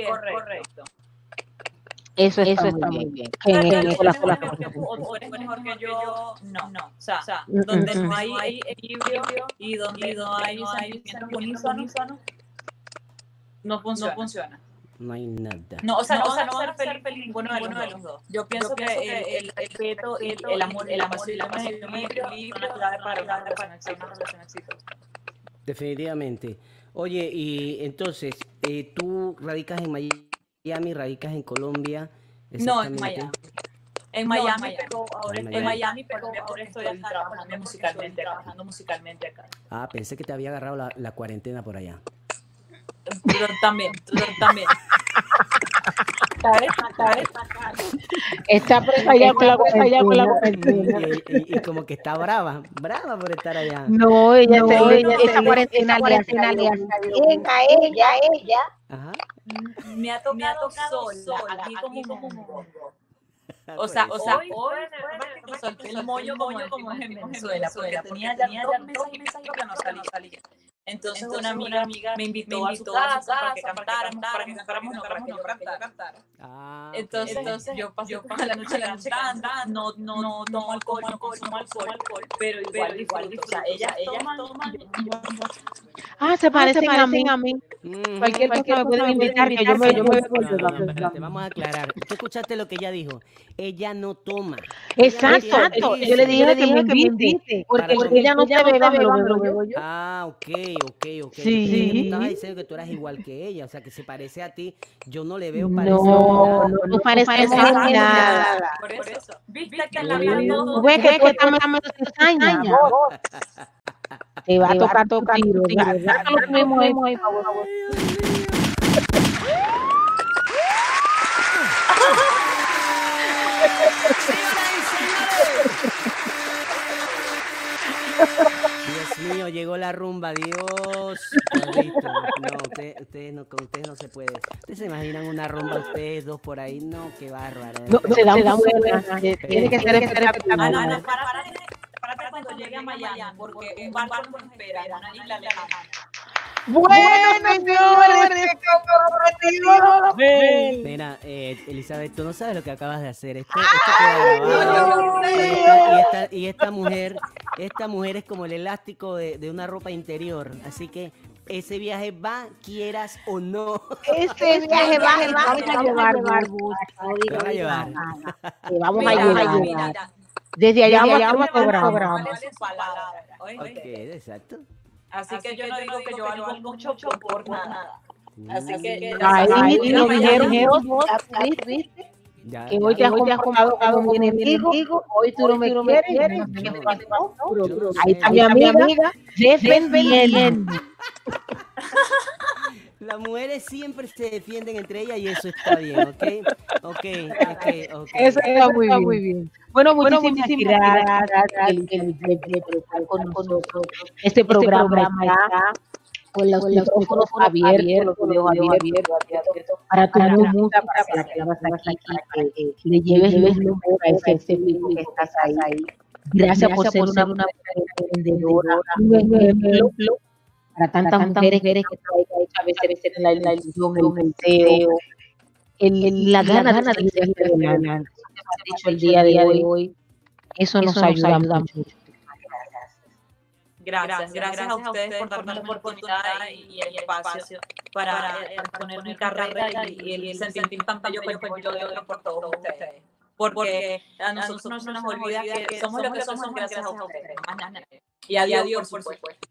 así es, correcto. Eso está, muy bien. Que en, en eso las cosas funcionan. O o eres mejor que yo, no, no. O sea, Mm, donde mm, no mm. hay equilibrio y donde no hay sentimientos unísonos, no funciona. No funciona. No hay nada. No, o sea, no, o sea, no van a ser feliz ninguno de los dos. Yo pienso que el, el respeto y el amor, el amor y el equilibrio son para. Una relación exitosa. Definitivamente. Oye, y entonces, eh, tú radicas en Miami, radicas en Colombia. No, en? Miami. En Miami, pero ahora En Miami. Miami, pero ahora estoy acá trabajando musicalmente, trabajando musicalmente acá. Ah, pensé que te había agarrado la, la cuarentena por allá. Pero también, pero también. [laughs] Está presa ya con la Está ya con la cuarentena. Y, y- y como que está brava, brava por estar allá. No, ella No, se- ella esa se- cuarentena esa le hace bien a ella, ella. Ajá. Me ha tocado, sola, aquí como un mundo. O sea, o sea, hoy me solté el mollo como decimos en Venezuela, porque tenía ya dos meses y que no salía. Salía. Entonces, una amiga, me invitó a su casa para que cantáramos, para que cantáramos, no para que yo cantara. Ah, Entonces, entonces yo pasé toda la noche cantando, no, no, no tomo alcohol, no consumo alcohol, pero igual, igual, o sea, ella, ella toma, Ah, se parecen, a mí. a mí. Cualquier cosa me pueden invitar, que yo me, yo me voy No, no, no, espérate, vamos a aclarar. Tú escuchaste lo que ella dijo. Ella no toma. Exacto, exacto. Yo le dije que me invite, porque ella no se beba, me lo bebo yo. Ah, ok, ok, ok. Sí. Que tú estabas diciendo que tú eras igual que ella, o sea, que se parece a ti. Yo no le veo parecido. No, a no, en nada. Por eso, viste que en la vida todo. Que tú estás. Te va a tocar mío, llegó la rumba, Dios. Perrito. No, usted- ustedes no, con ustedes no se puede. ¿Ustedes se imaginan una rumba ustedes dos por ahí? No, qué bárbaro. No, se da buena. Tiene que ser espectacular. Para cuando llegue a Miami, porque un barco nos espera en una isla lejana. Bueno, señores, Mira, eh, Elizabeth, tú no sabes lo que acabas de hacer. Y esta, y mujer, esta mujer es como el elástico de, de una ropa interior. Así que ese viaje va, quieras o no. Ese viaje va, va, vamos a llevar, Te van a llevar. Te vamos a Mira, llevar. mira, Desde allá Mira, vamos a ¿cuál cobrar. es su palabra? Ok, ¿oíste? exacto. Así que yo no digo que yo valgo mucho por nada. Así que. Ahí lo dijeron ¿viste? Ya, Que hoy te has comportado como un enemigo, hoy tú no me quieres. Ahí está mi amiga defendiendo. [laughs] Las mujeres siempre se defienden entre ellas y eso está bien, ¿ok? Ok, ok, ok. Eso está muy bien. muy bien. Bueno, muchísimas gracias el- el- el- el- por estar con nosotros. Este programa está con los micrófonos abiertos, los videos abiertos, para tu música, para que la vas aquí, para que le lleves luz a ese público que estás ahí. Gracias por ser una mujer emprendedora, un ejemplo para tantas mujeres que a veces en la ilusión, el deseo, el- la gana de. Eso que hemos dicho el día de hoy, eso nos ayuda mucho. Gracias, gracias a ustedes por darme la oportunidad y el espacio para eh, exponer mi carrera y, y el sentir tan bello que yo doy por todos ustedes. Porque a nosotros no nos olvida que somos lo que somos gracias a ustedes. Y a Dios, por supuesto.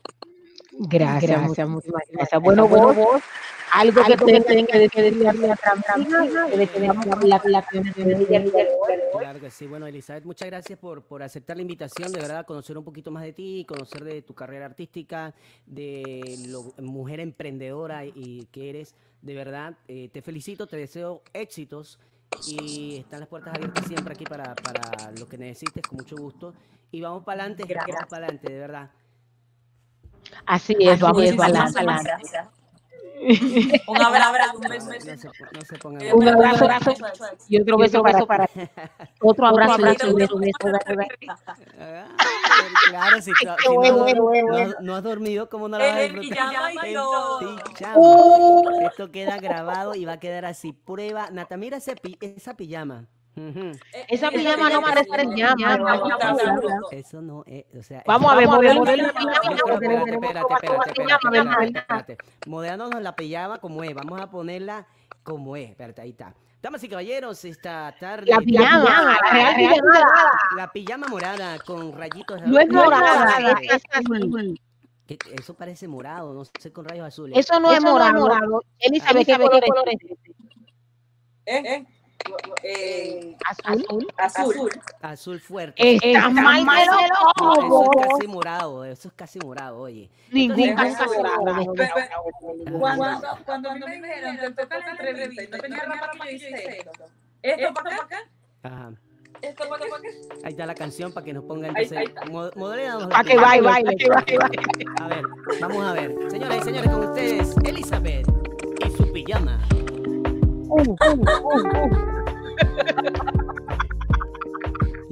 Gracias, gracias, muchísimas gracias. Bueno, vos, vos, algo que te tenga que decirle a la trampa, que la la Claro que sí. Bueno, Elizabeth, muchas gracias por, por aceptar la invitación, de verdad, conocer un poquito más de ti, conocer de tu carrera artística, de lo mujer emprendedora y que eres. De verdad, eh, te felicito, te deseo éxitos y están las puertas abiertas siempre aquí para, para lo que necesites, con mucho gusto. Y vamos para adelante, Gracias. vamos para adelante, de verdad. Así es, vamos para adelante. gracias. Un abrazo, un beso. No se, no se pongan Un bravos. abrazo y otro beso para para [laughs] otro abrazo y otro beso, beso, Claro, si, no, bueno, bueno, no- bueno. no has dormido, ¿cómo no la vas a disfrutar? Uh. Esto queda grabado y va a quedar así. Prueba. Nata, mira esa pijama. Ujú. Esa pijama no parece pijama, vamos a verla. Eso no es, o sea, Vamos a ver, modelo la pijama, No, porque espérate. Modelándonos la pijama como es. Vamos a ponerla como es. Espérate, ahí está. Damas y caballeros, esta tarde. La pijama, la real pijama. La pijama morada con rayitos. No es morada, es azul. Eso parece morado, no sé, con rayos azules. Eso no es morado. Elizabeth, ¿qué color es? ¿Eh? Eh, Azul. azul. Azul fuerte. Está mal de los No, eso ojos. es casi morado, eso es casi morado, oye. Ningún morado. Cuando, cuando a mí me dijeron, te toca la entrevista, no tenía ropa que yo hice esto. Esto para acá, Ajá. esto para acá. Ahí está la canción para que nos pongan Ahí- entonces. ahí está. mo- modeléanos la Para que baile, baile. A ver, vamos a ver. Señoras y señores, con ustedes, Elizabeth y su pijama. Uh, [laughs] uh.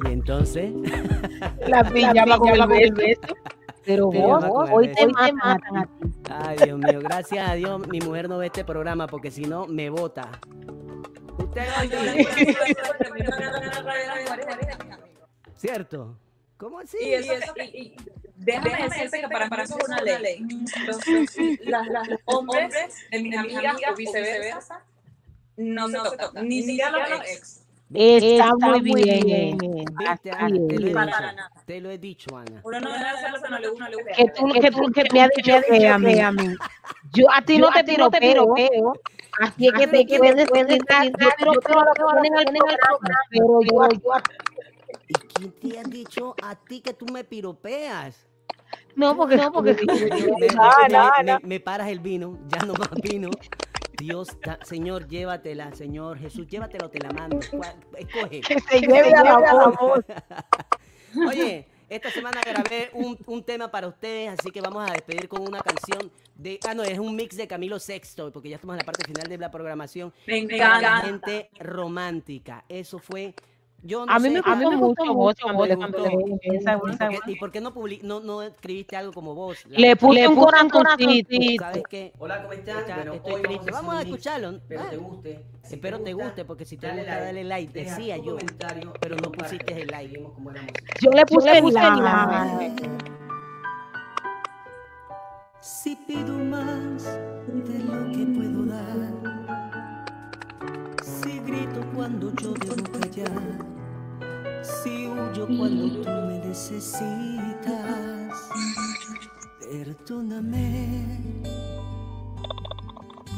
Y entonces, La pijama con el beso. Pero vos, hoy te matan a ti. ay Dios mío, gracias a Dios mi mujer no ve este programa porque si no me. Usted [laughs] ¿Cierto? ¿Cómo así? Y eso, y, y- déjame decirte que para mí eso es una ley. Los, [laughs] las- las- los hombres de mis amigas o viceversa no se tocan, ni siquiera los ex. Está muy bien. Viste, Así Ana, te lo dicho. Te lo he dicho, Ana. Uno no debe hacer lo que no le gusta. Que tú, que tú, que me has dicho que a mí. Yo a ti no te tiro peo. Así es que te puedes dar. Yo a. Pero yo, yo a- ¿Y quién te ha dicho a ti que tú me piropeas? no, porque no, porque Me, [laughs] me- me- me- me paras el vino, ya no más vino. Dios, ta- Señor, llévatela, Señor Jesús, llévatela o te la mando. ¿Cuál- Escoge. que se lleve a la voz. [laughs] Oye, esta semana grabé un, un tema para ustedes, así que vamos a despedir con una canción de. Ah, no, es un mix de Camilo Sexto, porque ya estamos en la parte final de la programación. Me la encanta. gente romántica. Eso fue. Yo no A mí sé, me a mí me gustó mucho gustó. cuando le ¿Y por qué, no, publi- no, no escribiste algo como vos? La- Le puse un corazoncito. ¿Sabes qué? Hola, ¿cómo estás? Estoy triste. Vamos a escucharlo. Espero te guste. Espero te guste, porque si te gusta, dale like. Decía yo. Pero no pusiste el like. Yo le puse el like. Si pido más de lo que puedo dar, si grito cuando yo debo callar, si huyo cuando tú me necesitas, perdóname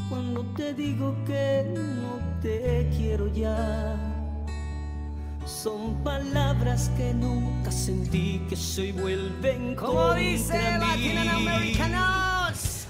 cuando te digo que no te quiero ya. Son palabras que nunca sentí que se vuelven Como dice contra mí. Latinoamericanos.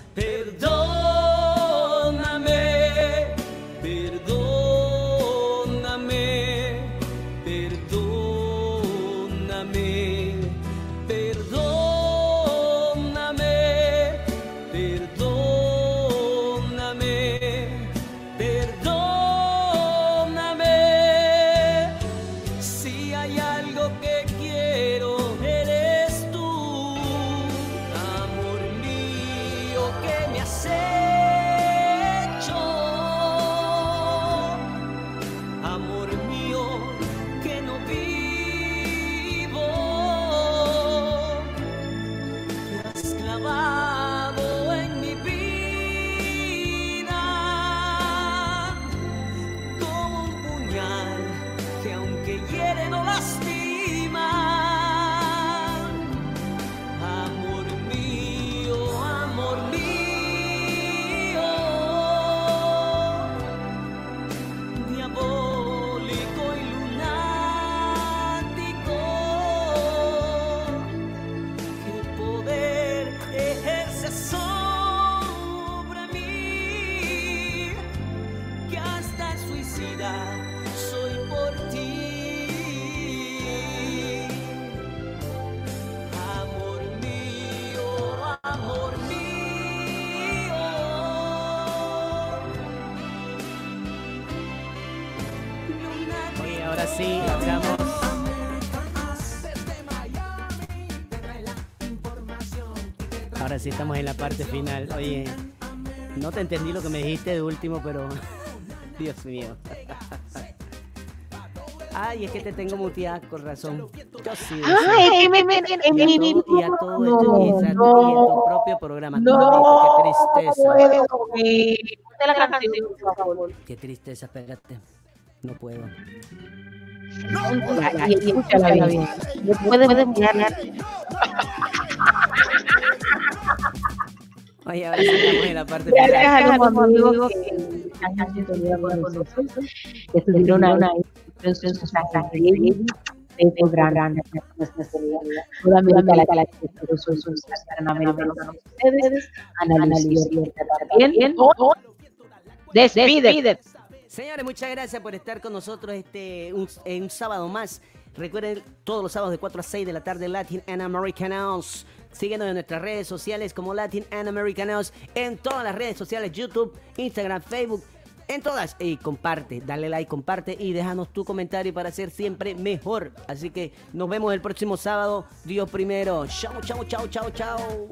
Oye, no te entendí lo que me dijiste de último, pero [laughs] Dios mío. [laughs] Ay, es que te tengo muteada con razón. Yo sí. Ay, es que me en y a mi todo, y a todo esto, y, No, esa- y en tu no, propio programa. no, qué tristeza. puedo, la canción, por favor. Qué tristeza, espérate. No puedo. Y- y escúchala bien. No puedes mirar. [laughs] Oye, ahora estamos en la parte final. Gracias a los amigos que están en sintonía con nosotros. que estuvieron ahí en sus mensajes. Beso grande. Toda América Latina, ustedes. Ana Lucía también. Despide. Señores, muchas gracias por estar con nosotros este un, un sábado más. Recuerden, todos los sábados de 4 a 6 de la tarde, Latin and Americanos. Síguenos en nuestras redes sociales como Latin and Americanos, en todas las redes sociales, YouTube, Instagram, Facebook, en todas. Y comparte, dale like, comparte y déjanos tu comentario para ser siempre mejor. Así que nos vemos el próximo sábado. Dios primero. Chao, chao, chao, chao, chao.